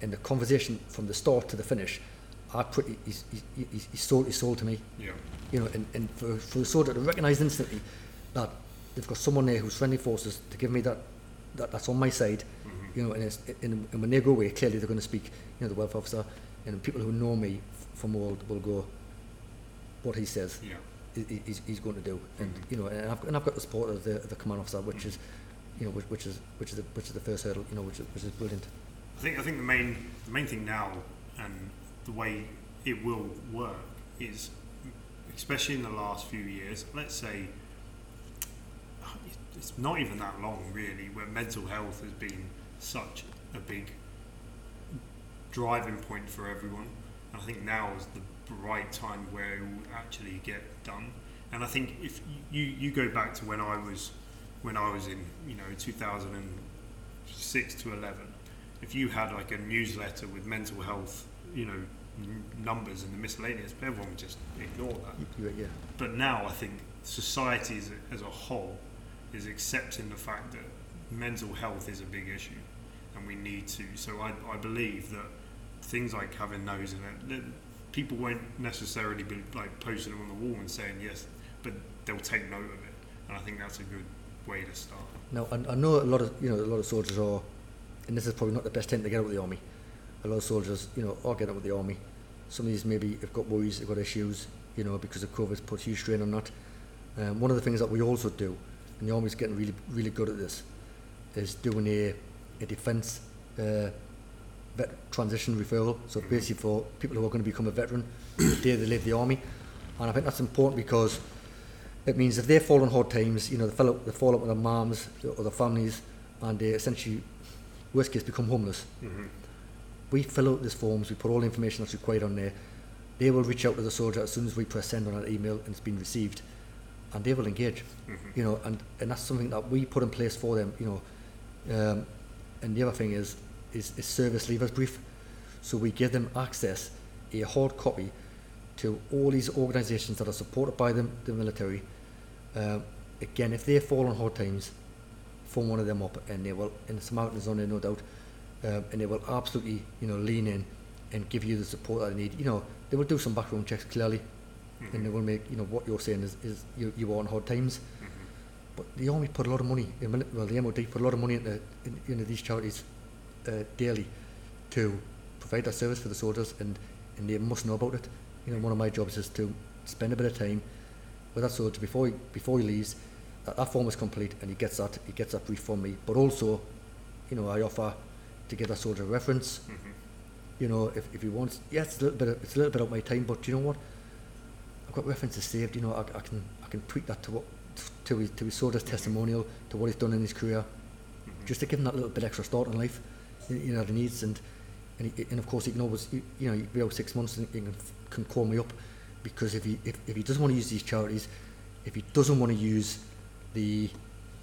And the conversation from the start to the finish, I pretty, he's, he's, he's, sold, he's sold to me. Yeah. You know, and, and for, for the soldier to recognise instantly that they've got someone there who's friendly forces to give me that, that that's on my side, mm-hmm. you know, and, it's, and, and when they go away, clearly they're going to speak, you know, the welfare officer, and people who know me from old will go, what he says, Yeah. He- he- he's, he's going to do, and you know, and I've, and I've got the support of the, the command officer, which is, you know, which, which is which is the, which is the first hurdle, you know, which is, which is brilliant. I think I think the main the main thing now and the way it will work is especially in the last few years, let's say it's not even that long really where mental health has been such a big driving point for everyone. And I think now is the right time where it will actually get done. And I think if you, you go back to when I was when I was in you know 2006 to 11 if you had like a newsletter with mental health, you know, n- numbers and the miscellaneous, everyone would just ignore that. Yeah, But now I think society as a, as a whole is accepting the fact that mental health is a big issue and we need to. So I, I believe that things like having those that people won't necessarily be like posting them on the wall and saying yes, but they'll take note of it. And I think that's a good way to start. Now, I, I know a lot of you know a lot of soldiers are, and this is probably not the best time to get out of the army. A lot of soldiers, you know, are getting out of the army. Some of these maybe have got worries, have got issues, you know, because of COVID, put huge strain on that. Um, one of the things that we also do, and the army's getting really, really good at this, is doing a, a defence uh, vet transition referral. So basically for people who are going to become a veteran, the day they leave the army, and I think that's important because it means if they fall on hard times, you know, they fall out, they fall out with their moms or their families, and they essentially, worst case, become homeless. We fill out these forms, we put all the information that's required on there. They will reach out to the soldier as soon as we press send on an email and it's been received, and they will engage. You know, and, and that's something that we put in place for them. You know, um, and the other thing is is, is service leavers brief. So we give them access, a hard copy, to all these organisations that are supported by the, the military. Um, again, if they fall on hard times, phone one of them up and they will, and Samaritans on there, no doubt, um, and they will absolutely, you know, lean in and give you the support that they need. You know, they will do some background checks clearly, and they will make, you know, what you're saying is, is you, you are on hard times. But the army put a lot of money, in well, the MOD put a lot of money into, in, into these charities uh, daily to provide that service for the soldiers, and, and they must know about it. You know, one of my jobs is to spend a bit of time with that soldier before he, before he leaves. That, that form is complete, and he gets that he gets that brief from me. But also, you know, I offer to give that soldier a reference. Mm-hmm. You know, if, if he wants, yes, it's a little bit of, it's a little bit of my time, but you know what? I've got references saved. You know, I, I can I can tweak that to what to his to his soldier's mm-hmm. testimonial, to what he's done in his career, mm-hmm. just to give him that little bit extra start in life. You, know, the needs, and and, he, and of course he can always you, know he can be out six months and he can, can call me up because if he if, if he doesn't want to use these charities, if he doesn't want to use the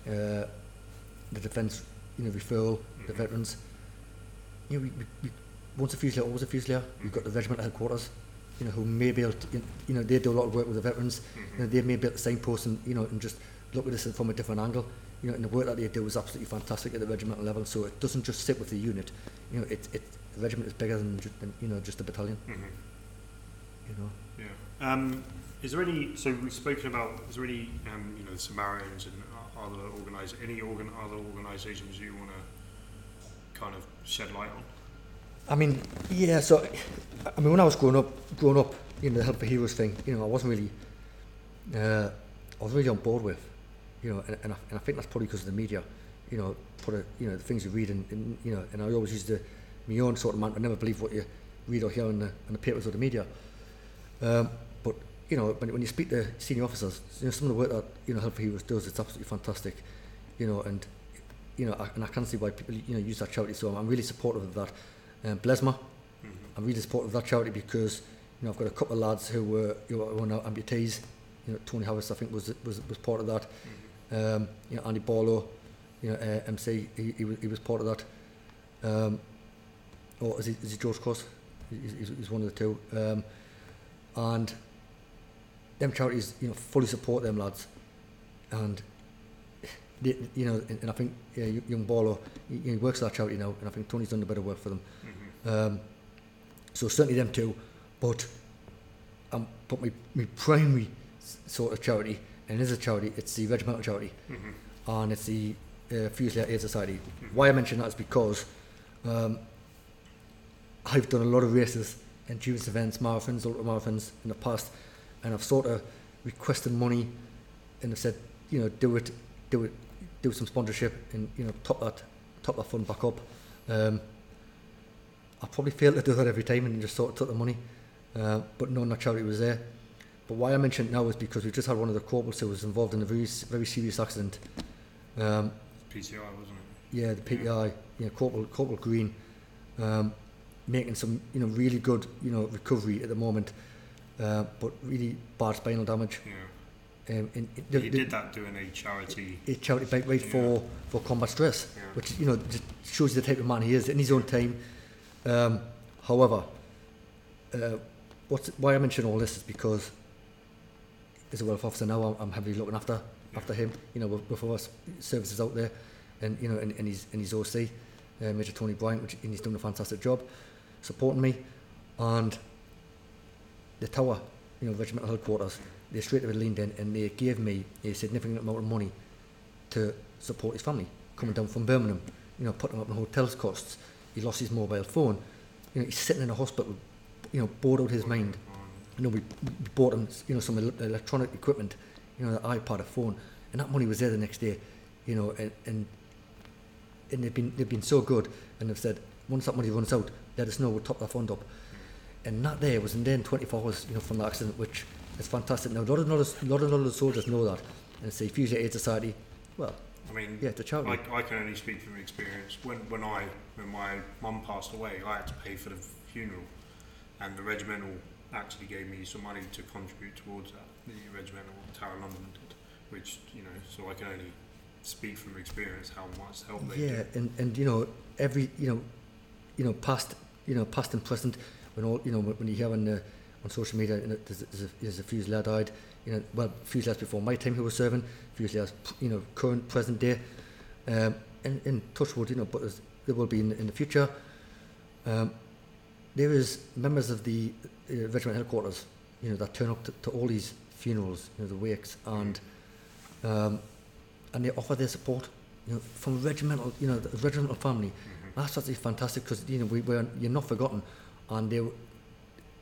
uh, the defence you know referral the veterans, you know we, we, we once a fusilier always a fusilier. We've got the regimental headquarters, you know, who may be able to, you know, they do a lot of work with the veterans. You know, they may be at the same post and, you know, and just look at this from a different angle. You know, and the work that they do is absolutely fantastic at the regimental level. So it doesn't just sit with the unit. You know, it, it, the regiment is bigger than, ju- than you know, just a battalion. You know. Yeah. Um, Is there any? So we've spoken about. Is there any? Um, you know, the Samaritans and other organize any organ other organisations you want to kind of shed light on? I mean, yeah. So, I mean, when I was growing up, growing up, you know, the Help for Heroes thing, you know, I wasn't really, uh, I was really on board with, you know, and, and, I, and I think that's probably because of the media, you know, put a, you know, the things you read and, and you know, and I always used to, my own sort of man, I never believe what you read or hear in the, in the papers or the media. Um, but you know, when, when you speak to senior officers, you know, some of the work that you know Help for Heroes does, it's absolutely fantastic, you know, and you know, I, and I can see why people you know use that charity. So I'm, I'm really supportive of that. Um, Blesma, I'm really supportive of that charity because you know I've got a couple of lads who were you know, who are now amputees. You know, Tony Harris I think was was was part of that. Um, you know, Andy Barlow, you know, uh, MC, he, he, was, he was part of that. Um, or is he, is he George Cross? He's, he's, one of the two. Um, and them charities, you know, fully support them lads. And, they, you know, and, and I think yeah, young Barlow, he, he works for that charity now, and I think Tony's done a bit of work for them. Um, so certainly them two, but um, but my, my primary sort of charity, and it is a charity, it's the regimental charity, and it's the uh, Fusilier Aid Society. Why I mention that is because um, I've done a lot of races, endurance events, marathons, ultra marathons in the past, and I've sort of requested money, and I've said, you know, do it, do it, do some sponsorship, and you know, top that, top that fund back up. Um, I probably failed to do that every time and just sort of took the money, uh, but knowing that charity was there. But why I mention it now is because we just had one of the corporals who was involved in a very very serious accident. Um, PCI, wasn't it? yeah, the PTI, you know, Corporal, Corporal Green, um, making some, you know, really good, you know, recovery at the moment, uh, but really bad spinal damage. Yeah. Um, and it, the, he did that doing a charity. a charity bike ride for, for combat stress, Yeah. which, you know, just shows you the type of man he is in his own time. Um, however, uh, what's, why I mention all this is because as a welfare officer now, I'm, I'm heavily looking after after him. You know, with, with our services out there, and you know, and, and he's and he's OC, uh, Major Tony Bryant, which and he's doing a fantastic job, supporting me, and the tower, you know, regimental headquarters, they straight away leaned in and they gave me a significant amount of money to support his family coming down from Birmingham. You know, putting up in hotels costs. He lost his mobile phone. You know, he's sitting in a hospital. You know, bored out his mind. You know, we, bought him, you know, some electronic equipment. You know, the iPad, a phone, and that money was there the next day. You know, and and and they've been they've been so good, and they've said once that money runs out, let us know. We'll top that fund up. And that there was in then 24 hours, you know, from the accident, which is fantastic. Now, a lot of a lot of other soldiers know that, and say Fusilier Aid Society. Well, I mean, Yeah, it's a charity. I, I can only speak from experience. When when I when my mum passed away, I had to pay for the funeral, and the regimental actually gave me some money to contribute towards that. The regimental Tower London did, which you know, so I can only speak from experience how much help they yeah, did. and, and you know every you know, you know past you know past and present when all you know when you hear on the, on social media you know, there's, a- there's a there's a Fusilier died you know well Fusiliers before my time who was serving Fusiliers you know current present day, um, and in Touchwood you know but there will be in, in the future. Um, there is members of the uh, regiment headquarters you know that turn up to, to all these funerals you know the wakes and um, and they offer their support you know, from regimental, you know, the regimental family. That's actually fantastic because you know we, we're you're not forgotten, and they,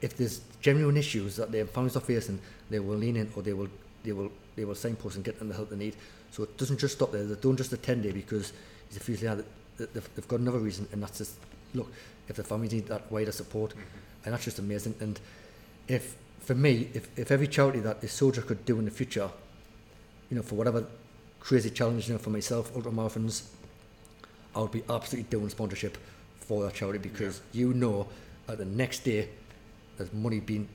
if there's genuine issues that their families are facing, they will lean in or they will they will they will signpost and get them the help they need. So it doesn't just stop there. They don't just attend there because it's a few they've, they've got another reason, and that's just look if the families need that wider support, and that's just amazing. And if for me, if, if every charity that a soldier could do in the future, you know, for whatever crazy challenge, you know, for myself, ultramarathons, I would be absolutely doing sponsorship for that charity because you know that the next day there's money being,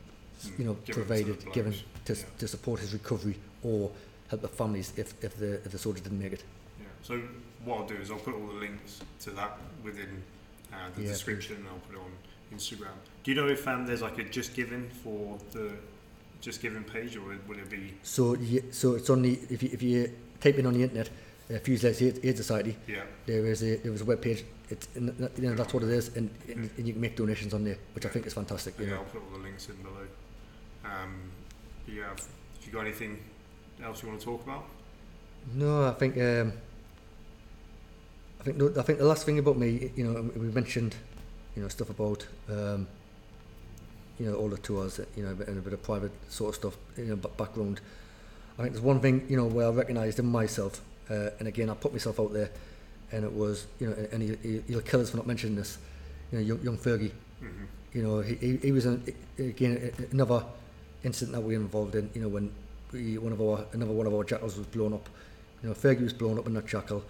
you know, Given provided, blokes, given to, yeah. to support his recovery or help the families if, if the if the soldier didn't make it. Yeah. So what I'll do is I'll put all the links to that within uh, the Yeah, description, and I'll put it on Instagram. Do you know if um, there's like a just giving for the just giving page, or would it be? So you, so it's on the if you if you type in on the internet, uh, Fusiliers Aid, Aid Society, Yeah. there is a there is a web page. It's you know that's what it is, and, and, and you can make donations on there, which I think is fantastic. You Yeah, know. I'll put all the links in below. Um, you have, have you got anything else you want to talk about? No, I think um, I think I think the last thing about me, you know, we mentioned, you know, stuff about um, you know all the tours, you know, and a bit of private sort of stuff, you know, ba- background. I think there's one thing, you know, where I recognised in myself, uh, and again, I put myself out there, and it was, you know, and he, he, he'll kill us for not mentioning this, you know, young, young Fergie. Mm-hmm. You know, he, he, was an, again another incident that we were involved in. You know, when we, one of our another one of our jackals was blown up. You know, Fergie was blown up in that jackal,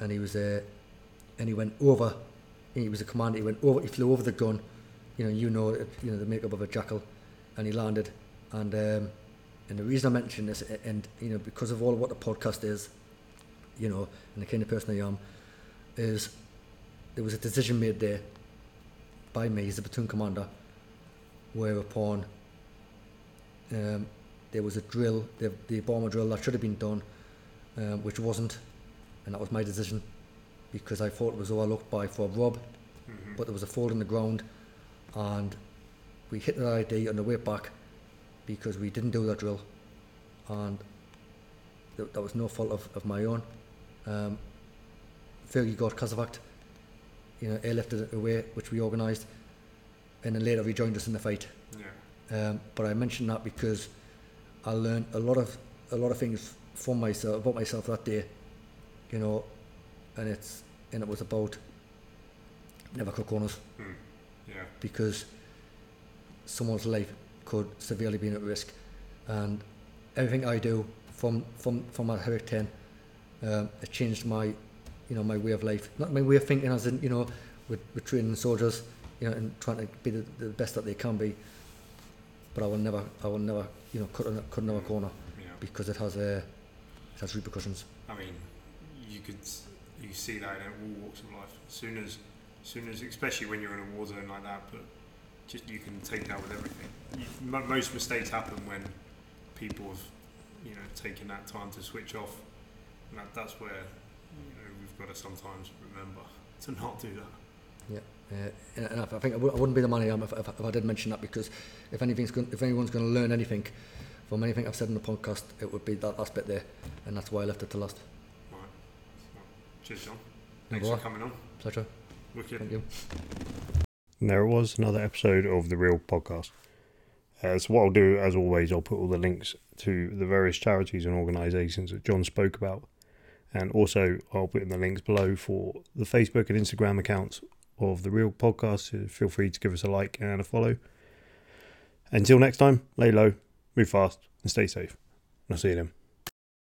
and he was there, and he went over. He was a commander. He went over. He flew over the gun. You know, you know, you know the makeup of a jackal, and he landed. And um, and the reason I mention this, and you know, because of all of what the podcast is, you know, and the kind of person I am, is there was a decision made there by me as the platoon commander, whereupon um, there was a drill, the, the Barma drill that should have been done, um, which wasn't, and that was my decision because I thought it was overlooked by for Rob, Mm-hmm. but there was a fall in the ground, and we hit the IED on the way back because we didn't do that drill, and th- that was no fault of, of my own. Um, Fergie got casevac, you know, airlifted it away, which we organised, and then later he joined us in the fight. Yeah. Um, but I mention that because I learned a lot of a lot of things from myself about myself that day, you know, and it's and it was about never cut corners Mm. Yeah. because someone's life could severely be at risk, and everything I do from from from at Herrick Ten, um, it changed my, you know, my way of life. Not my way of thinking, as in you know, with, with training soldiers, you know, and trying to be the, the best that they can be. But I will never, I will never, you know, cut, cut another corner Yeah. because it has a, it has repercussions. I mean, you could you see that in all walks of life. As soon as, as soon as, especially when you're in a war zone like that, but just you can take that with everything. You, mo- most mistakes happen when people have, you know, taken that time to switch off, and that, that's where you know we've got to sometimes remember to not do that. Uh, and I think I, w- I wouldn't be the man I am if, if, if I did mention that because if anything's going, if anyone's going to learn anything from anything I've said in the podcast, it would be that last bit there, and that's why I left it to last. Right. So, cheers, John. Thanks for coming on. Pleasure. Wicked. Thank you. And there it was, another episode of the Reorg Podcast. Uh, so what I'll do, as always, I'll put all the links to the various charities and organisations that John spoke about, and also I'll put in the links below for the Facebook and Instagram accounts of the Reorg Podcast. So feel free to give us a like and a follow. Until next time, lay low, move fast, and stay safe. And I'll see you then.